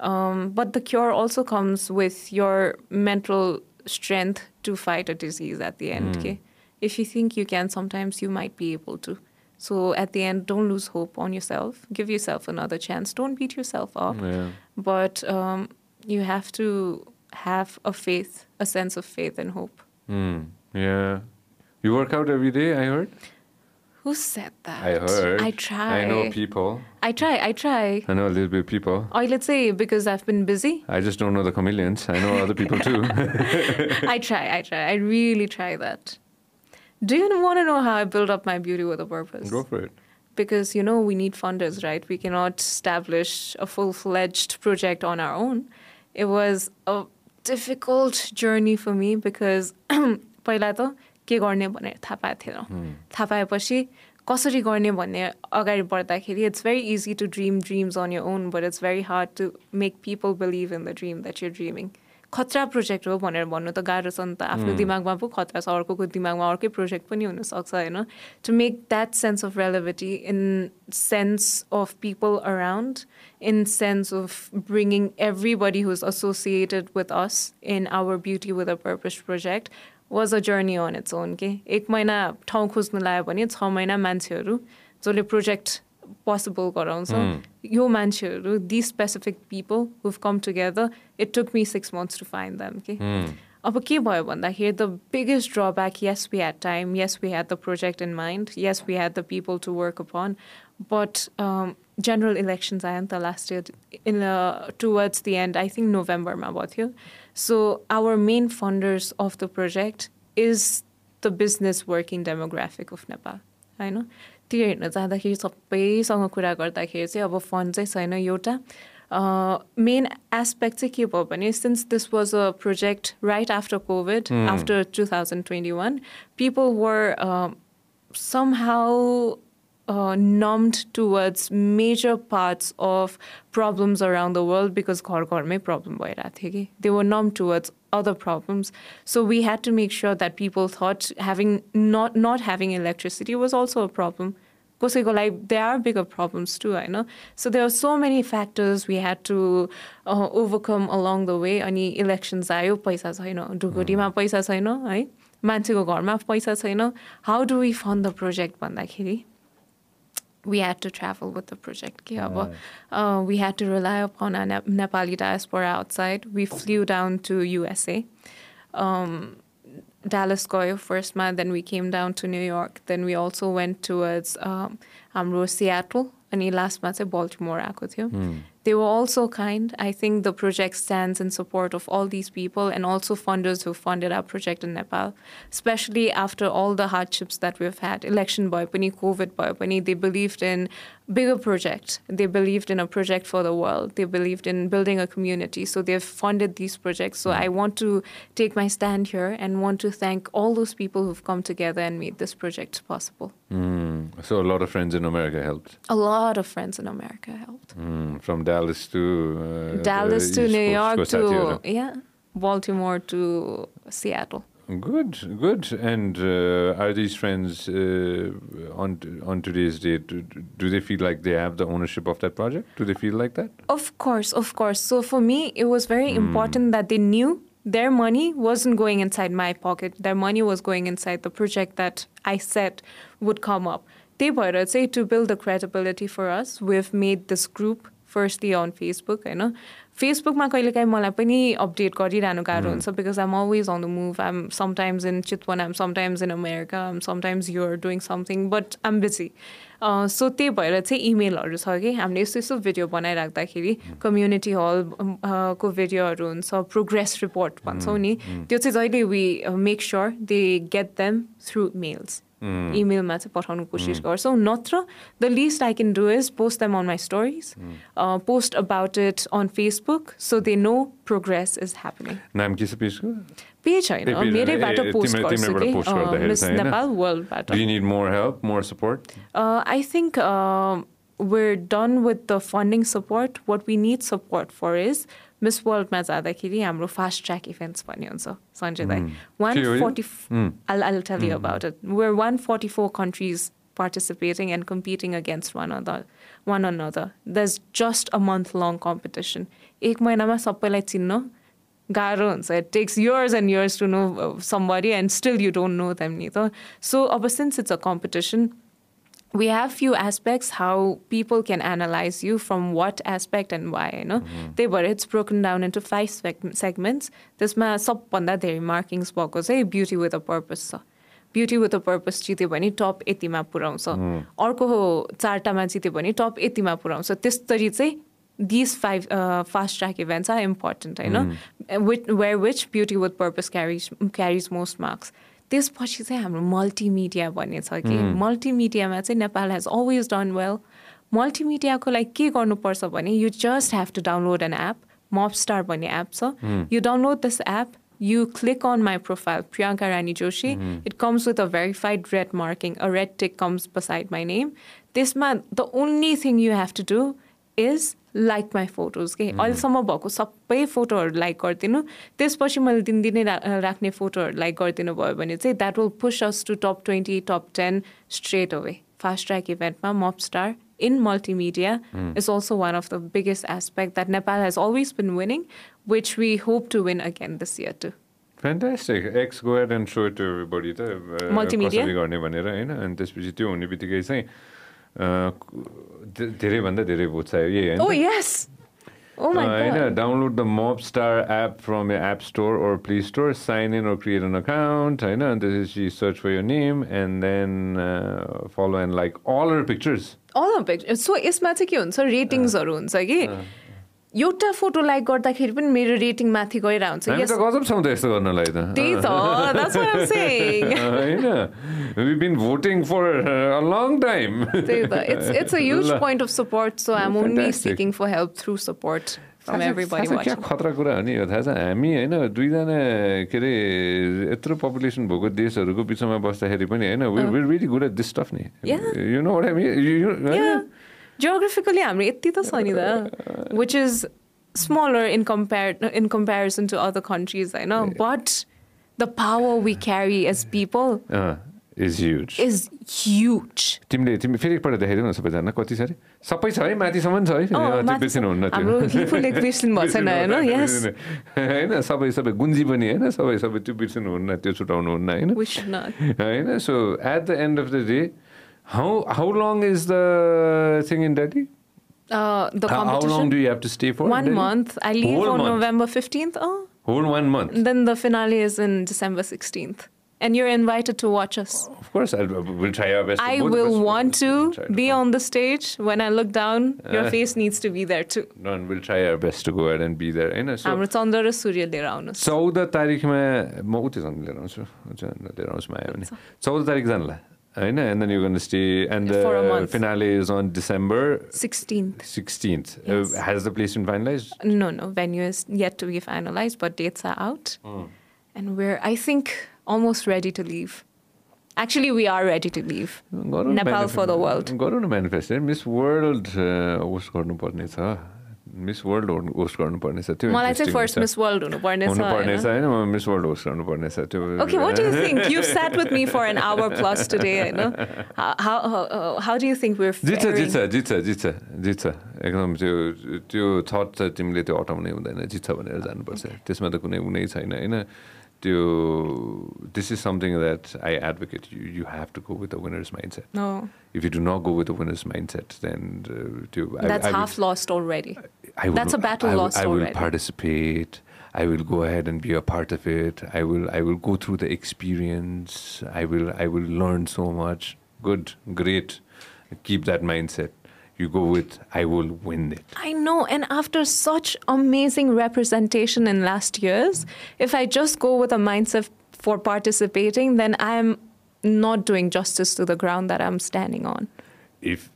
Um, but the cure also comes with your mental strength to fight a disease at the end. Okay? If you think you can, sometimes you might be able to. So at the end, don't lose hope on yourself. Give yourself another chance. Don't beat yourself up. Yeah. But um, you have to have a faith, a sense of faith and hope. Hmm. Yeah. You work out every day, I heard? Who said that? I heard. I try. I know people. I try. I try. I know a little bit of people. Or let's say because I've been busy. I just don't know the chameleons. I know other people too. I try. I try. I really try that. Do you want to know how I build up my beauty with a purpose? Go for it. because you know we need funders right we cannot establish a full-fledged project on our own it was a difficult journey for me because पहिला त के गर्ने भनेर थाहा पाएको थिएन थाहा पाएपछि कसरी गर्ने भन्ने अगाडि बढ्दाखेरि it's very easy to dream dreams on your own but it's very hard to make people believe in the dream that you dreaming खतरा प्रोजेक्ट हो भनेर भन्नु त गाह्रो छ नि त। आफ्नो दिमागमा पो खतरा छ अर्कोको दिमागमा अर्कै प्रोजेक्ट पनि हुनसक्छ होइन? To make that sense of relativity in sense of people around in sense of bringing everybody who is associated with us in our beauty with a purpose project was a journey on its own के एक महिना ठाउँ खोज्नु लाग्यो भने छ महिना मान्छेहरू जसले प्रोजेक्ट पोसिबल गराउँछ यो मान्छेहरू the specific people who've come together it took me six months to find them के अब के भयो भन्दाखेरि the biggest drawback yes we had time yes we had the project in mind yes we had the people to work upon but general elections आयो नि त last year in towards the end I think नोभेम्बरमा भएको थियो so our main funders of the project is the business working demographic of Nepal होइन त्यो हेर्न जाँदाखेरि सबैसँग कुरा गर्दाखेरि चाहिँ अब फन्ड चाहिँ छैन एउटा। मेन एस्पेक्ट चाहिँ के भयो भने since this was a project right after Covid after two thousand twenty one people were somehow uh, numbed towards major parts of problems around the world because घर घरमै problem भइरहेको थियो कि। They were numbed towards other problems so we had to make sure that people thought having not not having electricity was also a problem कसैको लागि there are bigger problems too होइन so there are so many factors we had to uh, overcome along the way अनि elections आयो पैसा छैन ढुकुटीमा पैसा छैन है मान्छेको घरमा पैसा छैन how do we fund the project भन्दाखेरि we had to travel with the project uh, we had to rely upon our ne Nepali diaspora outside. We flew down to USA um, Dallas Goyo first month then we came down to New York. Then we also went towards um, Amro Seattle. अनि लास्टमा चाहिँ Baltimore आएको थियो. They were also kind. I think the project stands in support of all these people and also funders who funded our project in Nepal, especially after all the hardships that we've had. Election boy, pani COVID boy, pani they believed in bigger project. They believed in a project for the world. They believed in building a community. So they've funded these projects. So I want to take my stand here and want to thank all those people who've come together and made this project possible. Hmm. So a lot of friends in America helped. A lot of friends in America helped. Mm, from Dallas to uh, Dallas uh, to East New York to yeah, Baltimore to Seattle. Good, good. And uh, are these friends uh, on on today's date? Do, do they feel like they have the ownership of that project? Do they feel like that? Of course, of course. So for me, it was very mm. important that they knew their money wasn't going inside my pocket. Their money was going inside the project that I said would come up. They were, say, to build the credibility for us, we've made this group firstly on Facebook, होइन? फेसबुकमा कहिलेकाहीँ मलाई पनि update गरिरहनु गाह्रो हुन्छ because I'm always on the move I'm sometimes in Chitwan I'm sometimes in America I'm sometimes you're doing something but I'm busy so त्यही भएर चाहिँ इमेलहरू छ कि? हामीले यस्तो यस्तो भिडियो बनाइराख्दाखेरि कम्युनिटी हल को भिडियोहरू हुन्छ प्रोग्रेस रिपोर्ट भन्छौँ नि। त्यो चाहिँ जहिले we make sure they get them through mails इमेलमा चाहिँ पठाउनु कोसिस गर्छौँ नत्र the list I can do is post them on my stories post about it on Facebook so they know progress is happening नाम के छ पेजको पेज होइन ए, पेज होइन। मेरैबाट ए, पोस्ट तिम्रो- गर्छु तिम्रोबाट कि post गर्दाखेरि मिस चाहिँ होइन? Nepal वर्ल्डबाट Do you need more help, more support? Uh, I think uh, we're done with the funding support. What Miss वर्ल्डमा जाँदाखेरि हाम्रो फास्ट ट्र्याक इभेन्ट्स भन्ने हुन्छ सञ्जय दाई वान के हो यो? Forty I'll, I'll tell you about it. We're 144 countries participating and competing against one another. One another. There's just a month long competition. एक महिनामा सबैलाई चिन्न गाह्रो हुन्छ it takes years and years to know uh, somebody and still you don't know them neither. So अब since it's a competition, we have few aspects how people can analyze you from what aspect and why you know? त्यही भएर it's broken down into five seg- segments. त्यसमा सबभन्दा धेरै markings भएको चाहिँ beauty with a purpose छ beauty with a purpose जित्यो भने टप यतिमा पुऱ्याउँछ अर्को चारवटामा जित्यो भने टप यतिमा पुऱ्याउँछ त्यसरी चाहिँ this five fast track events are important होइन with where which beauty with purpose carries carries most marks त्यसपछि चाहिँ हाम्रो मल्टिमिडिया भन्ने छ कि मल्टिमिडियामा चाहिँ Nepal has always done well मल्टिमिडियाको लागि के गर्नुपर्छ भने you just have to download an app Mobstar भन्ने एप छ you download this app you click on my profile, Priyanka Rani Joshi. It comes with a verified red marking. A red tick comes beside my name. This man, the only thing you have to is like my photos के अहिलेसम्म भएको सबै फोटोहरू like गरिदिनु त्यसपछि मैले दिनदिनै राख्ने फोटोहरू लाइक गरिदिनु भयो भने चाहिँ that will push us to top twenty top ten straight away fast track इभेन्टमा Mobstar in multimedia is also one of the biggest aspect that Nepal has always been winning, which we hope to win again this year too. Fantastic. X go ahead and show it to everybody uh, Multimedia? कसरी गर्ने भनेर होइन अनि त्यसपछि त्यो हुने बित्तिकै चाहिँ uh, धेरैभन्दा धेरै चाहियो यही होइन Oh! Oh होइन! Download the Mobstar app from App Store or Play Store sign in or create an account होइन अनि त्यसपछि search for your name and then follow and like all our pictures All of it. So यसमा चाहिँ के हुन्छ रेटिङ्सहरू हुन्छ कि एउटा फोटो लाइक गर्दाखेरि पनि मेरो रेटिङ माथि गइरहेको हुन्छ त्यही त अ क्या. खतरा कुरा हो नि यो? थाहा छ हामी होइन दुईजना के अरे यत्रो पपुलेसन भएको देशहरूको बिचमा बस्दाखेरि पनि होइन we really good at this stuff नि। Yeah. You know what I Yeah. Geographically, हाम्रो यति त छ नि त which is smaller in compare in comparison to other countries, I know. But the power we carry as people is huge is huge. तिमीले तिमी फेरि एकपल्ट देखाइदेऊ न सबैजना कति छ अरे सबै छ है माथिसम्म छ है होइन होइन सबै सबै गुन्जी पनि होइन सबै सबै त्यो बिर्सिनुहुन्न त्यो छुटाउनुहुन्न होइन we should not. होइन so at the end of the day How how long is the thing in Delhi? Uh, the competition. How long do you have to stay for? One month. I leave Whole on month. November fifteenth. Oh. Whole one month. Then the finale is in December sixteenth, and you're invited to watch us. Of course, I'll, we'll try our best. I will want to, to be on the stage when I look down. Your uh, face needs to be there too. No, and we'll try our best to go ahead and be there. You know, so, Amritondara Surya Leraunus. Sauda tarikh mein, ma uti zan Leraunus, zan Leraunus mein. Sauda tarikh zan la. I know, and then you're going to stay. And the finale is on December 16th. 16th. Yes. Uh, has the place been finalized? No, no. Venue is yet to be finalized, but dates are out. Mm. And we're, I think, almost ready to leave. Actually, we are ready to leave. Nepal for the world. Miss World, uh, Miss World host गर्नुपर्ने छ miss World host गर्नुपर्ने छ त्यो मलाई चाहिँ first छ। Miss World हुनुपर्ने छ हुनुपर्ने छ होइन? होइन म मिस वर्ल्ड होस्ट गर्नुपर्ने छ त्यो you think? You've sat with me for an hour plus today, I know. How, how, how, how do you think we're जित्छ? जित्छ जित्छ जित्छ जित्छ एकदम त्यो त्यो थट चाहिँ तिमीले त्यो हटाउनै हुँदैन जित्छ भनेर जानुपर्छ त्यसमा त कुनै उनै छैन होइन त्यो this is something that I advocate you you have to go with the winners mindset if you do not go with the winners mindset then त्यो that's half lost already. I will, That's a battle I lost I will already. participate. I will go ahead and be a part of it. I will I will go through the experience. I will I will learn so much. Good, great. Keep that mindset. You go with I will win it. I know, and after such amazing representation in last years, if I just go with a mindset for participating, then I'm not doing justice to the ground that I'm standing on. if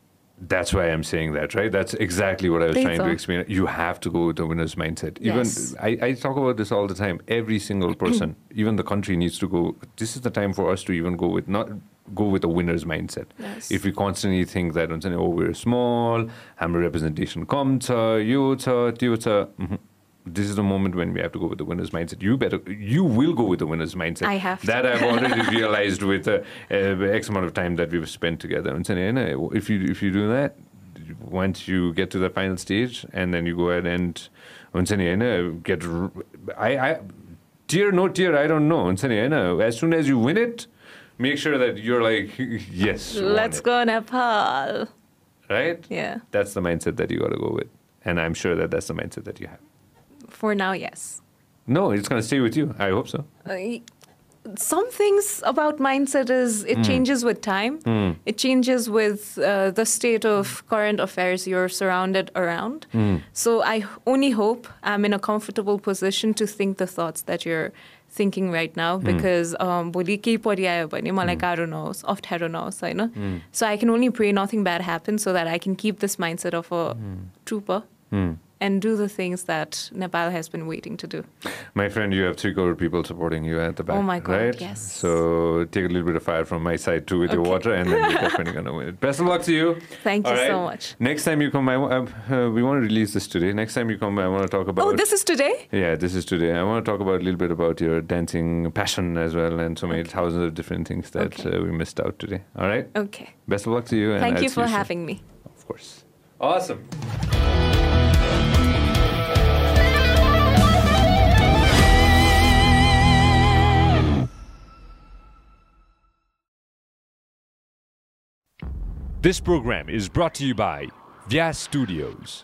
that's why I'm saying that, right? That's exactly what I was Think trying so. to explain. You have to go with a winner's mindset. Even yes. I, I, talk about this all the time. Every single person, even the country, needs to go. This is the time for us to even go with not go with a winner's mindset. Yes. If we constantly think that, oh, we're small, I'm a representation, come to you, to you, to this is the moment when we have to go with the winner's mindset. You better, you will go with the winner's mindset. I have to. that. I've already realized with uh, uh, X amount of time that we've spent together. And so, if you if you do that, once you get to the final stage, and then you go ahead and once get, I, I tear no tear, I don't know. As soon as you win it, make sure that you're like yes. Let's go Nepal. Right? Yeah. That's the mindset that you got to go with, and I'm sure that that's the mindset that you have. For now, yes. No, it's gonna stay with you. I hope so. Uh, some things about mindset is it changes with time. It changes with uh, the state of current affairs you're surrounded around. So I h- only hope I'm in a comfortable position to think the thoughts that you're thinking right now because um, भोलि केही परिआयो भने मलाई गाह्रो नहोस् अप्ठ्यारो नहोस् होइन So I can only pray nothing bad happens so that I can keep this mindset of a trooper and do the things that Nepal has been waiting to do. My friend, you have three crore people supporting you at the back. Oh my God, right? yes. So take a little bit of fire from my side too with your water, and then you're definitely gonna win it. Best of luck to you. Thank All you so much. Next time you come, I, uh, we want to release this today. Next time you come, I want to talk about. Oh, this is today? Yeah, this is today. I want to talk about a little bit about your dancing passion as well, and so many thousands of different things that Okay. uh, we missed out today. All right. Okay. Best of luck to you. And Thank you for soon. having me. Of course. Awesome. This program is brought to you by Vyas Studios.